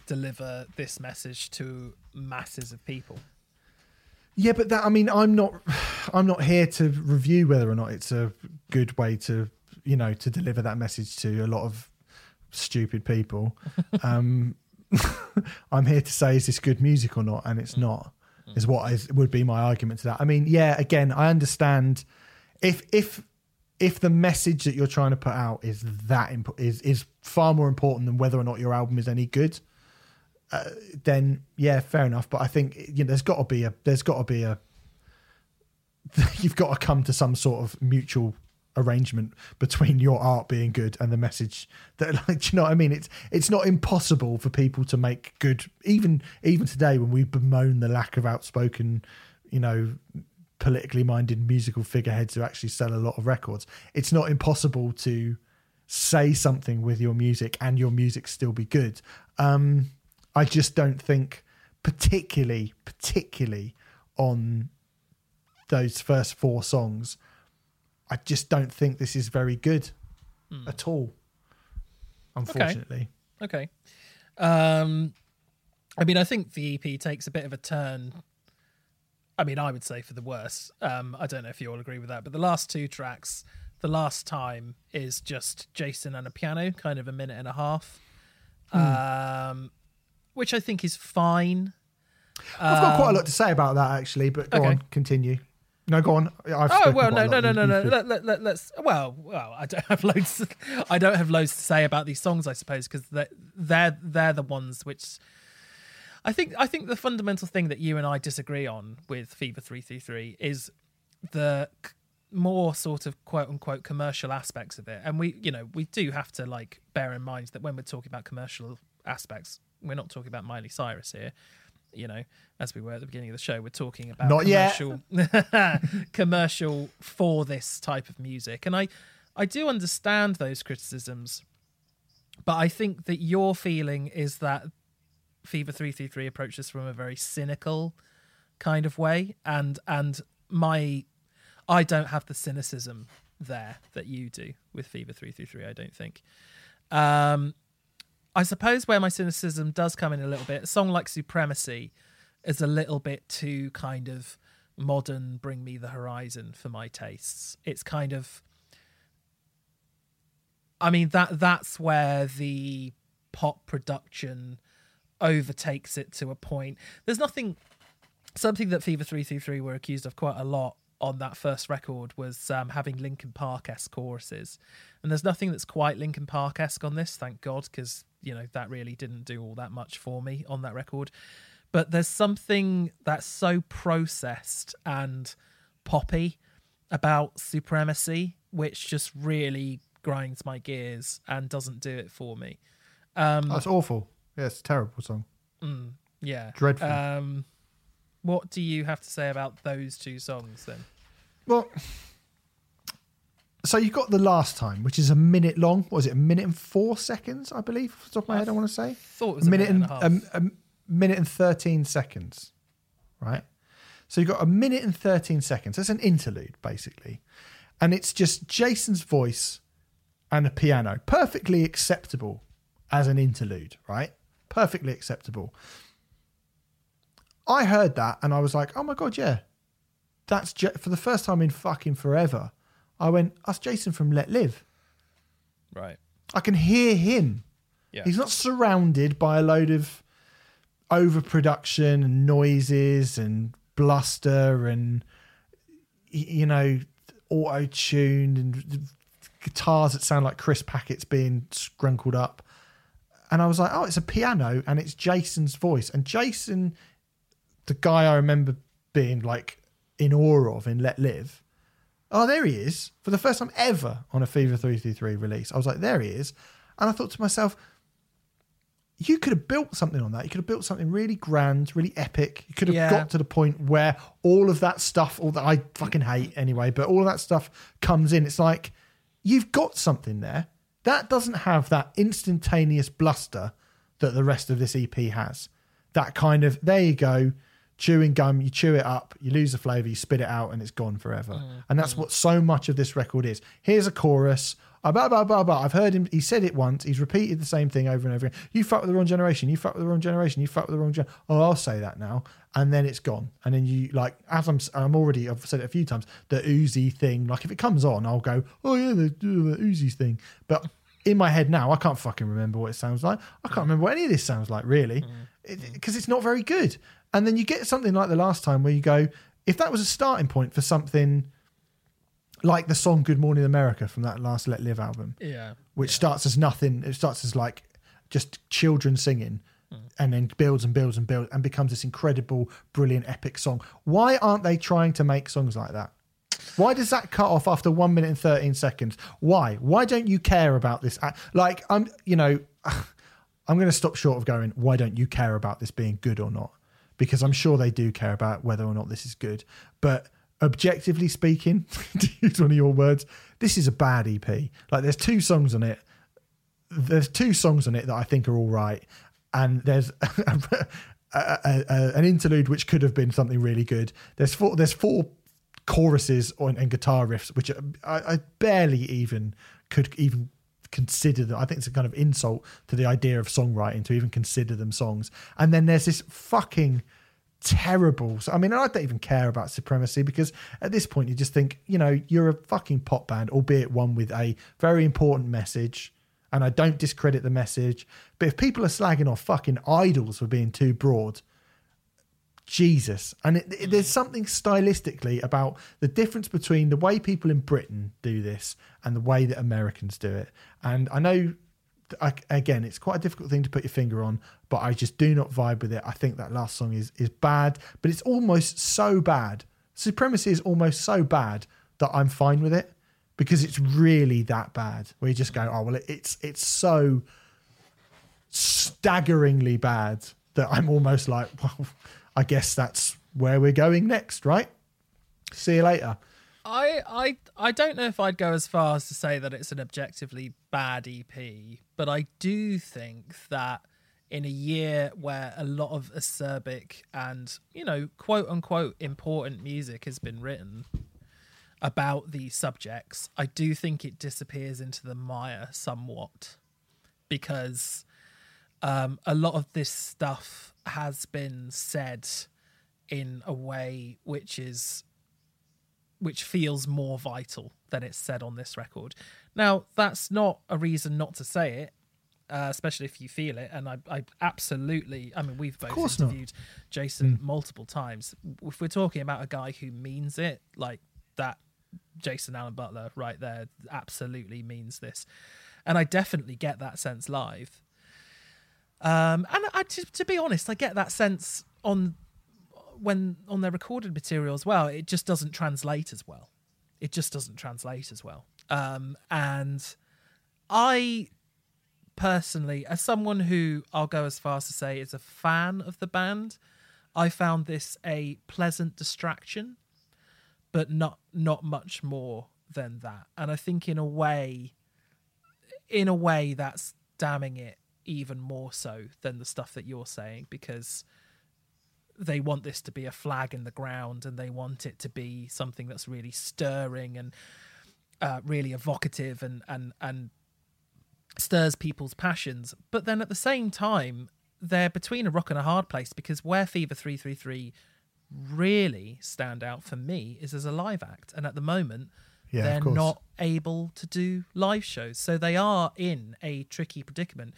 deliver this message to masses of people? Yeah, but that I mean, I'm not I'm not here to review whether or not it's a good way to, you know, to deliver that message to a lot of stupid people. um I'm here to say is this good music or not and it's not. Is what is would be my argument to that. I mean, yeah, again, I understand if if if the message that you're trying to put out is that imp- is is far more important than whether or not your album is any good, uh, then yeah, fair enough. But I think you know there's got to be a there's got to be a you've got to come to some sort of mutual arrangement between your art being good and the message that like do you know what I mean? It's it's not impossible for people to make good even even today when we bemoan the lack of outspoken you know politically minded musical figureheads who actually sell a lot of records. It's not impossible to say something with your music and your music still be good. Um I just don't think particularly particularly on those first four songs I just don't think this is very good Hmm. at all. Unfortunately, Okay. Um, I mean, I think the EP takes a bit of a turn. I mean, I would say for the worse. Um, I don't know if you all agree with that, but the last two tracks, the last time is just Jason and a piano, kind of a minute and a half, um, which I think is fine. I've got quite a lot um, to say about that actually. But go okay. on, continue. No, go on. I've Oh well, no, no, no, no, no. could- Let, let, us Well, well, I don't have loads. I don't have loads to say about these songs, I suppose, because they're, they're they're the ones which I think. I think the fundamental thing that you and I disagree on with Fever Three Three Three is the c- more sort of quote unquote commercial aspects of it, and we, you know, we do have to like bear in mind that when we're talking about commercial aspects, we're not talking about Miley Cyrus here. You know, as we were at the beginning of the show, we're talking about Not commercial commercial for this type of music and i i do understand those criticisms but i think that your feeling is that fever 333 approaches from a very cynical kind of way and and my i don't have the cynicism there that you do with fever 333 i don't think um I suppose where my cynicism does come in a little bit, a song like Supremacy is a little bit too kind of modern, bring me the horizon for my tastes. It's kind of I mean that that's where the pop production overtakes it to a point. There's nothing something that Fever 333 were accused of quite a lot on that first record was um, having Linkin Park esque choruses. And there's nothing that's quite Linkin Park esque on this, thank God, because, you know, that really didn't do all that much for me on that record. But there's something that's so processed and poppy about Supremacy, which just really grinds my gears and doesn't do it for me. Um, That's awful. Yeah, it's a terrible song. yeah. Dreadful. Um, what do you have to say about those two songs then? Well, so you've got the last time, which is a minute long. What was it? A minute and four seconds, I believe. Off the top of my head, I want to say Thought it was a minute and, and a half. um, a minute and thirteen seconds, right? So you've got a minute and thirteen seconds. That's an interlude, basically, and it's just Jason's voice and a piano, perfectly acceptable as an interlude, right? Perfectly acceptable. I heard that and I was like, oh my god, yeah, that's J- for the first time in fucking forever. I went, that's Jason from Let Live. right. I can hear him. Yeah. He's not surrounded by a load of overproduction and noises and bluster and you know auto tuned and guitars that sound like Chris Packets being scrunkled up. And I was like, oh, it's a piano and it's Jason's voice. And Jason, the guy I remember being like in awe of in Let Live, oh, there he is for the first time ever on a Fever 333 release. I was like, there he is. And I thought to myself, you could have built something on that. You could have built something really grand, really epic. You could have Yeah. got to the point where all of that stuff, all that I fucking hate anyway, but all of that stuff comes in. It's like you've got something there. That doesn't have that instantaneous bluster that the rest of this EP has. That kind of there you go, chewing gum, you chew it up, you lose the flavor, you spit it out, and it's gone forever. Mm. And that's mm. what so much of this record is. Here's a chorus. Blah, blah, blah, blah. I've heard him. He said it once. He's repeated the same thing over and over again. You fuck with the wrong generation. You fuck with the wrong generation. You fuck with the wrong gen. Oh, I'll say that now. And then it's gone. And then you like, as I'm, I'm already, I've said it a few times. The Uzi thing. Like if it comes on, I'll go, oh yeah, the, the Uzi thing. But in my head now, I can't fucking remember what it sounds like. I can't remember what any of this sounds like really, mm. because it's not very good. And then you get something like the last time where you go, if that was a starting point for something like the song "Good Morning America" from that last Let Live album, Yeah. which starts as nothing. It starts as like just children singing. Mm. And then builds and builds and builds and becomes this incredible, brilliant, epic song. Why aren't they trying to make songs like that? Why does that cut off after one minute and 13 seconds? Why? Why don't you care about this? Like, I'm, you know, I'm going to stop short of going, why don't you care about this being good or not? Because I'm sure they do care about whether or not this is good. But objectively speaking, to use one of your words, this is a bad EP. Like, there's two songs on it. There's two songs on it that I think are all right. And there's a, a, a, an interlude which could have been something really good. There's four, there's four choruses on, and guitar riffs, which I, I barely even could even consider them. I think it's a kind of insult to the idea of songwriting to even consider them songs. And then there's this fucking terrible. So, I mean, I don't even care about supremacy because at this point you just think, you know, you're a fucking pop band, albeit one with a very important message. And I don't discredit the message, but if people are slagging off fucking Idles for being too broad, Jesus. And it, it- there's mm. something stylistically about the difference between the way people in Britain do this and the way that Americans do it. And I know, I, again, it's quite a difficult thing to put your finger on, but I just do not vibe with it. I think that last song is is bad, but it's almost so bad. Supremacy is almost so bad that I'm fine with it because it's really that bad. Where you just go, oh well, it, it's it's so staggeringly bad that I'm almost like, well, I guess that's where we're going next, right? See you later. I, I I don't know if I'd go as far as to say that it's an objectively bad EP, but I do think that in a year where a lot of acerbic and you know quote unquote important music has been written about these subjects, I do think it disappears into the mire somewhat because um, a lot of this stuff has been said in a way which is which feels more vital than it's said on this record. Now, that's not a reason not to say it, uh, especially if you feel it. And I, I absolutely, I mean, we've both course not. interviewed Jason multiple times. If we're talking about a guy who means it, like that, Jason Aalon Butler right there absolutely means this. And I definitely get that sense live. Um, and I, to, to be honest, I get that sense on when on their recorded material as well. It just doesn't translate as well. It just doesn't translate as well. Um, and I personally, as someone who I'll go as far as to say is a fan of the band, I found this a pleasant distraction, but not not much more than that. And I think in a way, in a way, that's damning it even more so than the stuff that you're saying because they want this to be a flag in the ground and they want it to be something that's really stirring and uh, really evocative and and and stirs people's passions. But then at the same time they're between a rock and a hard place because where fever 333 really stand out for me is as a live act. And at the moment Yeah, they're not able to do live shows. So they are in a tricky predicament.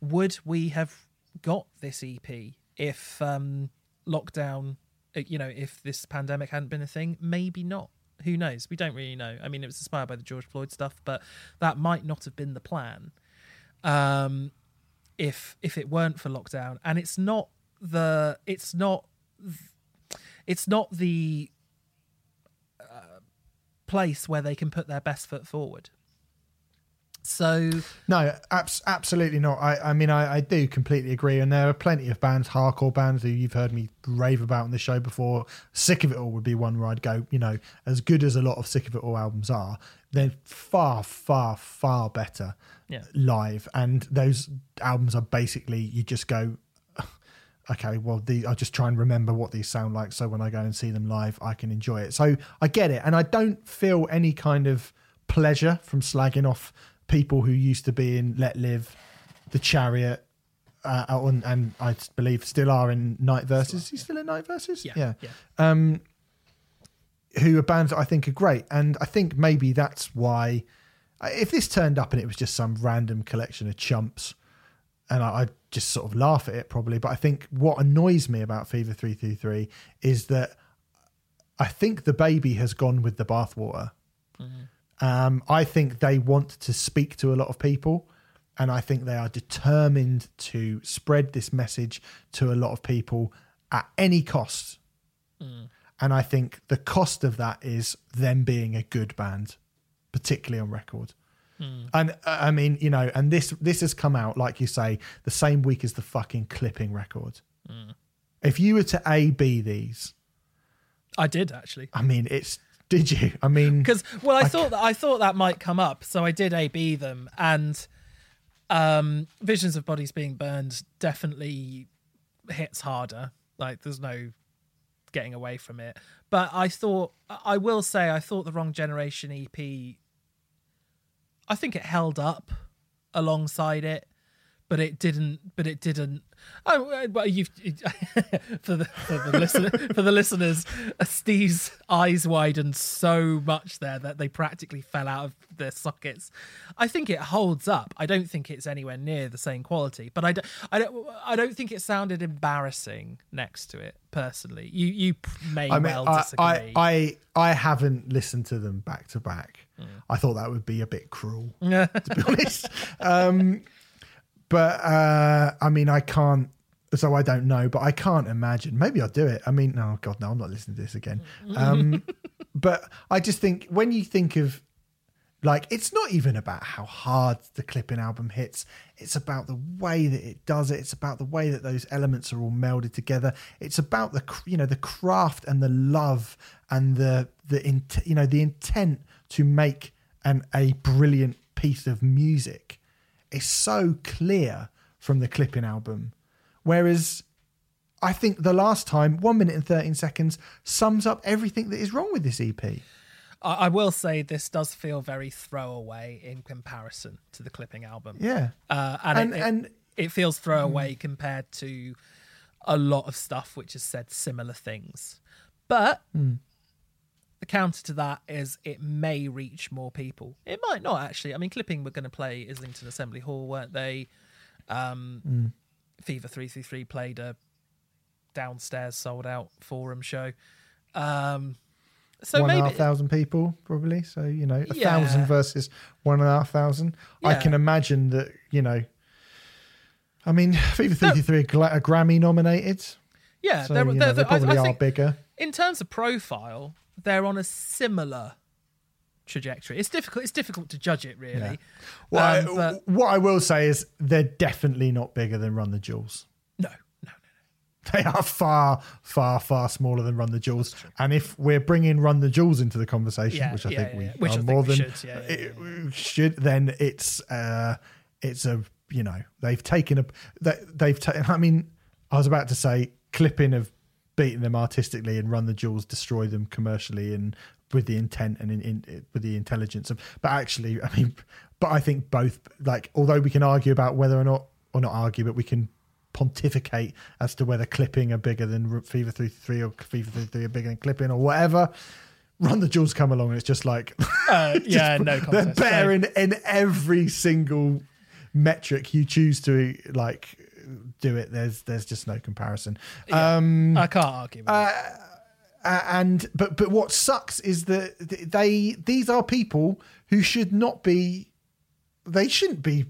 Would we have got this ep if um lockdown uh, you know if this pandemic hadn't been a thing? Maybe not. Who knows? We don't really know. I mean it was inspired by the george floyd stuff but that might not have been the plan um if if it weren't for lockdown. And it's not the it's not it's not the place where they can put their best foot forward so No, abs- absolutely not. I, I mean, I, I do completely agree. And there are plenty of bands, hardcore bands, who you've heard me rave about on the show before. Sick of It All would be one where I'd go, you know, as good as a lot of Sick of It All albums are, they're far, far, far better Yeah. live. And those albums are basically, you just go, okay, well, the, I'll just try and remember what these sound like. So when I go and see them live, I can enjoy it. So I get it. And I don't feel any kind of pleasure from slagging off people who used to be in Let Live, The Chariot, uh, and, and I believe still are in Night Verses. Is he still in Night Verses? yeah yeah. yeah Um, who are bands that I think are great. And I think maybe that's why, if this turned up and it was just some random collection of chumps, and I, I'd just sort of laugh at it probably. But I think what annoys me about Fever 333 is that I think the baby has gone with the bathwater. Um, I think they want to speak to a lot of people, and I think they are determined to spread this message to a lot of people at any cost. And I think the cost of that is them being a good band, particularly on record. And uh, I mean, you know, and this this has come out like you say the same week as the fucking clipping record. If you were to A B these, I did actually. I mean, it's did you? I mean, because well i thought that i thought that might come up so i did a b them and um visions of bodies being burned definitely hits harder like there's no getting away from it but i thought i will say i thought the wrong generation ep i think it held up alongside it but it didn't but it didn't. Oh well you've for the for the listener for the listeners uh, steve's eyes widened so much there that they practically fell out of their sockets. I think it holds up. I don't think it's anywhere near the same quality but i don't i don't i don't think it sounded embarrassing next to it personally. You you may I mean, well disagree I, I I haven't listened to them back to back. I thought that would be a bit cruel, to be honest. Um, but uh, I mean, I can't. So I don't know, but I can't imagine. Maybe I'll do it. I mean, no, God, no, I'm not listening to this again. Um, but I just think when you think of like, it's not even about how hard the clipping album hits. It's about the way that it does it. It's about the way that those elements are all melded together. It's about the you know the craft and the love and the the int- you know the intent to make an a brilliant piece of music. Is so clear from the clipping album, whereas I think the last time, one minute and 13 seconds, sums up everything that is wrong with this EP. I, will say this does feel very throwaway in comparison to the clipping album Yeah. uh, and, And- it, and- it feels throwaway compared to a lot of stuff which has said similar things. But the counter to that is it may reach more people. It might not actually. I mean, Clipping were going to play Islington Assembly Hall, weren't they? Um, Fever three three three played a downstairs sold out forum show. Um, so one and a half thousand people, probably. So, you know, a Yeah. thousand versus one and a half thousand. I can imagine that, you know, I mean, Fever 33 are are Grammy nominated. yeah, So, they're, you know, they're, they I- I probably are bigger. in terms of profile, they're on a similar trajectory. It's difficult. It's difficult to judge it really. Yeah. Well, Um, I- but what I will say is they're definitely not bigger than Run the Jewels. no, no, no, no. They are far, far, far smaller than Run the Jewels. And if we're bringing Run the Jewels into the conversation, Yeah, which I yeah, think we. Which are more we than should, it should, then it's uh, it's a you know they've taken a they, they've taken. I mean, I was about to say clipping of beating them artistically and Run the Jewels destroy them commercially and with the intent and in, in with the intelligence of. But actually, I mean, but I think both like although we can argue about whether or not or not argue, but we can pontificate as to whether clipping are bigger than Fever 33 or Fever 33 are bigger than clipping or whatever. Run the Jewels come along and it's just like uh, yeah, no they're contest. better No. in, in every single metric you choose to like do it. There's there's just no comparison. Um I can't argue. With that. uh, and but but what sucks is that they these are people who should not be they shouldn't be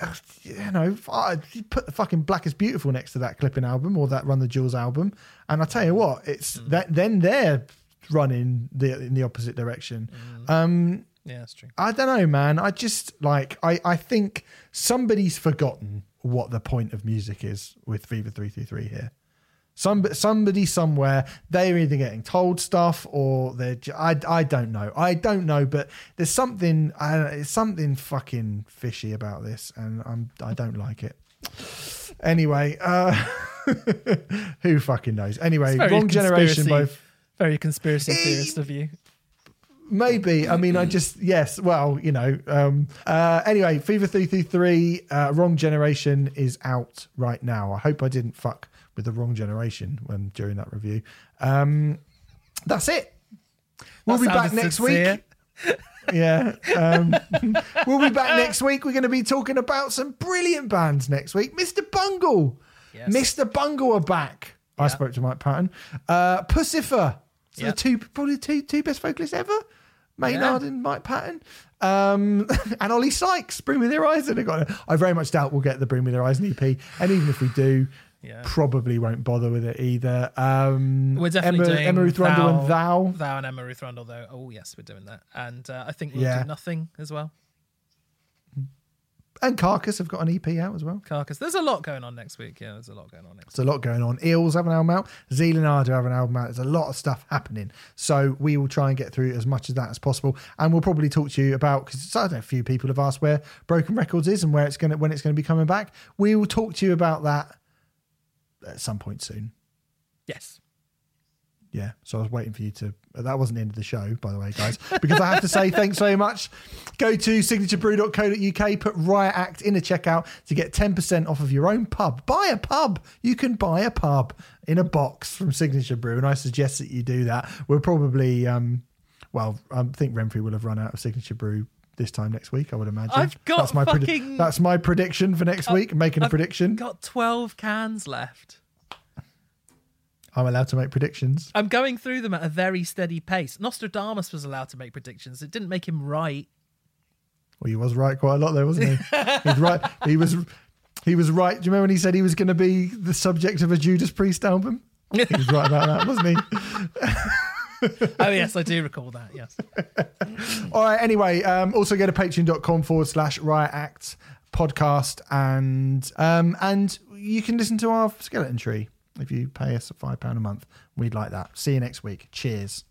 uh, you know uh, you put the fucking black is beautiful next to that clipping album or that run the jewels album and i tell you what it's that then they're running the in the opposite direction um yeah, that's true. I don't know, man. I just like I, I think somebody's forgotten what the point of music is with Fever 333 here. Some somebody somewhere they're either getting told stuff or they're I, I don't know. I don't know, but there's something I don't know, it's something fucking fishy about this and I'm I don't like it. Anyway, uh who fucking knows? Anyway, wrong generation both Very conspiracy theorist of you. Maybe. I mean, I just yes. Well, you know. Um, uh, anyway, Fever three three three. Uh, wrong generation is out right now. I hope I didn't fuck with the wrong generation when during that review. Um, that's it. We'll That be back next sincere. week. Yeah. Um, we'll be back next week. We're going to be talking about some brilliant bands next week. Mr. Bungle. Yes. Mr. Bungle are back. I spoke to Mike Patton. Uh, Puscifer. So Yeah. the two probably the two two best vocalists ever. Maynard and Mike Patton. Um, and Oli Sykes, Bring Me the Horizon. I, got I very much doubt we'll get the Bring Me the Horizon EP. And even if we do, Yeah. probably won't bother with it either. Um, We're definitely Emma, doing Emma Ruth Rundle and Thou. Thou and Emma Ruth Rundle, though. Oh, yes, we're doing that. And uh, I think we'll Yeah. do Nothing as well. And Carcass have got an EP out as well. Carcass. There's a lot going on next week. Yeah, there's a lot going on next There's a lot going on. Eels have an album out. Zealand have an album out. There's a lot of stuff happening. So we will try and get through as much of that as possible. And we'll probably talk to you about because I don't know, a few people have asked where Broken Records is and where it's going to when it's going to be coming back. We will talk to you about that at some point soon. Yes. Yeah. So I was waiting for you to. That wasn't the end of the show, by the way, guys, because I have to say thanks very much. Go to signaturebrew.co.uk, put Riot Act in a checkout to get 10% off of your own pub. Buy a pub. You can buy a pub in a box from Signature Brew, and I suggest that you do that. We're probably, um, well, I think Renfrey will have run out of Signature Brew this time next week. I would imagine. I've got that's my predi- that's my prediction for next week. Making a I've prediction. Got 12 cans left. I'm allowed to make predictions. I'm going through them at a very steady pace. Nostradamus was allowed to make predictions. It didn't make him right. Well, he was right quite a lot there, wasn't he? He's right. He was. He was right. Do you remember when he said he was going to be the subject of a Judas Priest album? He was right about that, wasn't he? Oh, yes, I do recall that. Yes. All right. Anyway, um, also go to patreon.com forward slash riot act podcast and um, and you can listen to our skeleton tree if you pay us a five pound a month. We'd like that. See you next week. Cheers.